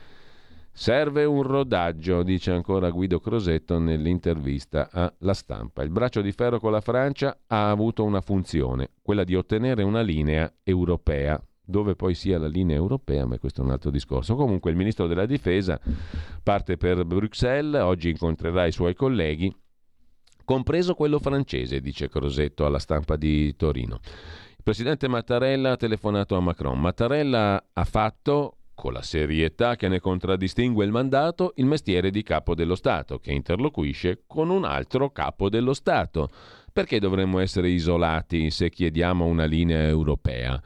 Serve un rodaggio, dice ancora Guido Crosetto nell'intervista alla stampa. Il braccio di ferro con la Francia ha avuto una funzione, quella di ottenere una linea europea. Dove poi sia la linea europea, ma questo è un altro discorso. Comunque il ministro della difesa parte per Bruxelles, oggi incontrerà i suoi colleghi, compreso quello francese, dice Crosetto alla stampa di Torino. Il presidente Mattarella ha telefonato a Macron. Mattarella ha fatto con la serietà che ne contraddistingue il mandato, il mestiere di capo dello Stato, che interloquisce con un altro capo dello Stato. Perché dovremmo essere isolati se chiediamo una linea europea?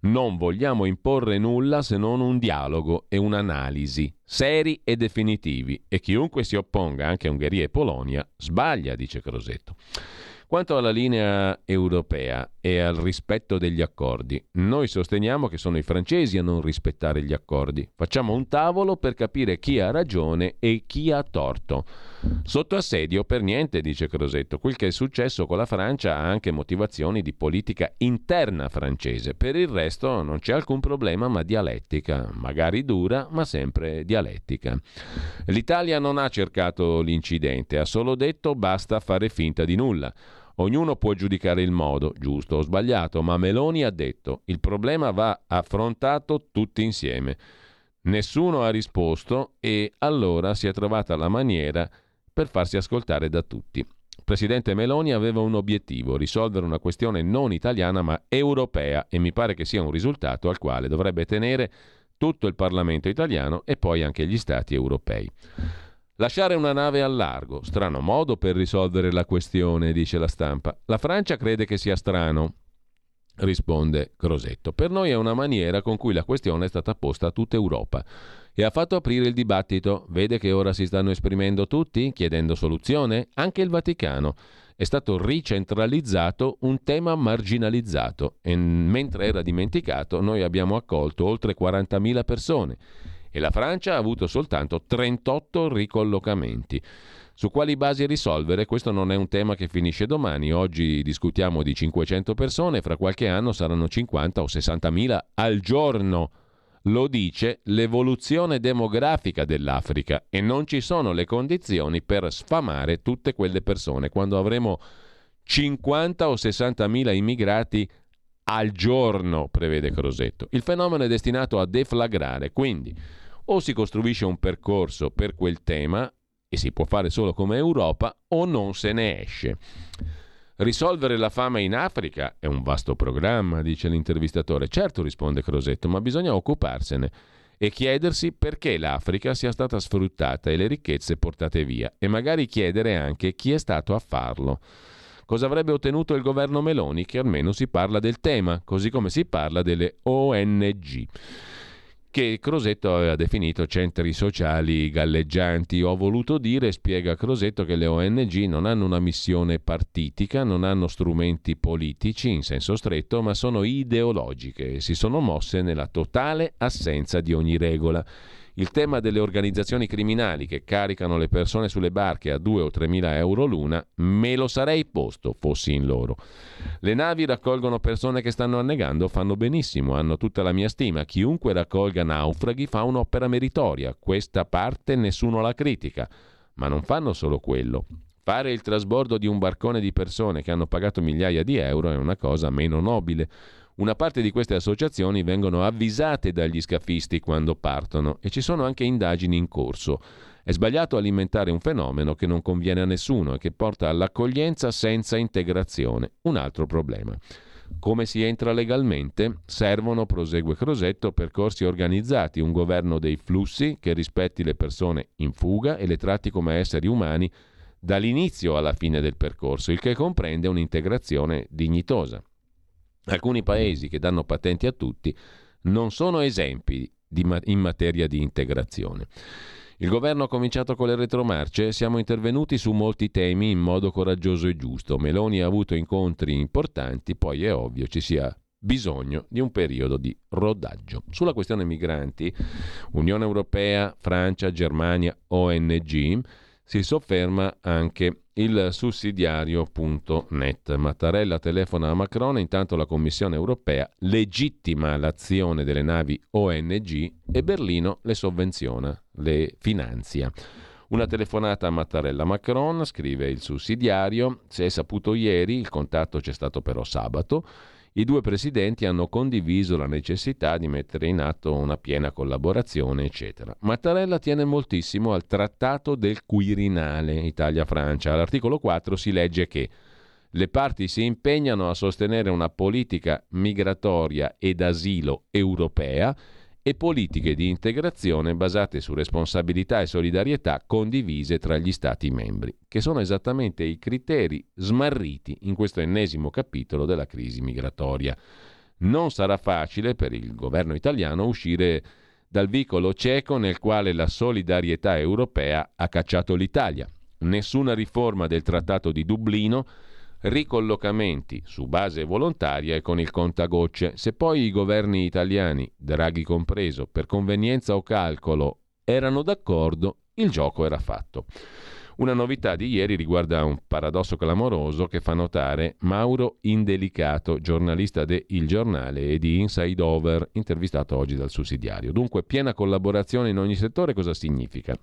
Non vogliamo imporre nulla se non un dialogo e un'analisi, seri e definitivi, e chiunque si opponga, anche Ungheria e Polonia, sbaglia, dice Crosetto. Quanto alla linea europea e al rispetto degli accordi, noi sosteniamo che sono i francesi a non rispettare gli accordi. Facciamo un tavolo per capire chi ha ragione e chi ha torto. Sotto assedio per niente, dice Crosetto. Quel che è successo con la Francia ha anche motivazioni di politica interna francese. Per il resto non c'è alcun problema, ma dialettica, magari dura, ma sempre dialettica. L'Italia non ha cercato l'incidente, ha solo detto basta fare finta di nulla. Ognuno può giudicare il modo, giusto o sbagliato, ma Meloni ha detto il problema va affrontato tutti insieme. Nessuno ha risposto e allora si è trovata la maniera per farsi ascoltare da tutti. Il presidente Meloni aveva un obiettivo, risolvere una questione non italiana ma europea e mi pare che sia un risultato al quale dovrebbe tenere tutto il Parlamento italiano e poi anche gli Stati europei. Lasciare una nave al largo, strano modo per risolvere la questione, dice la stampa. La Francia crede che sia strano, risponde Crosetto. Per noi è una maniera con cui la questione è stata posta a tutta Europa e ha fatto aprire il dibattito. Vede che ora si stanno esprimendo tutti, chiedendo soluzione? Anche il Vaticano. È stato ricentralizzato un tema marginalizzato e mentre era dimenticato noi abbiamo accolto oltre 40.000 persone e la Francia ha avuto soltanto 38 ricollocamenti. Su quali basi risolvere? Questo non è un tema che finisce domani. Oggi discutiamo di 500 persone, fra qualche anno saranno 50 o 60 mila al giorno. Lo dice l'evoluzione demografica dell'Africa e non ci sono le condizioni per sfamare tutte quelle persone. Quando avremo 50 o 60 mila immigrati al giorno, prevede Crosetto. Il fenomeno è destinato a deflagrare, quindi o si costruisce un percorso per quel tema e si può fare solo come Europa o non se ne esce. Risolvere la fame in Africa è un vasto programma, dice l'intervistatore. Certo, risponde Crosetto, ma bisogna occuparsene e chiedersi perché l'Africa sia stata sfruttata e le ricchezze portate via e magari chiedere anche chi è stato a farlo. Cosa avrebbe ottenuto il governo Meloni? Che almeno si parla del tema, così come si parla delle ONG che Crosetto aveva definito centri sociali galleggianti. Ho voluto dire, spiega Crosetto, che le ONG non hanno una missione partitica, non hanno strumenti politici in senso stretto, ma sono ideologiche e si sono mosse nella totale assenza di ogni regola. Il tema delle organizzazioni criminali che caricano le persone sulle barche a 2 o 3 mila euro l'una, me lo sarei posto fossi in loro. Le navi raccolgono persone che stanno annegando, fanno benissimo, hanno tutta la mia stima. Chiunque raccolga naufraghi fa un'opera meritoria. Questa parte nessuno la critica. Ma non fanno solo quello. Fare il trasbordo di un barcone di persone che hanno pagato migliaia di euro è una cosa meno nobile. Una parte di queste associazioni vengono avvisate dagli scafisti quando partono e ci sono anche indagini in corso. È sbagliato alimentare un fenomeno che non conviene a nessuno e che porta all'accoglienza senza integrazione. Un altro problema. Come si entra legalmente? Servono, prosegue Crosetto, percorsi organizzati, un governo dei flussi che rispetti le persone in fuga e le tratti come esseri umani dall'inizio alla fine del percorso, il che comprende un'integrazione dignitosa. Alcuni paesi che danno patenti a tutti non sono esempi ma- in materia di integrazione. Il governo ha cominciato con le retromarce, siamo intervenuti su molti temi in modo coraggioso e giusto. Meloni ha avuto incontri importanti, poi è ovvio ci sia bisogno di un periodo di rodaggio. Sulla questione migranti, Unione Europea, Francia, Germania, ONG, si sofferma anche il sussidiario.net. Mattarella telefona a Macron, intanto la Commissione europea legittima l'azione delle navi ONG e Berlino le sovvenziona, le finanzia. Una telefonata a Mattarella Macron, scrive il sussidiario, si è saputo ieri, il contatto c'è stato però sabato, i due presidenti hanno condiviso la necessità di mettere in atto una piena collaborazione, eccetera. Mattarella tiene moltissimo al Trattato del Quirinale Italia-Francia. All'articolo 4 si legge che le parti si impegnano a sostenere una politica migratoria ed asilo europea e politiche di integrazione basate su responsabilità e solidarietà condivise tra gli Stati membri, che sono esattamente i criteri smarriti in questo ennesimo capitolo della crisi migratoria. Non sarà facile per il governo italiano uscire dal vicolo cieco nel quale la solidarietà europea ha cacciato l'Italia. Nessuna riforma del Trattato di Dublino ricollocamenti su base volontaria e con il contagocce. Se poi i governi italiani, Draghi compreso, per convenienza o calcolo erano d'accordo, il gioco era fatto. Una novità di ieri riguarda un paradosso clamoroso che fa notare Mauro Indelicato, giornalista de Il Giornale e di Inside Over, intervistato oggi dal sussidiario. Dunque, piena collaborazione in ogni settore cosa significa?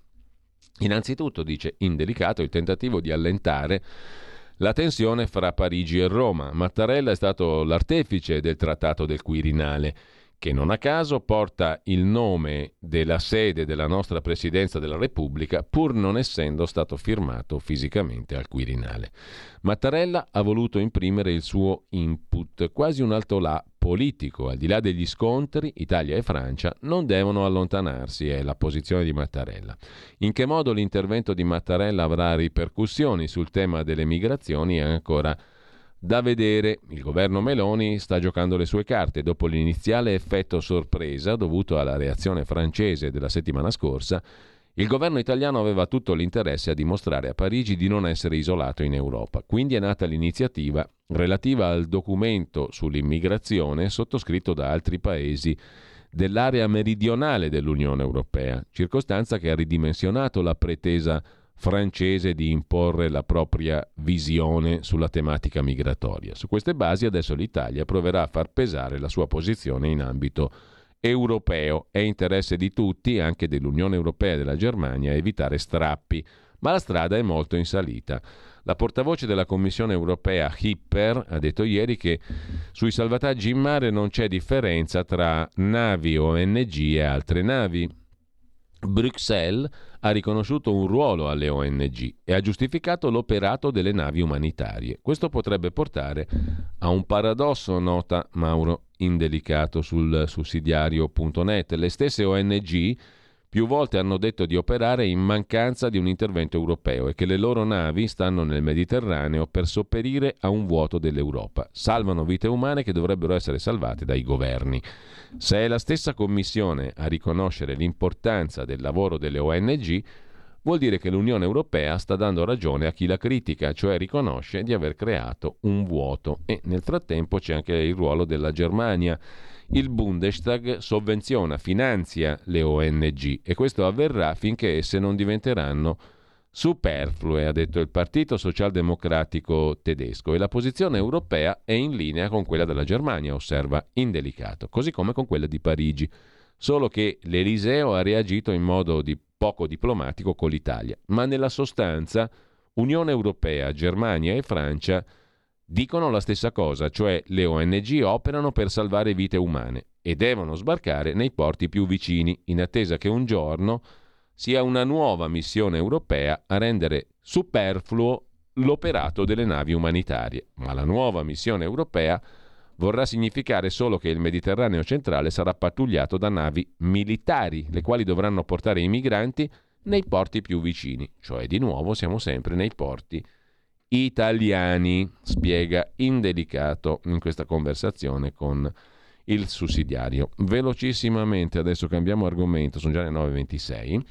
Innanzitutto, dice Indelicato, il tentativo di allentare la tensione fra Parigi e Roma. Mattarella è stato l'artefice del trattato del Quirinale, che non a caso porta il nome della sede della nostra Presidenza della Repubblica, pur non essendo stato firmato fisicamente al Quirinale. Mattarella ha voluto imprimere il suo input, quasi un alto là politico. Al di là degli scontri, Italia e Francia non devono allontanarsi, è la posizione di Mattarella. In che modo l'intervento di Mattarella avrà ripercussioni sul tema delle migrazioni è ancora da vedere. Il governo Meloni sta giocando le sue carte dopo l'iniziale effetto sorpresa dovuto alla reazione francese della settimana scorsa. Il governo italiano aveva tutto l'interesse a dimostrare a Parigi di non essere isolato in Europa. Quindi è nata l'iniziativa relativa al documento sull'immigrazione sottoscritto da altri paesi dell'area meridionale dell'Unione Europea, circostanza che ha ridimensionato la pretesa francese di imporre la propria visione sulla tematica migratoria. Su queste basi adesso l'Italia proverà a far pesare la sua posizione in ambito europeo. È interesse di tutti, anche dell'Unione Europea e della Germania, evitare strappi, ma la strada è molto in salita. La portavoce della Commissione europea Hipper ha detto ieri che sui salvataggi in mare non c'è differenza tra navi ONG e altre navi. Bruxelles ha riconosciuto un ruolo alle ONG e ha giustificato l'operato delle navi umanitarie. Questo potrebbe portare a un paradosso, nota Mauro Indelicato sul sussidiario.net. Le stesse ONG più volte hanno detto di operare in mancanza di un intervento europeo e che le loro navi stanno nel Mediterraneo per sopperire a un vuoto dell'Europa. Salvano vite umane che dovrebbero essere salvate dai governi. Se è la stessa Commissione a riconoscere l'importanza del lavoro delle ONG, vuol dire che l'Unione Europea sta dando ragione a chi la critica, cioè riconosce di aver creato un vuoto. E nel frattempo c'è anche il ruolo della Germania il Bundestag sovvenziona, finanzia le ONG e questo avverrà finché esse non diventeranno superflue, ha detto il Partito Socialdemocratico tedesco, e la posizione europea è in linea con quella della Germania, osserva indelicato, così come con quella di Parigi, solo che l'Eliseo ha reagito in modo di poco diplomatico con l'Italia, ma nella sostanza Unione Europea, Germania e Francia dicono la stessa cosa, cioè le ONG operano per salvare vite umane e devono sbarcare nei porti più vicini, in attesa che un giorno sia una nuova missione europea a rendere superfluo l'operato delle navi umanitarie. Ma la nuova missione europea vorrà significare solo che il Mediterraneo centrale sarà pattugliato da navi militari, le quali dovranno portare i migranti nei porti più vicini, cioè di nuovo siamo sempre nei porti italiani, spiega indelicato in questa conversazione con il sussidiario. Velocissimamente, adesso cambiamo argomento, sono già le 9.26.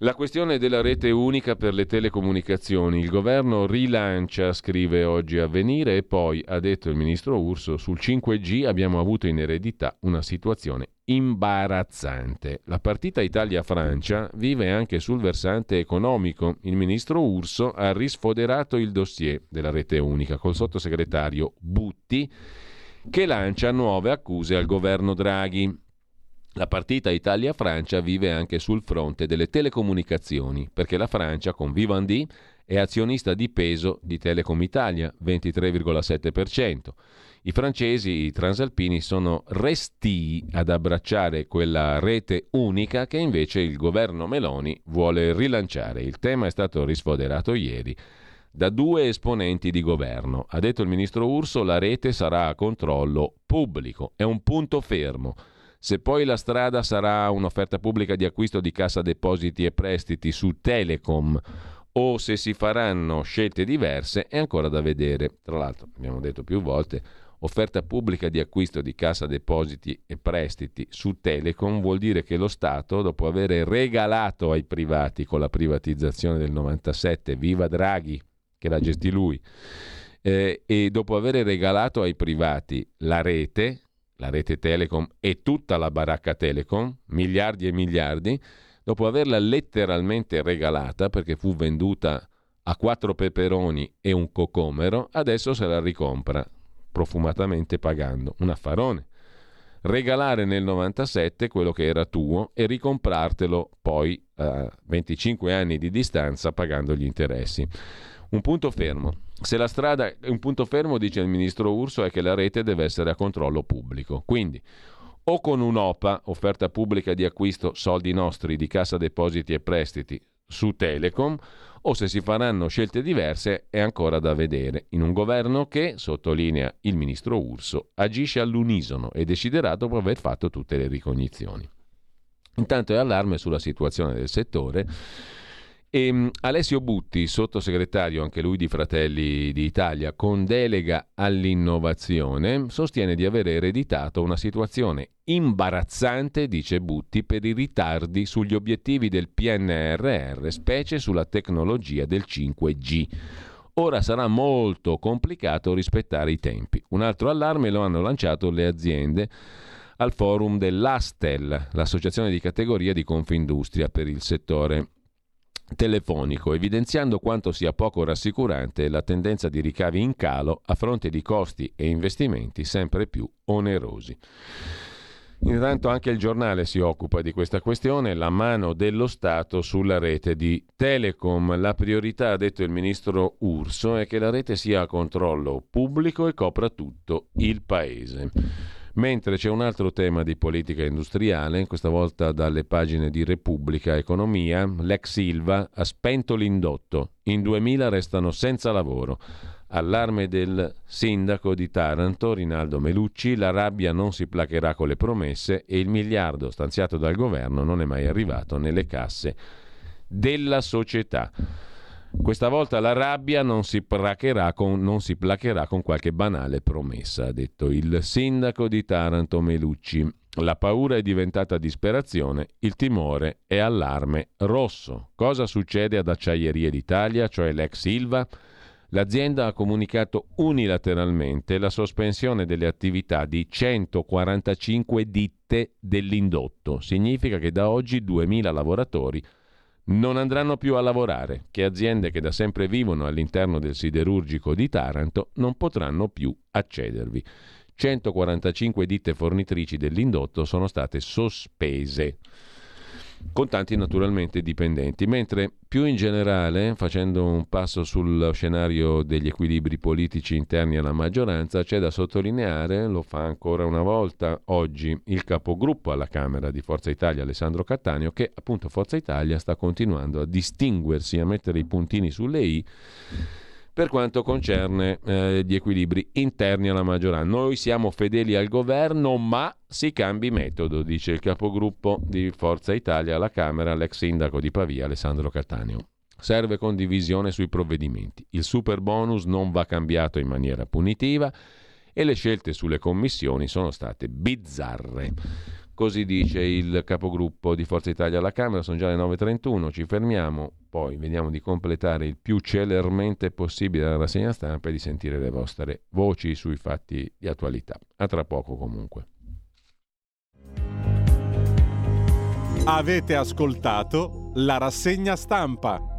La questione della rete unica per le telecomunicazioni. Il governo rilancia, scrive oggi Avvenire, e poi, ha detto il ministro Urso, sul 5G abbiamo avuto in eredità una situazione imbarazzante. La partita Italia-Francia vive anche sul versante economico. Il ministro Urso ha risfoderato il dossier della rete unica col sottosegretario Butti che lancia nuove accuse al governo Draghi. La partita Italia-Francia vive anche sul fronte delle telecomunicazioni, perché la Francia con Vivendi è azionista di peso di Telecom Italia, 23,7%. I francesi, i transalpini, sono restii ad abbracciare quella rete unica che invece il governo Meloni vuole rilanciare. Il tema è stato risfoderato ieri da due esponenti di governo. Ha detto il ministro Urso la rete sarà a controllo pubblico, è un punto fermo. Se poi la strada sarà un'offerta pubblica di acquisto di cassa depositi e prestiti su Telecom o se si faranno scelte diverse è ancora da vedere. Tra l'altro, abbiamo detto più volte, offerta pubblica di acquisto di cassa depositi e prestiti su Telecom vuol dire che lo Stato, dopo aver regalato ai privati con la privatizzazione del 97, viva Draghi, che la gestì lui, eh, e dopo aver regalato ai privati la rete, la rete Telecom e tutta la baracca Telecom, miliardi e miliardi, dopo averla letteralmente regalata perché fu venduta a quattro peperoni e un cocomero, adesso se la ricompra profumatamente pagando un affarone. Regalare nel 97 quello che era tuo e ricomprartelo poi a 25 anni di distanza pagando gli interessi. Un punto fermo. Se la strada è un punto fermo, dice il ministro Urso, è che la rete deve essere a controllo pubblico. Quindi o con un'OPA, offerta pubblica di acquisto soldi nostri di cassa depositi e prestiti su Telecom, o se si faranno scelte diverse è ancora da vedere, in un governo che, sottolinea il ministro Urso, agisce all'unisono e deciderà dopo aver fatto tutte le ricognizioni. Intanto è allarme sulla situazione del settore e ehm, Alessio Butti, sottosegretario anche lui di Fratelli d'Italia, con delega all'innovazione, sostiene di aver ereditato una situazione imbarazzante, dice Butti, per i ritardi sugli obiettivi del PNRR, specie sulla tecnologia del 5G. Ora sarà molto complicato rispettare i tempi. Un altro allarme lo hanno lanciato le aziende al forum dell'Astel, l'associazione di categoria di Confindustria per il settore telefonico, evidenziando quanto sia poco rassicurante la tendenza di ricavi in calo a fronte di costi e investimenti sempre più onerosi. Intanto anche il giornale si occupa di questa questione, la mano dello Stato sulla rete di Telecom. La priorità, ha detto il ministro Urso, è che la rete sia a controllo pubblico e copra tutto il paese. Mentre c'è un altro tema di politica industriale, questa volta dalle pagine di Repubblica Economia, l'ex Silva ha spento l'indotto, in 2000 restano senza lavoro. Allarme del sindaco di Taranto, Rinaldo Melucci, la rabbia non si placherà con le promesse e il miliardo stanziato dal governo non è mai arrivato nelle casse della società. Questa volta la rabbia non si, con, non si placherà con qualche banale promessa, ha detto il sindaco di Taranto Melucci. La paura è diventata disperazione, il timore è allarme rosso. Cosa succede ad Acciaierie d'Italia, cioè l'ex Silva? L'azienda ha comunicato unilateralmente la sospensione delle attività di 145 ditte dell'indotto. Significa che da oggi 2.000 lavoratori non andranno più a lavorare, che aziende che da sempre vivono all'interno del siderurgico di Taranto non potranno più accedervi. 145 ditte fornitrici dell'indotto sono state sospese con tanti naturalmente dipendenti, mentre più in generale, facendo un passo sullo scenario degli equilibri politici interni alla maggioranza, c'è da sottolineare, lo fa ancora una volta oggi il capogruppo alla Camera di Forza Italia, Alessandro Cattaneo, che appunto Forza Italia sta continuando a distinguersi, a mettere i puntini sulle i per quanto concerne eh, gli equilibri interni alla maggioranza. Noi siamo fedeli al governo, ma si cambi metodo, dice il capogruppo di Forza Italia alla Camera, l'ex sindaco di Pavia, Alessandro Cattaneo. Serve condivisione sui provvedimenti. Il super bonus non va cambiato in maniera punitiva e le scelte sulle commissioni sono state bizzarre. Così dice il capogruppo di Forza Italia alla Camera, sono già le 9.31, ci fermiamo, poi vediamo di completare il più celermente possibile la rassegna stampa e di sentire le vostre voci sui fatti di attualità. A tra poco comunque. Avete ascoltato la rassegna stampa.